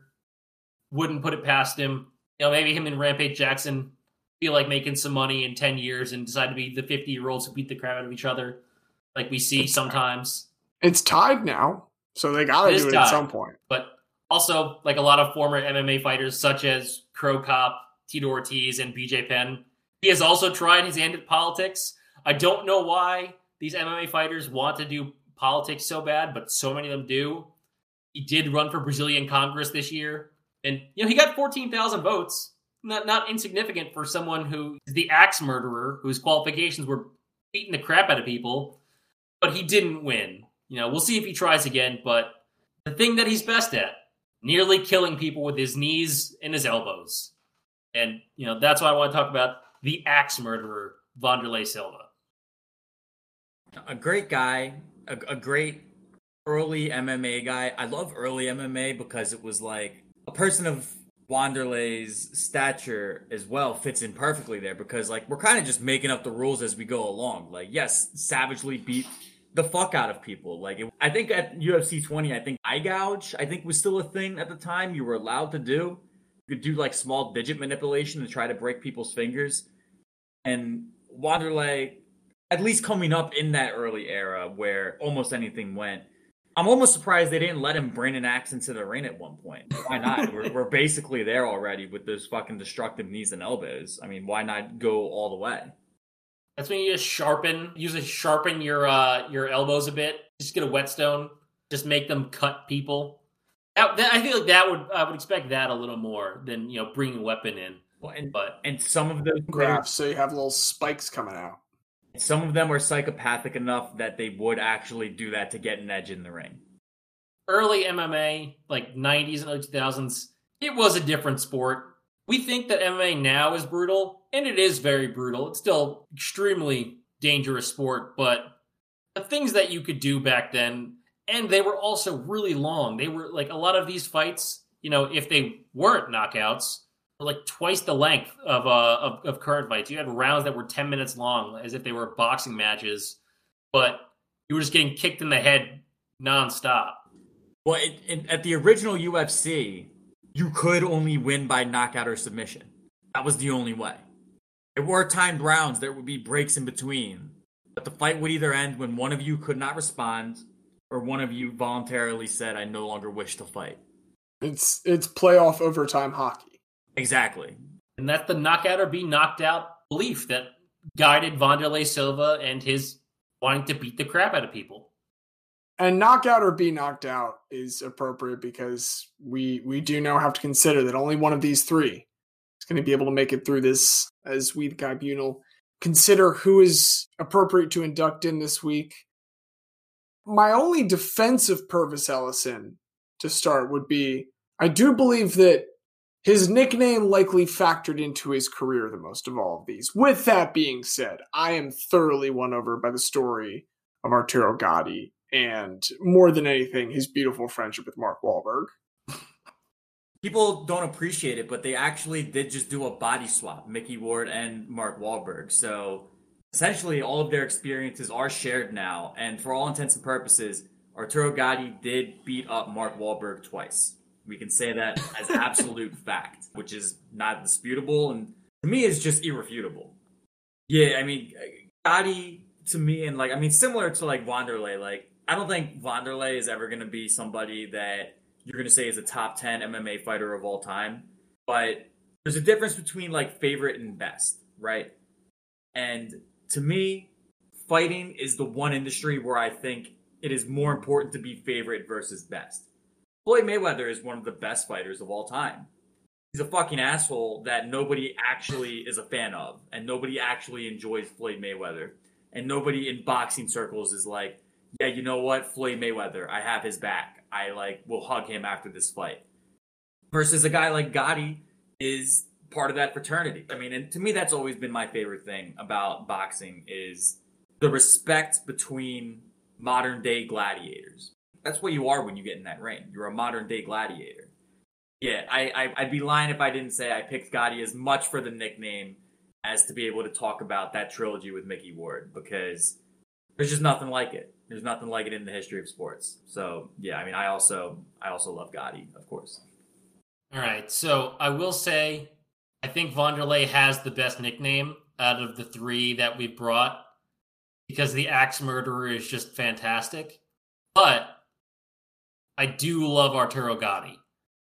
[SPEAKER 4] Wouldn't put it past him. You know, maybe him and Rampage Jackson feel like making some money in 10 years and decide to be the 50 year olds who beat the crap out of each other, like we see sometimes.
[SPEAKER 2] It's tied now, so they got to do it at some point.
[SPEAKER 4] But also, like a lot of former MMA fighters, such as Cro Cop, Tito Ortiz, and BJ Penn, he has also tried his hand at politics. I don't know why these MMA fighters want to do politics so bad, but so many of them do. He did run for Brazilian Congress this year, and you know he got 14,000 votes. Not not insignificant for someone who is the axe murderer, whose qualifications were beating the crap out of people, but he didn't win. You know, we'll see if he tries again, but the thing that he's best at, nearly killing people with his knees and his elbows. And, you know, that's why I want to talk about the axe murderer, Wanderlei Silva.
[SPEAKER 3] a great guy, a, a great early MMA guy. I love early MMA because it was like a person of Wanderlei's stature as well fits in perfectly there because like we're kind of just making up the rules as we go along. Like yes, savagely beat the fuck out of people. Like it, I think at UFC 20, I think eye gouge I think was still a thing at the time. You were allowed to do. Could do like small digit manipulation to try to break people's fingers. And Wanderlei, at least coming up in that early era where almost anything went. I'm almost surprised they didn't let him bring an axe into the ring at one point. Why not? we're, we're basically there already with those fucking destructive knees and elbows. I mean, why not go all the way?
[SPEAKER 4] That's when you just sharpen, use to sharpen your uh your elbows a bit. Just get a whetstone. Just make them cut people. That, that- I feel like that would I would expect that a little more than you know bringing a weapon in.
[SPEAKER 3] Well, and,
[SPEAKER 4] But
[SPEAKER 3] and some of those
[SPEAKER 2] Graphs, so you have little spikes coming out.
[SPEAKER 3] some of them are psychopathic enough that they would actually do that to get an edge in the ring.
[SPEAKER 4] early MMA, like 90s and early 2000s, it was a different sport. We think that MMA now is brutal, and it is very brutal. It's still extremely dangerous sport, but the things that you could do back then, and they were also really long. They were like a lot of these fights, you know, if they weren't knockouts, were like twice the length of uh of, of current fights. You had rounds that were 10 minutes long as if they were boxing matches, but you were just getting kicked in the head nonstop.
[SPEAKER 3] Well, it, it, at the original UFC, you could only win by knockout or submission. That was the only way. There were timed rounds, there would be breaks in between, but the fight would either end when one of you could not respond or one of you voluntarily said, I no longer wish to fight.
[SPEAKER 2] It's it's playoff overtime hockey.
[SPEAKER 3] Exactly.
[SPEAKER 4] And that's the knockout or be knocked out belief that guided Wanderlei Silva and his wanting to beat the crap out of people.
[SPEAKER 2] And knockout or be knocked out is appropriate because we we do now have to consider that only one of these three is going to be able to make it through this as we the tribunal consider who is appropriate to induct in this week. My only defense of Pervis Ellison to start would be I do believe that his nickname likely factored into his career the most of all of these. With that being said, I am thoroughly won over by the story of Arturo Gatti and more than anything, his beautiful friendship with Mark Wahlberg.
[SPEAKER 3] People don't appreciate it, but they actually did just do a body swap, Micky Ward and Mark Wahlberg. So essentially, all of their experiences are shared now. And for all intents and purposes, Arturo Gatti did beat up Mark Wahlberg twice. We can say that as absolute fact, which is not disputable and to me is just irrefutable. Yeah, I mean, Gatti to me, and like, I mean, similar to like Wanderlei, like, I don't think Wanderlei is ever going to be somebody that you're going to say is a top 10 MMA fighter of all time. But there's a difference between like favorite and best, right? And to me, fighting is the one industry where I think it is more important to be favorite versus best. Floyd Mayweather is one of the best fighters of all time. He's a fucking asshole that nobody actually is a fan of, and nobody actually enjoys Floyd Mayweather. And nobody in boxing circles is like, yeah, you know what, Floyd Mayweather, I have his back. I like will hug him after this fight. Versus a guy like Gatti is part of that fraternity. I mean, and to me, that's always been my favorite thing about boxing is the respect between modern day gladiators. That's what you are when you get in that ring. You're a modern day gladiator. Yeah, I, I I'd be lying if I didn't say I picked Gatti as much for the nickname as to be able to talk about that trilogy with Micky Ward because there's just nothing like it. There's nothing like it in the history of sports. So yeah, I mean, I also I also love Gatti, of course.
[SPEAKER 4] All right, so I will say, I think Wanderlei has the best nickname out of the three that we've brought because the Axe Murderer is just fantastic. But I do love Arturo Gatti,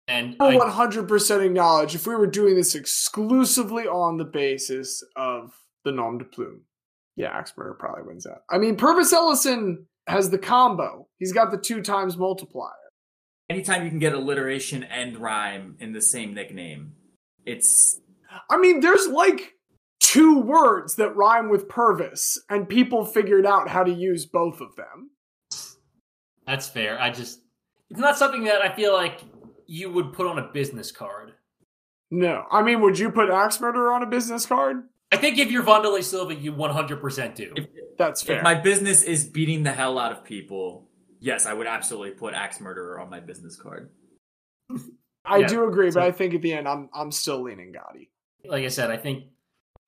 [SPEAKER 4] and
[SPEAKER 2] I
[SPEAKER 4] I,
[SPEAKER 2] 100% acknowledge if we were doing this exclusively on the basis of the nom de plume, yeah, Axe Murder probably wins out. I mean, Pervis Ellison has the combo. He's got the two times multiplier.
[SPEAKER 3] Anytime you can get alliteration and rhyme in the same nickname, it's
[SPEAKER 2] I mean, there's like two words that rhyme with Pervis, and people figured out how to use both of them.
[SPEAKER 4] that's fair. I just it's not something that I feel like you would put on a business card.
[SPEAKER 2] No. I mean, would you put Axe Murderer on a business card?
[SPEAKER 4] I think if you're Wanderlei Silva, you 100% do.
[SPEAKER 3] if,
[SPEAKER 2] That's fair.
[SPEAKER 3] if my business is beating the hell out of people, yes, I would absolutely put axe murderer on my business card.
[SPEAKER 2] I
[SPEAKER 4] Yeah.
[SPEAKER 2] do agree,
[SPEAKER 4] So-
[SPEAKER 2] but I think at the end, I'm I'm still leaning Gatti.
[SPEAKER 4] like I said, I think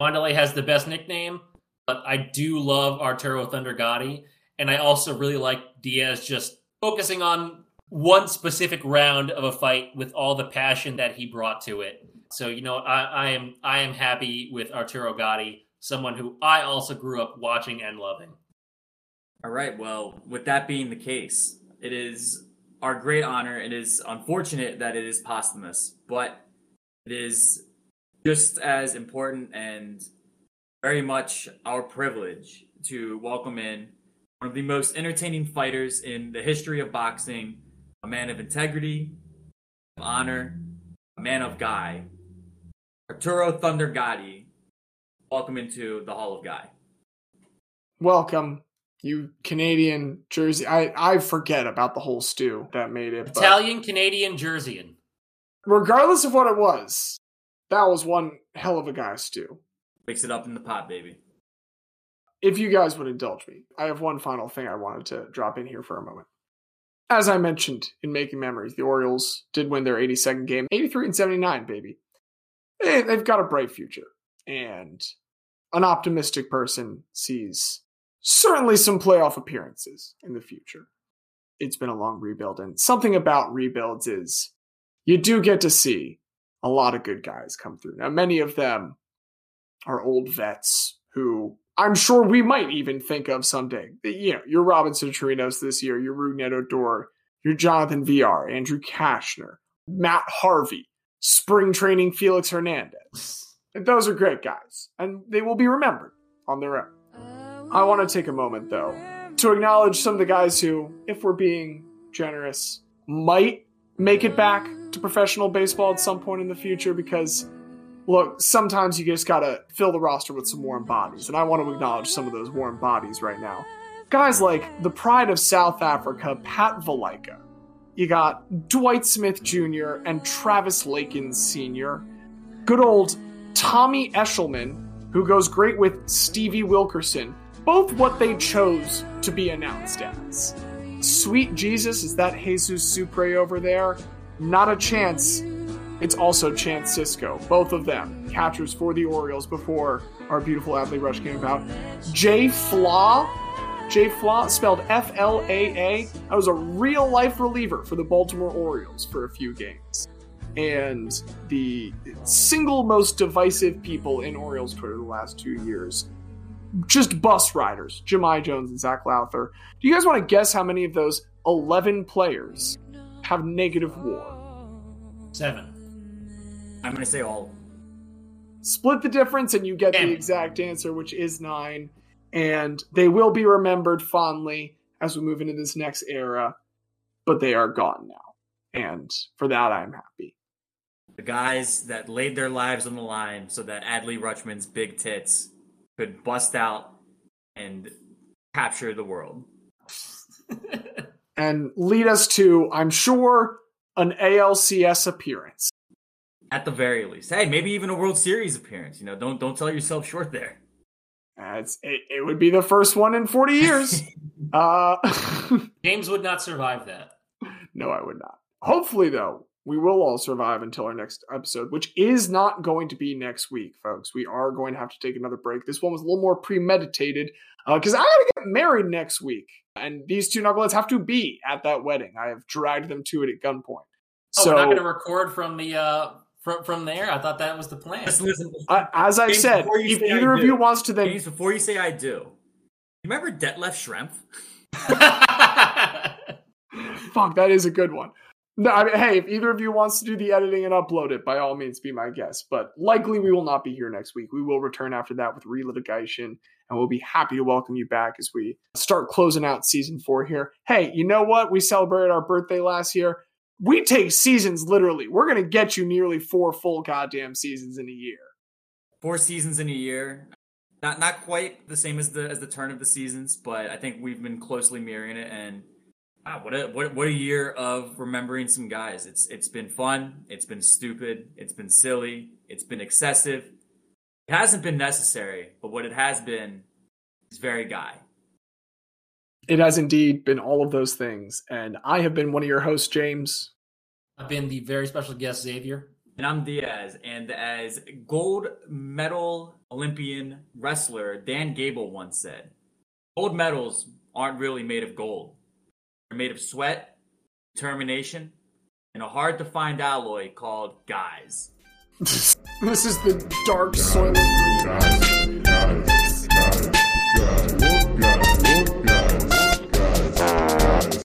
[SPEAKER 4] Wanderlei has the best nickname, but I do love Arturo Thunder Gatti, and I also really like Diaz just focusing on one specific round of a fight with all the passion that he brought to it. So you know, I, I am I am happy with Arturo Gatti, someone who I also grew up watching and loving.
[SPEAKER 3] All right. Well, with that being the case, it is our great honor. It is unfortunate that it is posthumous, but it is just as important and very much our privilege to welcome in one of the most entertaining fighters in the history of boxing, a man of integrity, of honor, a man of Guy, Arturo Thunder Gatti. Welcome into the Hall of Guy.
[SPEAKER 2] Welcome, you Canadian Jersey. I I forget about the whole stew that made it. but
[SPEAKER 4] Italian, Canadian, Jerseyan.
[SPEAKER 2] regardless of what it was, that was one hell of a guy stew.
[SPEAKER 3] Mix it up in the pot, baby.
[SPEAKER 2] if you guys would indulge me, I have one final thing I wanted to drop in here for a moment. As I mentioned in Making Memories, the Orioles did win their 82nd game, 83 and 79, baby. They, they've got a bright future, and an optimistic person sees certainly some playoff appearances in the future. It's been a long rebuild, and something about rebuilds is you do get to see a lot of good guys come through. Now, many of them are old vets who I'm sure we might even think of someday. You know, your Robinson Chirinos this year, your Rougned Odor, your Jonathan Villar, Andrew Cashner, Matt Harvey, spring training Felix Hernandez. Those are great guys, and they will be remembered on their own. I want to take a moment, though, to acknowledge some of the guys who, if we're being generous, might make it back to professional baseball at some point in the future because look, sometimes you just gotta fill the roster with some warm bodies, and I want to acknowledge some of those warm bodies right now. Guys like the pride of South Africa, Pat Valaika. You got Dwight Smith Jr. and Travis Lakins Sr. Good old Tommy Eshelman, who goes great with Stevie Wilkerson. Both what they chose to be announced as. Sweet Jesus, is that Jesus Sucre over there? Not a chance. It's also Chance Sisco, both of them catchers for the Orioles before our beautiful Adley Rush came about. Jay Flaa, Jay Flaa, spelled F L A A. I was a real life reliever for the Baltimore Orioles for a few games. And the single most divisive people in Orioles Twitter the last two years. Just bus riders, Jahmai Jones and Zach Lowther. Do you guys want to guess how many of those 11 players have negative war?
[SPEAKER 4] Seven.
[SPEAKER 3] I'm going to say all.
[SPEAKER 2] split the difference and you get
[SPEAKER 4] Damn
[SPEAKER 2] the exact answer which is nine and they will be remembered fondly as we move into this next era but they are gone now and for that i'm happy
[SPEAKER 3] The guys that laid their lives on the line so that Adley Rutschman's big tits could bust out and capture the world.
[SPEAKER 2] and lead us to i'm sure an alcs appearance
[SPEAKER 3] At the very least. Hey, maybe even a World Series appearance. You know, don't don't sell yourself short there.
[SPEAKER 2] Uh, it's, it, it would be the first one in 40 years uh
[SPEAKER 4] James would not survive that.
[SPEAKER 2] No, I would not. Hopefully, though, we will all survive until our next episode, which is not going to be next week, folks. We are going to have to take another break. This one was a little more premeditated because I got to get married next week, and these two knuckleheads have to be at that wedding. I have dragged them to it at gunpoint.
[SPEAKER 4] Oh,
[SPEAKER 2] so,
[SPEAKER 4] we're not going to record from the uh from from there. I thought that was the plan.
[SPEAKER 3] Listen, listen.
[SPEAKER 2] I- as I've
[SPEAKER 3] James,
[SPEAKER 2] said, if
[SPEAKER 3] say I
[SPEAKER 2] either of
[SPEAKER 3] do,
[SPEAKER 2] you wants to then
[SPEAKER 3] James, before you say I do, you remember Detlef Schrempf?
[SPEAKER 2] Fuck, that is a good one. No, I mean, hey, if either of you wants to do the editing and upload it, by all means, be my guest. But likely we will not be here next week. We will return after that with relitigation, and we'll be happy to welcome you back as we start closing out season four here. Hey, you know what? We celebrated our birthday last year. We take seasons literally. We're gonna get you nearly four full goddamn seasons in a year.
[SPEAKER 3] Four seasons in a year. Not not quite the same as the as the turn of the seasons, but I think we've been closely mirroring it and wow, what a what, what a year of remembering some guys. It's it's been fun, it's been stupid, it's been silly, it's been excessive. It hasn't been necessary, but what it has been is very guy.
[SPEAKER 2] It has indeed been all of those things, and I have been one of your hosts, James.
[SPEAKER 4] I've been the very special guest, Xavier.
[SPEAKER 3] And I'm Diaz. And as gold medal Olympian wrestler Dan Gable once said, gold medals aren't really made of gold. They're made of sweat, determination, and a hard to find alloy called guys.
[SPEAKER 2] this is the dark soil